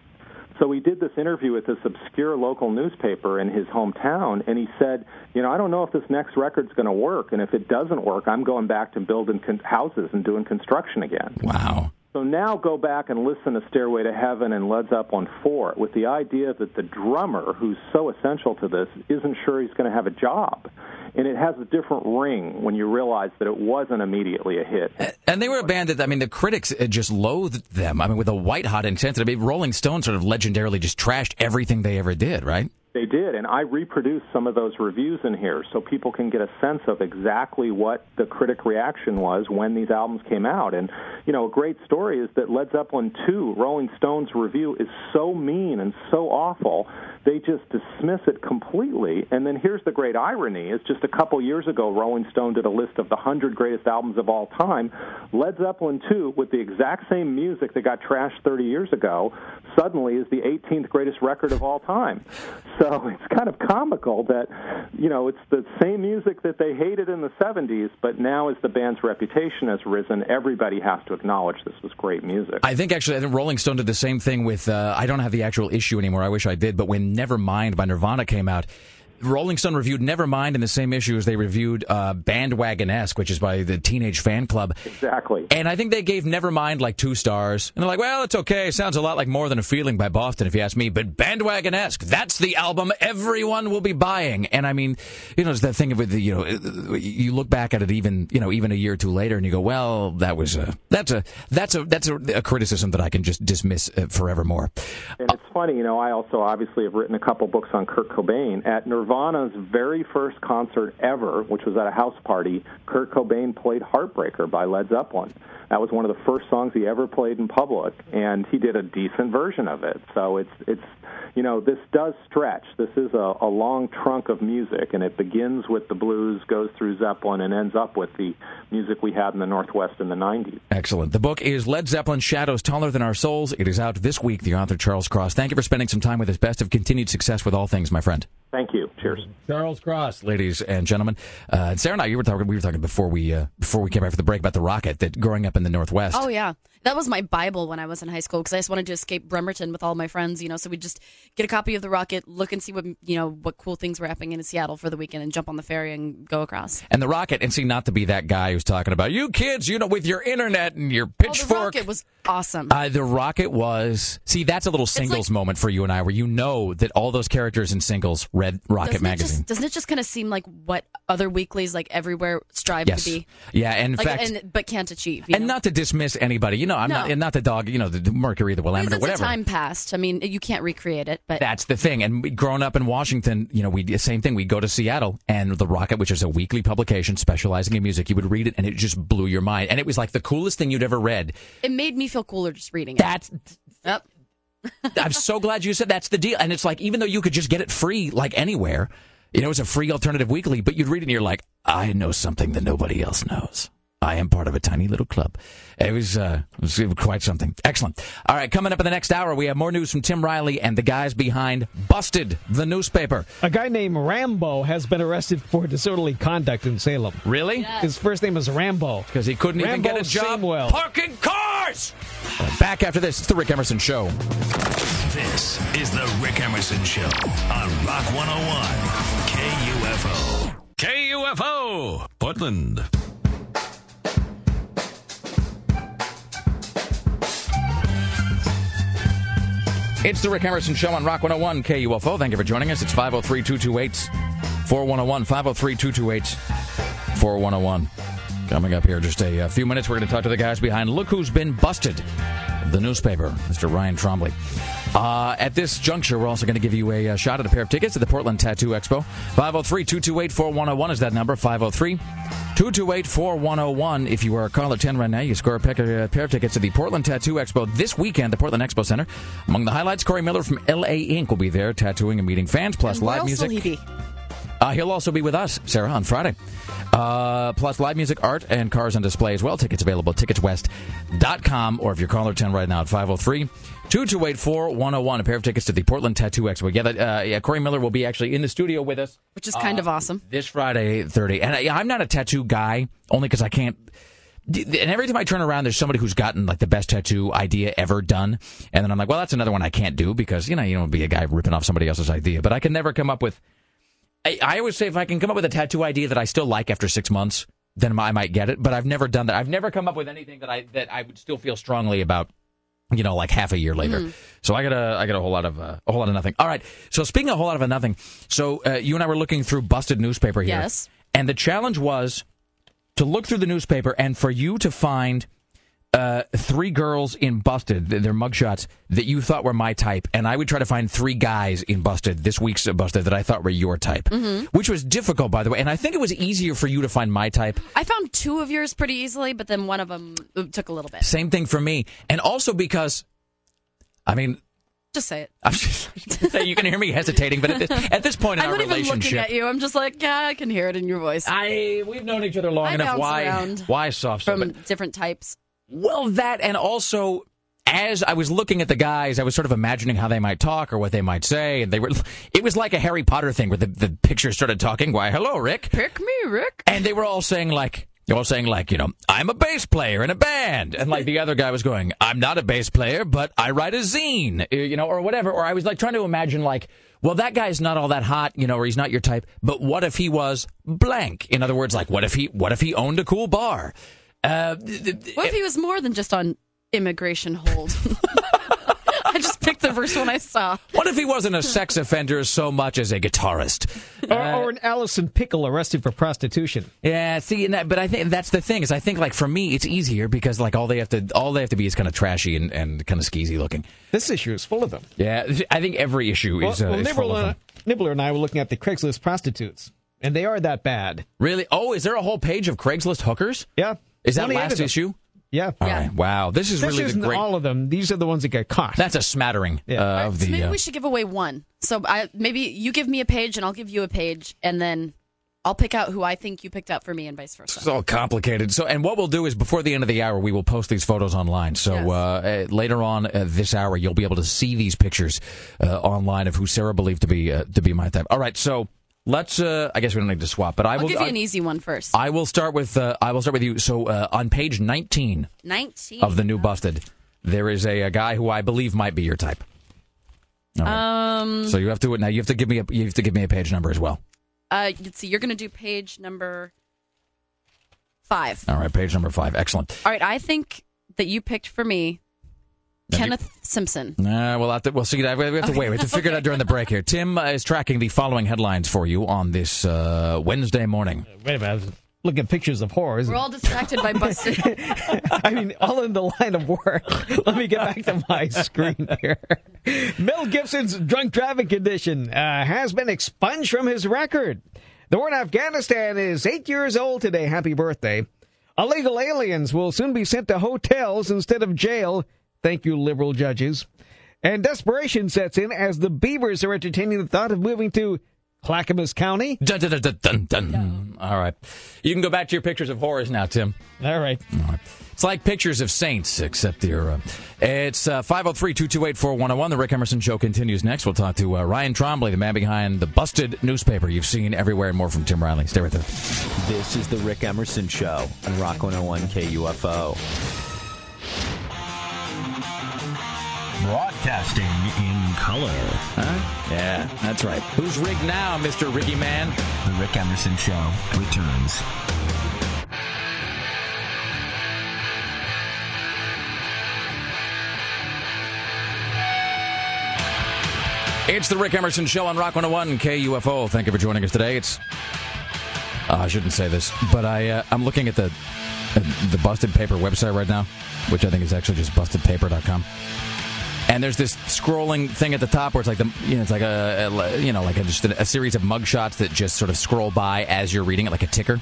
So he did this interview with this obscure local newspaper in his hometown, and he said, "You know, I don't know if this next record's going to work, and if it doesn't work, I'm going back to building con- houses and doing construction again." Wow. So now go back and listen to Stairway to Heaven and Led Zeppelin 4 with the idea that the drummer, who's so essential to this, isn't sure he's going to have a job. And it has a different ring when you realize that it wasn't immediately a hit. And they were a band that, I mean, the critics uh, just loathed them. I mean, with a white hot intensity. I mean, Rolling Stone sort of legendarily just trashed everything they ever did, right? They did, and I reproduced some of those reviews in here so people can get a sense of exactly what the critic reaction was when these albums came out. And, you know, a great story is that Led Zeppelin 2, Rolling Stone's review, is so mean and so awful, they just dismiss it completely. And then here's the great irony is just a couple years ago, Rolling Stone did a list of the 100 greatest albums of all time. Led Zeppelin 2, with the exact same music that got trashed 30 years ago, suddenly is the 18th greatest record of all time. So it's kind of comical that, you know, it's the same music that they hated in the 70s, but now as the band's reputation has risen, everybody has to acknowledge this was great music. I think actually, I think Rolling Stone did the same thing with. Uh, I don't have the actual issue anymore. I wish I did. But when Nevermind by Nirvana came out. Rolling Stone reviewed Nevermind in the same issue as they reviewed uh, Bandwagon-esque, which is by the Teenage Fanclub. Exactly. And I think they gave Nevermind like two stars. And they're like, well, it's okay. Sounds a lot like More Than a Feeling by Boston, if you ask me. But Bandwagon-esque, that's the album everyone will be buying. And I mean, you know, it's that thing of the, you know, you look back at it even, you know, even a year or two later and you go, well, that was a, that's a, that's a, that's a, a criticism that I can just dismiss uh, forevermore. And it's funny, you know, I also obviously have written a couple books on Kurt Cobain. At Nirvana's very first concert ever, which was at a house party, Kurt Cobain played Heartbreaker by Led Zeppelin. That was one of the first songs he ever played in public, and he did a decent version of it. So it's it's you know this does stretch. This is a, a long trunk of music, and it begins with the blues, goes through Zeppelin, and ends up with the music we had in the Northwest in the '90s. Excellent. The book is Led Zeppelin Shadows Taller Than Our Souls. It is out this week. The author, Charles Cross. Thank you for spending some time with us. Best of continued success with all things, my friend. Thank you. Cheers. Charles Cross, ladies and gentlemen. Uh, and Sarah and I, you were talking. We were talking before we uh, before we came back for the break about the rocket that growing up in the Northwest. Oh yeah, that was my bible when I was in high school because I just wanted to escape Bremerton with all my friends. You know, so we'd just get a copy of the Rocket, look and see what you know what cool things were happening in Seattle for the weekend, and jump on the ferry and go across. And the rocket, and see, not to be that guy who's talking about you kids, you know, with your internet and your Oh, the pitchfork. Rocket was awesome. Uh, the rocket was see that's a little singles moment for you and I, where you know that all those characters in singles read Rocket doesn't magazine. It just, doesn't it just kind of seem like what other weeklies like everywhere strive Yes. to be? Yeah, and in like, fact- and, but can't achieve. And know? not to dismiss anybody, you know, I'm No. not, and not the dog, you know, the, Mercury, the Willamette, or whatever. a time passed. I mean, you can't recreate it, but That's the thing. And growing up in Washington, you know, we the same thing. We'd go to Seattle, and the Rocket, which is a weekly publication specializing in music, you would read it, and it just blew your mind. And it was like the coolest thing you'd ever read. it made me feel cooler just reading it. That's. Yep. I'm so glad you said that's the deal. And it's like even though you could just get it free, like anywhere, you know, it's a free alternative weekly, but you'd read it and you're like, I know something that nobody else knows. I am part of a tiny little club. It was, uh, it was quite something. Excellent. All right, coming up in the next hour, we have more news from Tim Riley and the guys behind Busted, the newspaper. A guy named Rambo has been arrested for disorderly conduct in Salem. Really? His first name is Rambo. Because he couldn't even get a job Samwell. parking cars. Back after this, it's the Rick Emerson Show. This is the Rick Emerson Show on Rock 101 KUFO. KUFO, Portland. It's the Rick Emerson Show on Rock 101 KUFO. Thank you for joining us. It's 503 228 4101. 503 228 4101. Coming up here just a, uh few minutes, we're going to talk to the guys behind Look Who's Been Busted, the newspaper, Mr. Ryan Trombley. Uh, at this juncture, we're also going to give you a, uh shot at a pair of tickets to the Portland Tattoo Expo. 503 228 4101 is that number. 503 228 4101. If you are a caller 10 right now, you score a pair, a pair of tickets to the Portland Tattoo Expo this weekend, the Portland Expo Center. Among the highlights, Corey Miller from LA Ink will be there tattooing and meeting fans, plus And live will music. he be? Uh, he'll also be with us, Sarah, on Friday. Uh, plus live music, art, and cars on display as well. Tickets available at ticketswest.com or if you're caller 10 right now at 503 2284 101. A pair of tickets to the Portland Tattoo Expo. Yeah, that, uh, yeah, Corey Miller will be actually in the studio with us Which is kind of awesome. this Friday, 30. And I, I'm not a tattoo guy, only because I can't. And every time I turn around, there's somebody who's gotten like the best tattoo idea ever done, and then I'm like, well, that's another one I can't do because you know you don't be a guy ripping off somebody else's idea. But I can never come up with. I, I always say if I can come up with a tattoo idea that I still like after six months, then I might get it. But I've never done that. I've never come up with anything that I that I would still feel strongly about. You know, like half a year later. Mm. So I got a I got a whole lot of uh, a whole lot of nothing. All right. So speaking of a whole lot of nothing, so uh, you and I were looking through busted newspaper here. Yes. And the challenge was to look through the newspaper and for you to find uh, three girls in Busted, th- their mugshots that you thought were my type, and I would try to find three guys in Busted this week's uh, Busted that I thought were your type, Mhm. which was difficult, by the way. And I think it was easier for you to find my type. I found two of yours pretty easily, but then one of them took a little bit. Same thing for me, and also because, I mean, Just say it. I'm just, you can hear me hesitating, but at this, at this point in I'm our not even looking relationship, at you. I'm just like, yeah, I can hear it in your voice. I we've known each other long I enough. Why why soft from but- different types. Well, that and also as I was looking at the guys, I was sort of imagining how they might talk or what they might say, and they were. It was like a Harry Potter thing where the, the pictures started talking. Why, hello, Rick. Pick me, Rick. And they were all saying like. They were all saying like, you know, I'm a bass player in a band, and like the other guy was going, I'm not a bass player, but I write a zine, you know, or whatever. Or I was like trying to imagine like, well, that guy's not all that hot, you know, or he's not your type. But what if he was blank? In other words, like, what if he, what if he owned a cool bar? Uh, th- th- What if he was more than just on immigration hold? I just picked the first one I saw. What if he wasn't a sex offender so much as a guitarist? Or, or an Allison Pickle arrested for prostitution. Yeah, see, and that, but I think that's the thing is I think like for me it's easier because like all they have to all they have to be is kind of trashy and, and kind of skeezy looking. This issue is full of them. Yeah, I think every issue Well, is, uh, well, is full Nibler, of them. Nibler and I were looking at the Craigslist prostitutes, and they are that bad. Really? Oh, is there a whole page of Craigslist hookers? Yeah. Is that 28 last issue? Yeah. All right. Wow. This is This really the isn't great. all of them. These are the ones that get caught. That's a smattering uh, of So the. maybe uh, we should give away one. So I, maybe you give me a page and I'll give you a page, and then I'll pick out who I think you picked out for me, and vice versa. It's all complicated. So, and what we'll do is before the end of the hour, we will post these photos online. So uh, uh, later on uh, this hour, you'll be able to see these pictures uh, online of who Sarah believed to be uh, to be my type. All right, so let's. Uh, I guess we don't need to swap, but I I'll will. give you I, an easy one first. I will start with. Uh, I will start with you. So uh, on page nineteen Nineteen of the new Busted, there is a, a guy who I believe might be your type. All right. Um. So you have to now. You have to give me a. You have to give me a page number as well. Uh, let's see. You're going to do page number five. All right, page number five. Excellent. All right. I think that you picked for me Now, you- Kenneth Simpson. Nah, we'll have to. We'll see. We have to Okay. wait. We have to figure it out during the break here. Tim uh, is tracking the following headlines for you on this uh, Wednesday morning. Wait a minute. I was looking at pictures of horrors. We're all distracted by busted. I mean, all in the line of work. Let me get back to my screen here. Mel Gibson's drunk driving condition uh, has been expunged from his record. The war in Afghanistan is eight years old today. Happy birthday. Illegal aliens will soon be sent to hotels instead of jail. Thank you, liberal judges. And desperation sets in as the Beavers are entertaining the thought of moving to Clackamas County. Dun, dun, dun, dun, dun, dun. All right. You can go back to your pictures of horrors now, Tim. All right. All right. It's like pictures of saints, except you're. Uh, it's 503 228 4101. The Rick Emerson Show continues next. We'll talk to uh, Ryan Trombley, the man behind the busted newspaper you've seen everywhere, and more from Tim Riley. Stay right there. This is the Rick Emerson Show on Rock 101 KUFO. Broadcasting in color. Huh? Yeah, that's right. Who's rigged now, Mr. Riggy Man? The Rick Emerson Show returns. It's the Rick Emerson Show on Rock 101 KUFO. Thank you for joining us today. It's uh, I shouldn't say this, but I uh, I'm looking at the the Busted Paper website right now, which I think is actually just bustedpaper.com. And there's this scrolling thing at the top where it's like the you know it's like a, a you know like a, just a, a series of mugshots that just sort of scroll by as you're reading it like a ticker.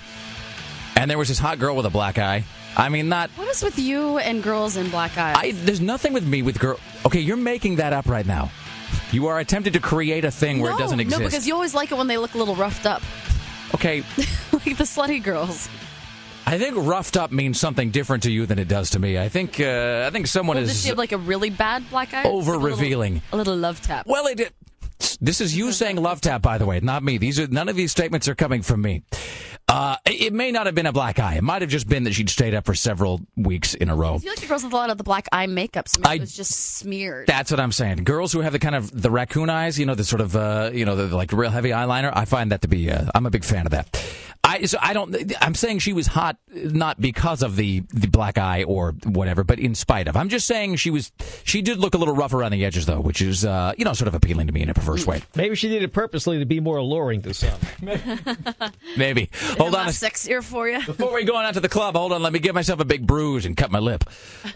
And there was this hot girl with a black eye. I mean, not What is with you and girls in black eyes? I, there's nothing with me with girl. Okay, you're making that up right now. You are attempting to create a thing where no, it doesn't exist. No, because you always like it when they look a little roughed up, okay, like the slutty girls. I think roughed up means something different to you than it does to me. I think uh, I think someone Well, does is she have like a really bad black eye? over Like a revealing. A little love tap. Well, it. This is you saying love tap, by the way, not me. These are none of these statements are coming from me. Uh, it may not have been a black eye. It might have just been that she'd stayed up for several weeks in a row. I feel like the girls with a lot of the black eye makeup, so I- it was just smeared. That's what I'm saying. Girls who have the kind of the raccoon eyes, you know, the sort of uh, you know, the like real heavy eyeliner. I find that to be. Uh, I'm a big fan of that. I so I don't. I'm saying she was hot not because of the the black eye or whatever, but in spite of. I'm just saying she was. She did look a little rough around the edges though, which is uh, you know sort of appealing to me in a perverse way. Maybe she did it purposely to be more alluring to some. Maybe. Hold on. a a sexier for you. Before we go on out to the club, hold on. Let me give myself a big bruise and cut my lip.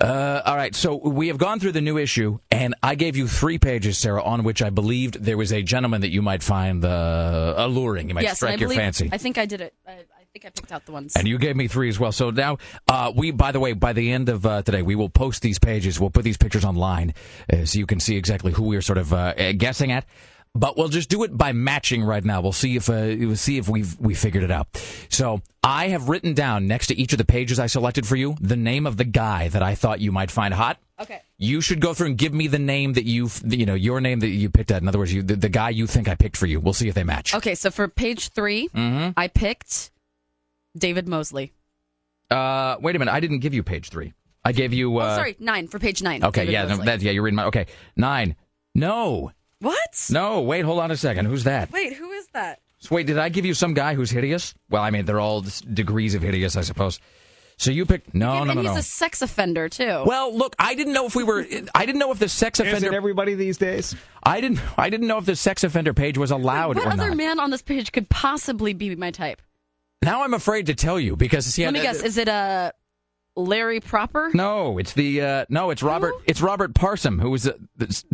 Uh, all right. So we have gone through the new issue, and I gave you three pages, Sarah, on which I believed there was a gentleman that you might find uh, alluring. You might yes, strike your believe, fancy. I think I did it. Think I picked out the ones. And you gave me three as well. So now, uh, we, by the way, by the end of uh, today, we will post these pages. We'll put these pictures online uh, so you can see exactly who we're sort of uh, uh, guessing at. But we'll just do it by matching right now. We'll see if uh, we'll see if we've we figured it out. So I have written down next to each of the pages I selected for you the name of the guy that I thought you might find hot. Okay. You should go through and give me the name that you you know your name that you picked at. In other words, you the, the guy you think I picked for you. We'll see if they match. Okay, so for page 3 Mm-hmm. I picked David Mosley. Uh, wait a minute. I didn't give you page three. I gave you. Uh, oh, sorry, nine for page nine. Okay, David yeah, no, that, yeah, you're reading my. Okay, nine. No, What? no. Wait, hold on a second. Who's that? Wait, who is that? So wait, did I give you some guy who's hideous? Well, I mean, they're all degrees of hideous, I suppose. So you picked. No, and no, no, he's no. a sex offender too. Well, look, I didn't know if we were. I didn't know if the sex offender. Is offender. it everybody these days? I didn't. I didn't know if the sex offender page was allowed what or other not. man on this page could possibly be my type? Now I'm afraid to tell you because see, Let me I- guess. Is it uh, Larry Proper? No, it's the uh, no, it's Robert. It's Robert Parson, who was uh,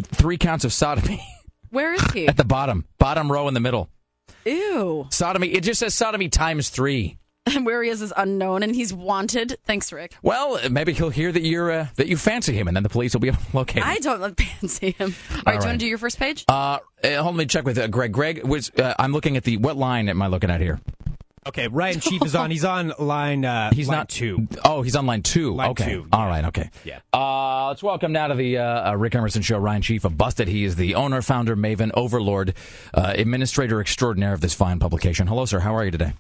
three counts of sodomy Where is he? at the bottom, bottom row in the middle. Ew. Sodomy. It just says sodomy times three. And where he is is unknown, and he's wanted. Thanks, Rick. Well, maybe he'll hear that you're uh, that you fancy him, and then the police will be able to locate him. I don't fancy him. All right, do you want to do your first page? Uh, uh, hold on, let me check with uh, Greg. Greg was. Uh, I'm looking at the. What line am I looking at here? Okay, Ryan Chief is on. He's on line. Uh, He's line not two. Oh, he's on line two. Line okay. two, All right. Okay. Yeah. Uh, let's welcome now to the uh, uh, Rick Emerson Show, Ryan Chief of Busted. He is the owner, founder, maven, overlord, uh, administrator extraordinaire of this fine publication. Hello, sir. How are you today?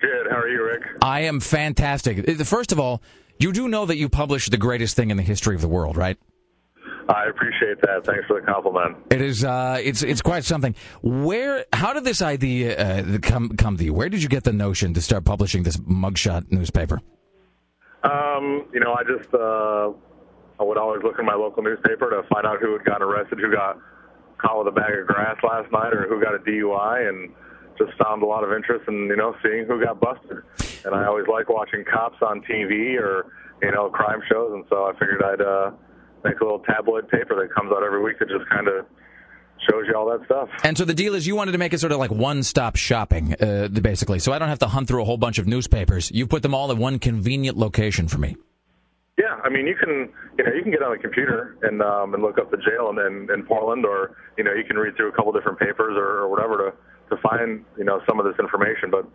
Good. How are you, Rick? I am fantastic. Uh, First of all, you do know that you published the greatest thing in the history of the world, right? I appreciate that. Thanks for the compliment. It is. Uh, it's it's quite something. Where? How did this idea uh, come come to you? Where did you get the notion to start publishing this mugshot newspaper? Um, you know, I just uh, I would always look in my local newspaper to find out who had gotten arrested, who got caught with a bag of grass last night, or who got a DUI, and just found a lot of interest in you know seeing who got busted. And I always like watching cops on TV or you know crime shows, and so I figured I'd uh, make a little tabloid paper that comes out every week that just kind of shows you all that stuff. And so the deal is, you wanted to make it sort of like one-stop shopping, uh, basically. So I don't have to hunt through a whole bunch of newspapers. You put them all in one convenient location for me. Yeah, I mean, you can you know you can get on the computer and um, and look up the jail in, in, in Portland, or you know you can read through a couple different papers or, or whatever to to find you know some of this information. But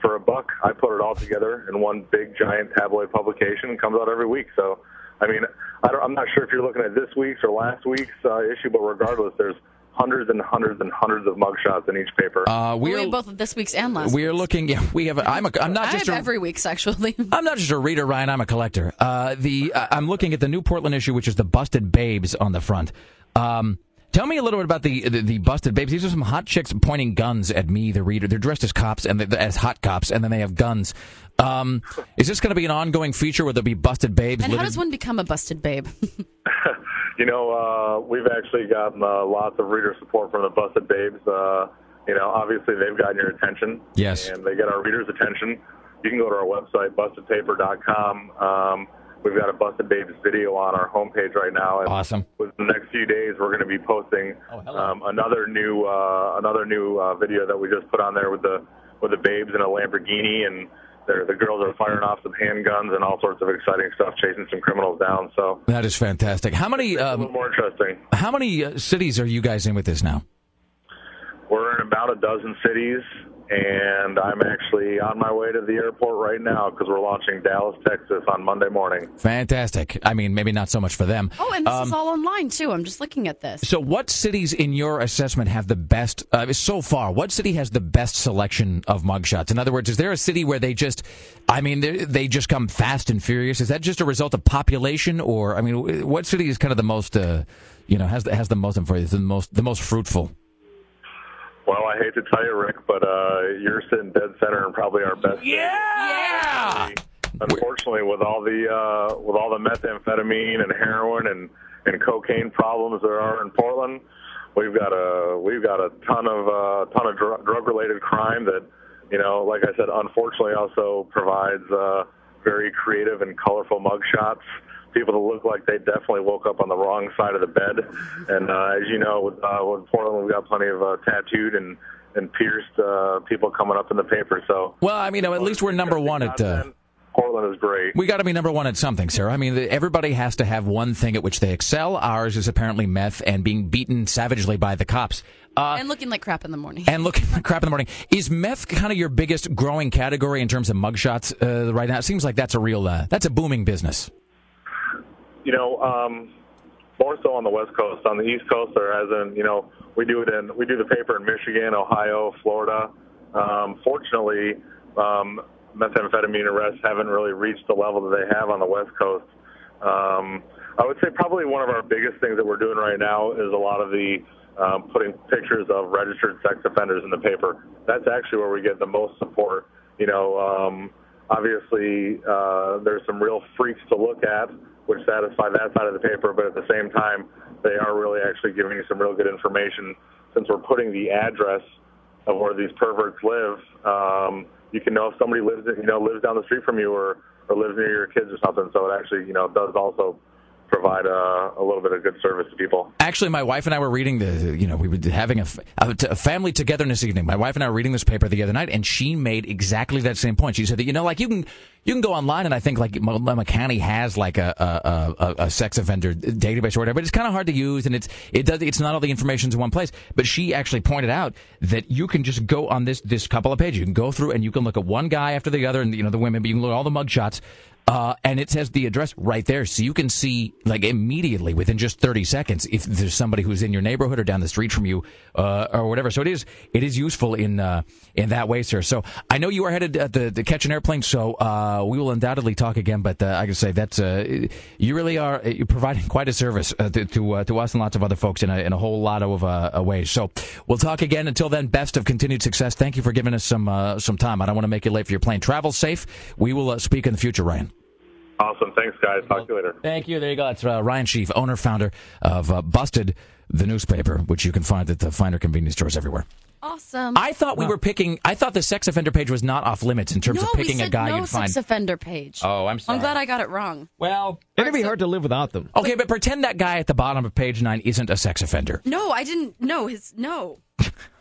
for a buck, I put it all together in one big giant tabloid publication. It comes out every week. So, I mean, I don't, I'm not sure if you're looking at this week's or last week's uh, issue, but regardless, there's hundreds and hundreds and hundreds of mugshots in each paper. Uh, we we have are both this week's and last. we are looking. Yeah, we have. A, I'm a. I'm not I just have a. every week's actually. I'm not just a reader, Ryan. I'm a collector. Uh, the uh, I'm looking at the new Portland issue, which is the busted babes on the front. Um, tell me a little bit about the, the the busted babes. These are some hot chicks pointing guns at me, the reader. They're dressed as cops and they as hot cops, and then they have guns. Um, is this going to be an ongoing feature where there'll be busted babes? And how does one become a busted babe? You know, uh, we've actually gotten uh, lots of reader support from the Busted Babes. Uh, you know, obviously they've gotten your attention. Yes. And they get our readers' attention. You can go to our website, bustedpaper.com. Um, we've got a Busted Babes video on our homepage right now. And Awesome. Within the next few days, we're going to be posting um, another new uh, another new uh, video that we just put on there with the with the babes in a Lamborghini and they're, the girls are firing off some handguns and all sorts of exciting stuff, chasing some criminals down. So That is fantastic. How many um, more interesting. how many uh, cities are you guys in with this now? We're in about a dozen cities, and I'm actually on my way to the airport right now because we're launching Dallas, Texas on Monday morning. Fantastic. I mean, maybe not so much for them. Oh, and this Um, is all online too. I'm just looking at this. So, what cities in your assessment have the best uh, so far? What city has the best selection of mugshots? In other words, is there a city where they just, I mean, they, they just come fast and furious? Is that just a result of population, or I mean, what city is kind of the most, uh, you know, has the, has the most is the most the most fruitful? Well, I hate to tell you, Rick, but uh, you're sitting dead center and probably our best. Yeah. yeah. Unfortunately, with all the uh, with all the methamphetamine and heroin and and cocaine problems there are in Portland, we've got a we've got a ton of uh, ton of dr- drug related crime that you know, like I said, unfortunately also provides uh, very creative and colorful mugshots. People that look like they definitely woke up on the wrong side of the bed. And uh, as you know, with, uh, with Portland, we've got plenty of uh, tattooed and and pierced uh, people coming up in the paper. So Well, I mean, at least we're number one at. Uh, Portland is great. we got to be number one at something, sir. I mean, everybody has to have one thing at which they excel. Ours is apparently meth and being beaten savagely by the cops. Uh, and looking like crap in the morning. and looking like crap in the morning. Is meth kind of your biggest growing category in terms of mugshots uh, right now? It seems like that's a real, uh, that's a booming business. You know, um, more so on the West Coast. On the East Coast, there hasn't. You know, we do it in we do the paper in Michigan, Ohio, Florida. Um, fortunately, um, methamphetamine arrests haven't really reached the level that they have on the West Coast. Um, I would say probably one of our biggest things that we're doing right now is a lot of the um, putting pictures of registered sex offenders in the paper. That's actually where we get the most support. You know, um, obviously uh, there's some real freaks to look at, which satisfy that side of the paper, but at the same time, they are really actually giving you some real good information. Since we're putting the address of where these perverts live, um, you can know if somebody lives, you know, lives down the street from you or or lives near your kids or something. So it actually, you know, does also provide a, a little bit of good service to people. Actually, my wife and I were reading the, you know, we were having a, a a family togetherness evening. My wife and I were reading this paper the other night, and she made exactly that same point. She said that, you know, like you can, you can go online, and I think like Multnomah County has like a, a, a, a sex offender database or whatever, but it's kind of hard to use, and it's, it does, it's not all the information's in one place. But she actually pointed out that you can just go on this, this couple of pages. You can go through and you can look at one guy after the other, and you know, the women, but you can look at all the mugshots. Uh, and it says the address right there, so you can see like immediately within just 30 seconds if there's somebody who's in your neighborhood or down the street from you uh, or whatever. So it is it is useful in uh, in that way, sir. So I know you are headed uh, to, to catch an airplane, so uh, we will undoubtedly talk again. But uh, I can say that's uh, you really are you're providing quite a service uh, to to, uh, to us and lots of other folks in a, in a whole lot of uh, ways. So we'll talk again. Until then, best of continued success. Thank you for giving us some uh, some time. I don't want to make you late for your plane. Travel safe. We will uh, speak in the future, Ryan. Awesome. Thanks, guys. Talk to you later. Thank you. There you go. That's uh, Ryan Sheaf, owner, founder of uh, Busted, the newspaper, which you can find at the finer convenience stores everywhere. Awesome. I thought we were picking. I thought the sex offender page was not off limits in terms no, of picking we said a guy no you'd find. sex offender page. Oh, I'm sorry. I'm glad I got it wrong. Well, it'd be hard to live without them. Okay, but pretend that guy at the bottom of page nine isn't a sex offender. No, I didn't. No, his no.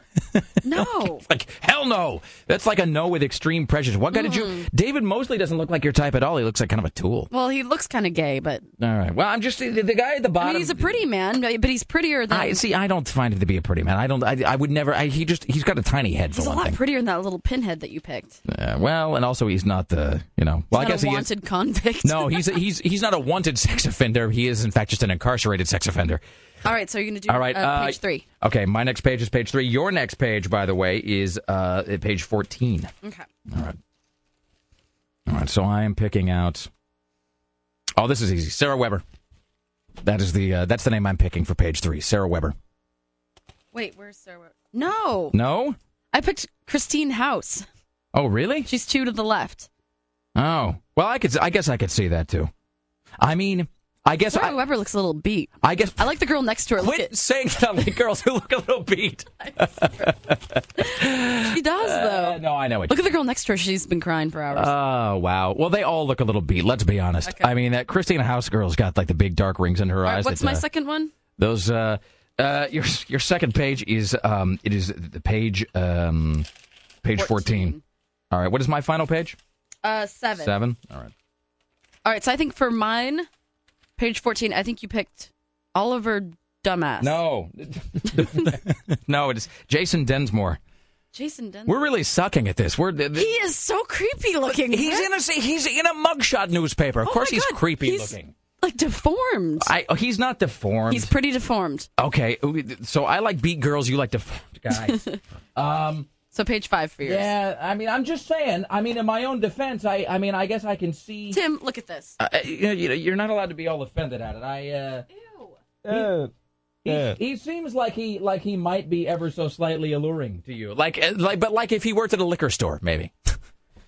no. Like hell no. That's like a no with extreme prejudice. What guy did you? Mm. David Mosley doesn't look like your type at all. He looks like kind of a tool. Well, he looks kind of gay, but All right. Well, I'm just the, the guy at the I bottom. mean, he's a pretty man, but he's prettier than. I see. I don't find him to be a pretty man. I don't. I, I would never. I, he just. He's got a tiny head for he's a one lot thing. prettier than that little pinhead that you picked. Uh, well, and also he's not the. You know. Well, I not guess a he is. wanted convict. No, he's he's he's not a wanted sex offender. He is in fact just an incarcerated sex offender. All right, so you're gonna do All right, uh, uh, page three. Okay, my next page is page three. Your next page, by the way, is uh, page fourteen. Okay. All right. All right. So I am picking out. Oh, this is easy. Sarah Weber. That is the uh, that's the name I'm picking for page three. Sarah Weber. Wait, where's Sarah? No, No. I picked Christine House. Oh, really? She's two to the left. Oh, well, I could. I guess I could see that too. I mean, I guess Sarah I, Weber looks a little beat. I guess I like the girl next to her. Quit saying that I like girls who look a little beat. she does though. Uh, no, I know it. Look at the girl next to her. She's been crying for hours. Oh wow! Well, they all look a little beat. Let's be honest. Okay. I mean, that Christina House girl's got like the big dark rings in her All right, eyes. what's that, my uh, second one? Those. Uh, uh, your your second page is um, it is the page um, page 14. 14. All right. What is my final page? Uh, seven. Seven. All right. All right. So I think for mine, page fourteen, I think you picked Oliver Dumbass. No. no, it's Jason Densmore. Jason Denver. We're really sucking at this. We're th- He is so creepy looking. He's in a he's in a mugshot newspaper. Of Oh course, he's God, creepy he's- looking. like deformed. I oh, he's not deformed. He's pretty deformed. okay. So I like beat girls. You like deformed guys. um. So page five for yours. Yeah. I mean, I'm just saying. I mean, in my own defense, I I mean, I guess I can see. Tim, look at this. Uh, you know, you know, you're not allowed to be all offended at it. I. uh Uh, He, Yeah. he seems like he like he might be ever so slightly alluring to you, like uh, like but like if he worked at a liquor store, maybe.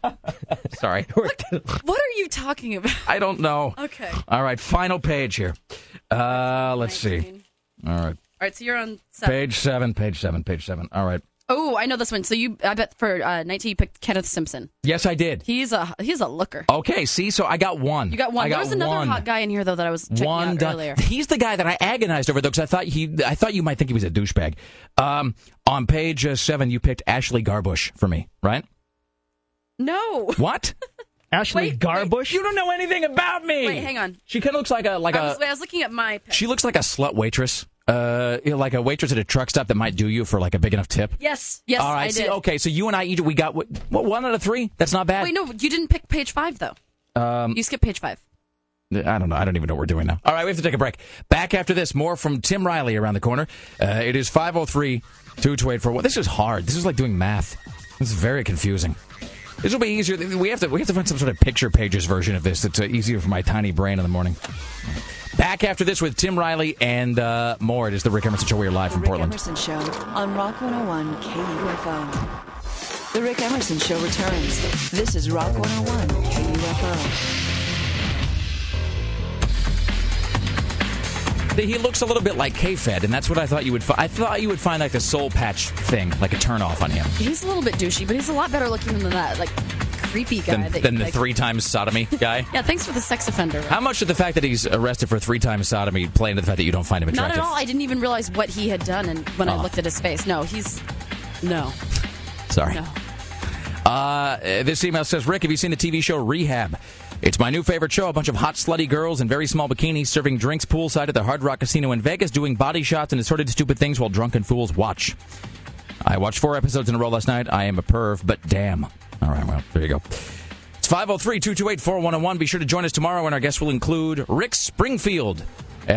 Sorry, What are you talking about? I don't know. Okay. All right, final page here. Uh, let's see. All right, All right. So you're on seven. page seven, page seven, page seven. All right. Oh, I know this one. So you, I bet for uh, 19 you picked Kenneth Simpson. Yes, I did. He's a he's a looker. Okay, see, so I got one. You got one. I there got was another one. hot guy in here though that I was checking one out done. earlier. He's the guy that I agonized over though, because I thought he, I thought you might think he was a douchebag. Um, on page uh, seven, you picked Ashley Garbush for me, right? No. What? Ashley Garbush? You don't know anything about me. Wait, hang on. She kind of looks like a like I a. was, wait, I was looking at my. Pick. She looks like a slut waitress. Uh, you know, like a waitress at a truck stop that might do you for like a big enough tip. Yes. Yes. All right. I see, did. okay. So you and I each we got what, what, one out of three. That's not bad. Wait, no, you didn't pick page five though. Um, You skipped page five. I don't know. I don't even know what we're doing now. All right, we have to take a break. Back after this, more from Tim Riley around the corner. Uh, it is 503 2284. This is hard. This is like doing math. This is very confusing. This will be easier. We have to we have to find some sort of picture pages version of this that's uh, easier for my tiny brain in the morning. Back after this with Tim Riley and uh, more. It is the Rick Emerson Show. We are live The from Rick Portland. Emerson Show on Rock 101 KUFO. The Rick Emerson Show returns. This is Rock 101 KUFO. He looks a little bit like K-Fed, and that's what I thought you would. Fi- I thought you would find like the soul patch thing, like a turn off on him. He's a little bit douchey, but he's a lot better looking than that like creepy guy. Than, than the like, three times sodomy guy. Yeah, thanks for the sex offender. How much did the fact that he's arrested for three times sodomy play into the fact that you don't find him attractive? Not at all. I didn't even realize what he had done, and when I Oh. looked at his face, no, he's no. Sorry. No. Uh, this email says, Rick, have you seen the TV show Rehab? It's my new favorite show. A bunch of hot, slutty girls in very small bikinis serving drinks poolside at the Hard Rock Casino in Vegas, doing body shots and assorted stupid things while drunken fools watch. I watched four episodes in a row last night. I am a perv, but damn. All right, well, there you go. It's 503 228 4101. Be sure to join us tomorrow, and our guests will include Rick Springfield. Uh,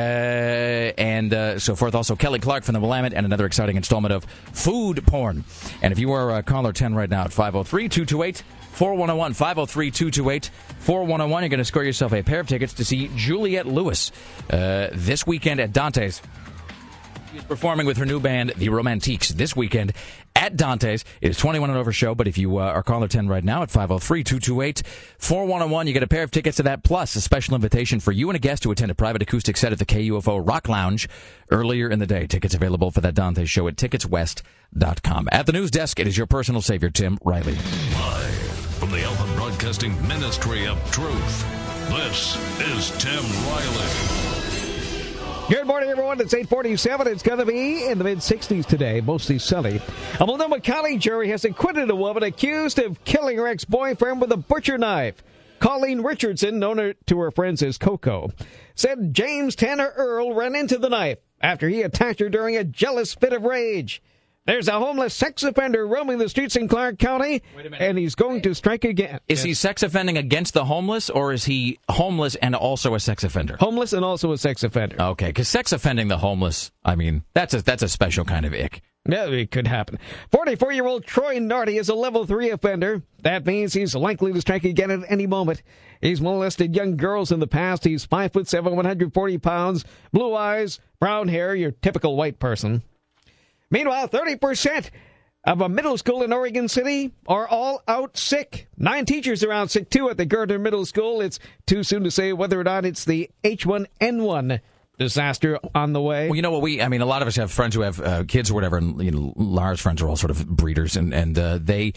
and uh, so forth. Also, Kelly Clark from the Willamette, and another exciting installment of Food Porn. And if you are uh, caller 10 right now at 503 228 4101, 503 228 4101, you're going to score yourself a pair of tickets to see Juliette Lewis uh, this weekend at Dante's. She's performing with her new band, The Romantiques, this weekend at Dante's. It is 21 and over show, but if you uh, are caller 10 right now at 503-228-4101, you get a pair of tickets to that, plus a special invitation for you and a guest to attend a private acoustic set at the KUFO Rock Lounge earlier in the day. Tickets available for that Dante's show at ticketswest.com. At the news desk, it is your personal savior, Tim Riley. Live from the Alpha Broadcasting Ministry of Truth. This is Tim Riley. Good morning, everyone. It's 847. It's going to be in the mid 60s today, mostly sunny. A Multnomah County jury has acquitted a woman accused of killing her ex boyfriend with a butcher knife. Colleen Richardson, known to her friends as Coco, said James Tanner Earl ran into the knife after he attacked her during a jealous fit of rage. There's a homeless sex offender roaming the streets in Clark County, and he's going to strike again. Is he sex offending against the homeless, or is he homeless and also a sex offender? Homeless and also a sex offender. Okay, because sex offending the homeless, I mean, that's a that's a special kind of ick. Yeah, it could happen. 44 year old Troy Nardi is a level 3 offender. That means he's likely to strike again at any moment. He's molested young girls in the past. He's 5 foot 7, 140 pounds, blue eyes, brown hair, your typical white person. Meanwhile, 30% of a middle school in Oregon City are all out sick. Nine teachers are out sick too at the Gardiner Middle School. It's too soon to say whether or not it's the H1N1 disaster on the way. Well, you know what? We, I mean, a lot of us have friends who have uh, kids or whatever, and you know, Lara's friends are all sort of breeders, and and uh, they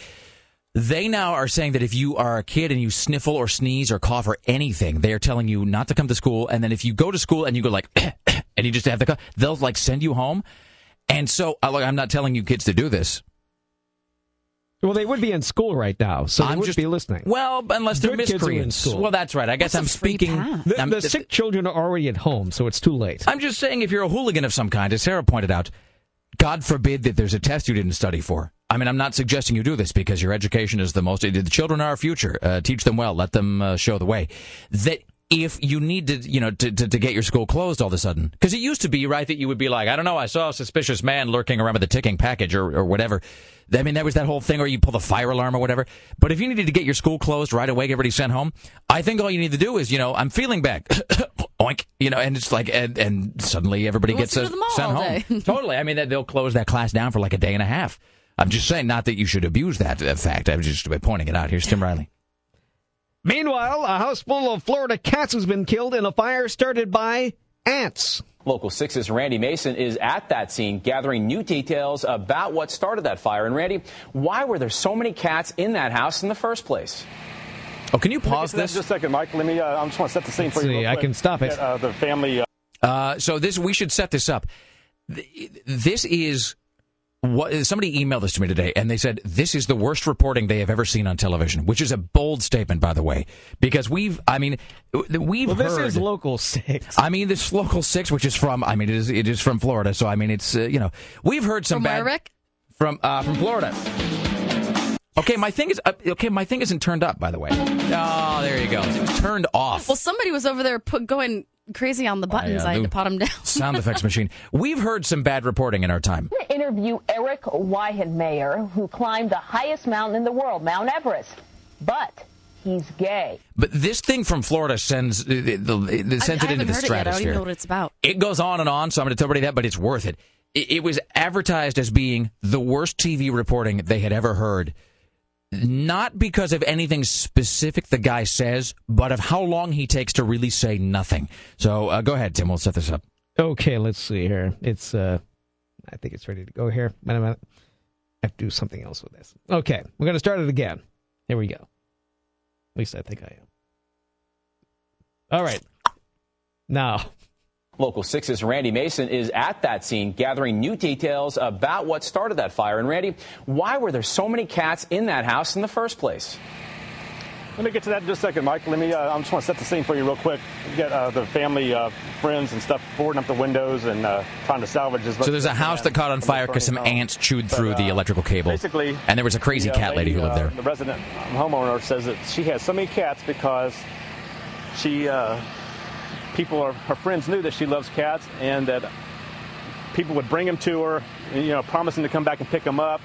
they now are saying that if you are a kid and you sniffle or sneeze or cough or anything, they are telling you not to come to school, and then if you go to school and you go like, and you just have the, cough, they'll like send you home. And so, uh, I'm not telling you kids to do this. Well, they would be in school right now, so they I'm would just- be listening. Well, unless they're Good kids are in miscreants. school. Well, that's right. I guess I'm speaking. The, I'm- the sick children are already at home, so it's too late. I'm just saying, if you're a hooligan of some kind, as Sarah pointed out, God forbid that there's a test you didn't study for. I mean, I'm not suggesting you do this because your education is the most. The children are our future. Uh, teach them well. Let them uh, show the way. That if you need to, you know, to, to, to get your school closed all of a sudden, because it used to be right that you would be like, I don't know, I saw a suspicious man lurking around with a ticking package or, or whatever. I mean, that was that whole thing where you pull the fire alarm or whatever. But if you needed to get your school closed right away, get everybody sent home, I think all you need to do is, you know, I'm feeling bad. Oink, you know, and it's like, and, and suddenly everybody gets to go to the mall sent home. totally. I mean, that- they'll close that class down for like a day and a half. I'm just saying, not that you should abuse that fact. I'm just pointing it out. Here's Tim Riley. Meanwhile, a house full of Florida cats has been killed in a fire started by ants. Local 6's Randy Mason is at that scene gathering new details about what started that fire. And Randy, why were there so many cats in that house in the first place? Oh, can you pause this? Just a second, Mike. Let me. Uh, I just want to set the scene for Let's you. see, real I can stop it. Uh, the family. Uh, Uh, so this we should set this up. This is what somebody emailed this to me today, and they said this is the worst reporting they have ever seen on television, which is a bold statement, by the way, because we've, I mean, we've Well, this heard. is local six. I mean, this local six, which is from, I mean, it is it is from Florida, so I mean, it's uh, you know, we've heard some From bad Rick? from uh, from Florida. Okay, my thing is uh, okay. My thing isn't turned up, by the way. Oh, there you go. It was turned off. Well, somebody was over there put, going crazy on the buttons. yeah, I had to pot them down. Sound effects machine. We've heard some bad reporting in our time. to interview Erik Weihenmayer, who climbed the highest mountain in the world, Mount Everest. But he's gay. But this thing from Florida sends uh, the, the, the, sends I, it into haven't the heard it yet. I don't stratosphere. even know what it's about. It goes on and on, so I'm going to tell everybody that, but it's worth it. it. It was advertised as being the worst TV reporting they had ever heard. Not because of anything specific the guy says, but of how long he takes to really say nothing. So uh, go ahead, Tim. We'll set this up. Okay, let's see here. It's uh I think it's ready to go here. Wait a minute. I have to do something else with this. Okay, we're gonna start it again. Here we go. At least I think I am. All right. Now. Local 6's Randy Mason is at that scene gathering new details about what started that fire. And Randy, why were there so many cats in that house in the first place? let me get to that in just a second, Mike. Let me. Uh, I just want to set the scene for you real quick. Get uh, the family, uh, friends, and stuff boarding up the windows and uh, trying to salvage as much So there's a house that caught on fire because some home. ants chewed But, through the uh, electrical cable. Basically, and there was a crazy the, uh, cat lady who lived uh, there. The resident homeowner says that she has so many cats because she, uh, people, are, her friends knew that she loves cats and that people would bring them to her, you know, promising to come back and pick them up,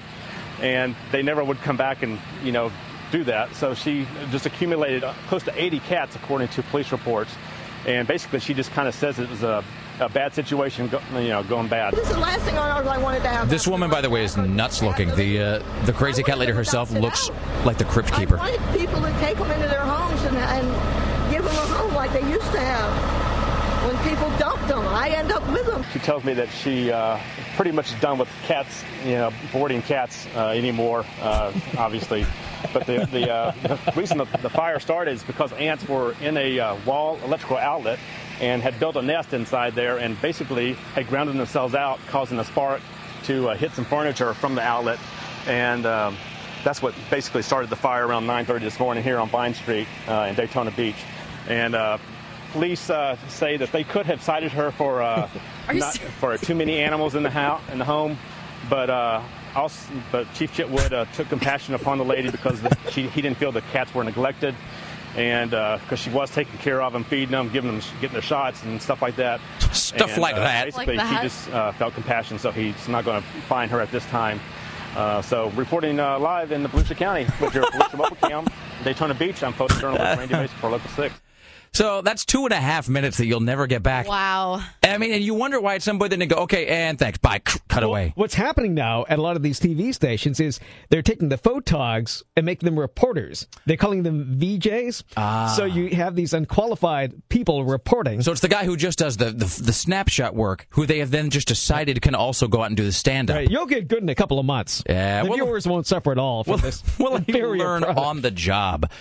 and they never would come back and, you know, do that. So she just accumulated close to 80 cats, according to police reports. And basically, she just kind of says it was a, a bad situation, go, you know, going bad. This is the last thing on earth I wanted to have. This woman, by the way, is nuts looking. The uh, the crazy cat lady herself looks like the crypt keeper. I wanted people to take them into their homes and, and give them a home like they used to have. When people dumped them, I end up with them. She tells me that she uh, pretty much is done with cats, you know, boarding cats uh, anymore, uh, obviously. But the, the, uh, the reason the, the fire started is because ants were in a uh, wall electrical outlet and had built a nest inside there and basically had grounded themselves out, causing a spark to uh, hit some furniture from the outlet. And um, that's what basically started the fire around 9:30 this morning here on Vine Street in Daytona Beach. And police uh, say that they could have cited her for uh, not, for too many animals in the house in the home, but uh, also, but Chief Chitwood uh, took compassion upon the lady because the, she, he didn't feel the cats were neglected, and because she was taking care of them, feeding them, giving them, getting their shots and stuff like that. Stuff And, like uh, that. Basically, Like that. he just uh, felt compassion, so he's not going to fine her at this time. Uh, so, reporting uh, live in the Volusia County with your Volusia Mobile Cam, Daytona Beach, I'm photojournalist Randy Mason for Local 6. So that's two and a half minutes that you'll never get back. Wow. I mean, and you wonder why at some point then they go, okay, and thanks, bye, cut away. What's happening now at a lot of these TV stations is they're taking the photogs and making them reporters. They're calling them VJs. Ah. So you have these unqualified people reporting. So it's the guy who just does the, the the snapshot work, who they have then just decided can also go out and do the stand up. Right, you'll get good in a couple of months. Yeah, the well- viewers won't suffer at all from Well, this. well, you inferior learn product. on the job.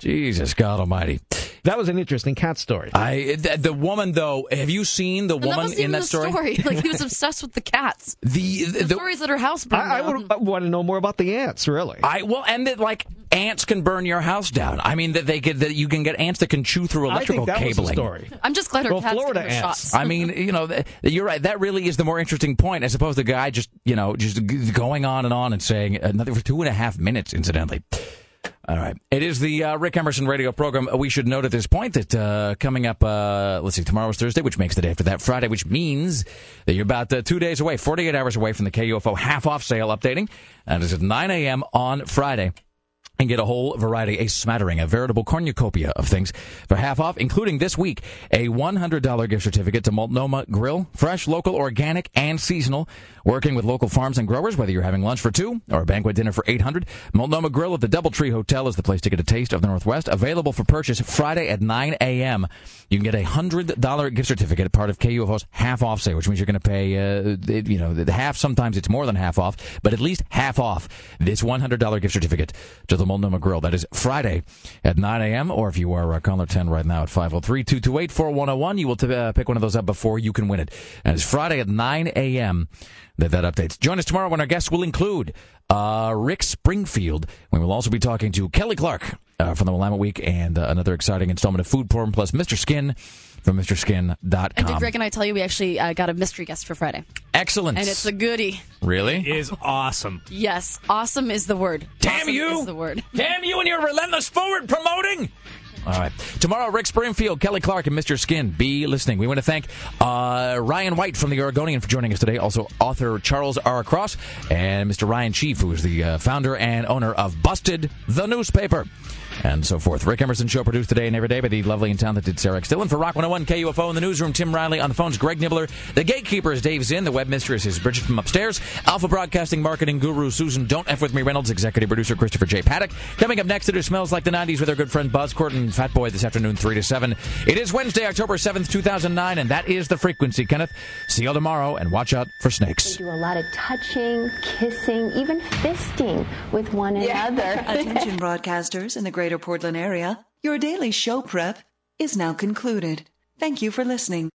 Jesus God Almighty. That was an interesting cat story. I the, the woman though. Have you seen the And woman wasn't in that the story? Like he was obsessed with the cats. The The, the, stories that her house burned I, I down. would want to know more about the ants, really. I well, and that like ants can burn your house down. I mean that they could that you can get ants that can chew through I electrical think that was the cabling. story. I'm just glad her Well, cats Florida gave her ants. shots. I mean, you know, th- you're right. That really is the more interesting point, as opposed to the guy just, you know, just g- going on and on and saying uh, another for two and a half minutes, incidentally. All right. It is the uh, Rick Emerson radio program. We should note at this point that uh, coming up, uh, let's see, tomorrow is Thursday, which makes the day after that Friday, which means that you're about uh, two days away, 48 hours away from the KUFO half off sale updating. And it's at 9 a.m. on Friday and get a whole variety, a smattering, a veritable cornucopia of things for half off, including this week a $100 gift certificate to Multnomah Grill, fresh, local, organic, and seasonal, working with local farms and growers, whether you're having lunch for two or a banquet dinner for 800. Multnomah Grill at the Doubletree Hotel is the place to get a taste of the Northwest, available for purchase Friday at 9 a.m. You can get a $100 gift certificate, part of KUFO's half off sale, which means you're going to pay, uh, you know, the half, sometimes it's more than half off, but at least half off this $100 gift certificate to the Multnomah Grill. That is Friday at 9 a.m. Or if you are uh, caller 10 right now at 503 228 4101, you will t- uh, pick one of those up before you can win it. And it's Friday at 9 a.m. that that updates. Join us tomorrow when our guests will include uh, Rick Springfield. We will also be talking to Kelly Clark uh, from the Willamette Week and uh, another exciting installment of Food Porn plus Mr. Skin from and did MrSkin.com. Greg and I tell you we actually uh, got a mystery guest for Friday? Excellent. And it's a goodie. really? Is awesome. Yes, awesome is the word. Damn Awesome you! Is the word. Damn you and your relentless forward promoting! All right. Tomorrow, Rick Springfield, Kelly Clark, and Mr. Skin. Be listening. We want to thank uh, Ryan White from the Oregonian for joining us today. Also, author Charles R. Cross and Mr. Ryan Chief, who is the uh, founder and owner of Busted, the newspaper, and so forth. Rick Emerson Show produced today and every day by the lovely and talented Sarah X. Dillon. For Rock 101 KUFO in the newsroom, Tim Riley. On the phones, Greg Nibler. The gatekeeper is Dave Zinn. The web mistress is Bridget from upstairs. Alpha Broadcasting Marketing Guru Susan Don't F With Me Reynolds. Executive producer Christopher J. Paddock. Coming up next, it is Smells Like the 90s with our good friend Buzz Court and Fat Boy this afternoon, 3 to 7. It is Wednesday, October 7th, 2009, and that is the frequency, Kenneth. See you tomorrow, and watch out for snakes. They do a lot of touching, kissing, even fisting with one another. Attention broadcasters in the greater Portland area. Your daily show prep is now concluded. Thank you for listening.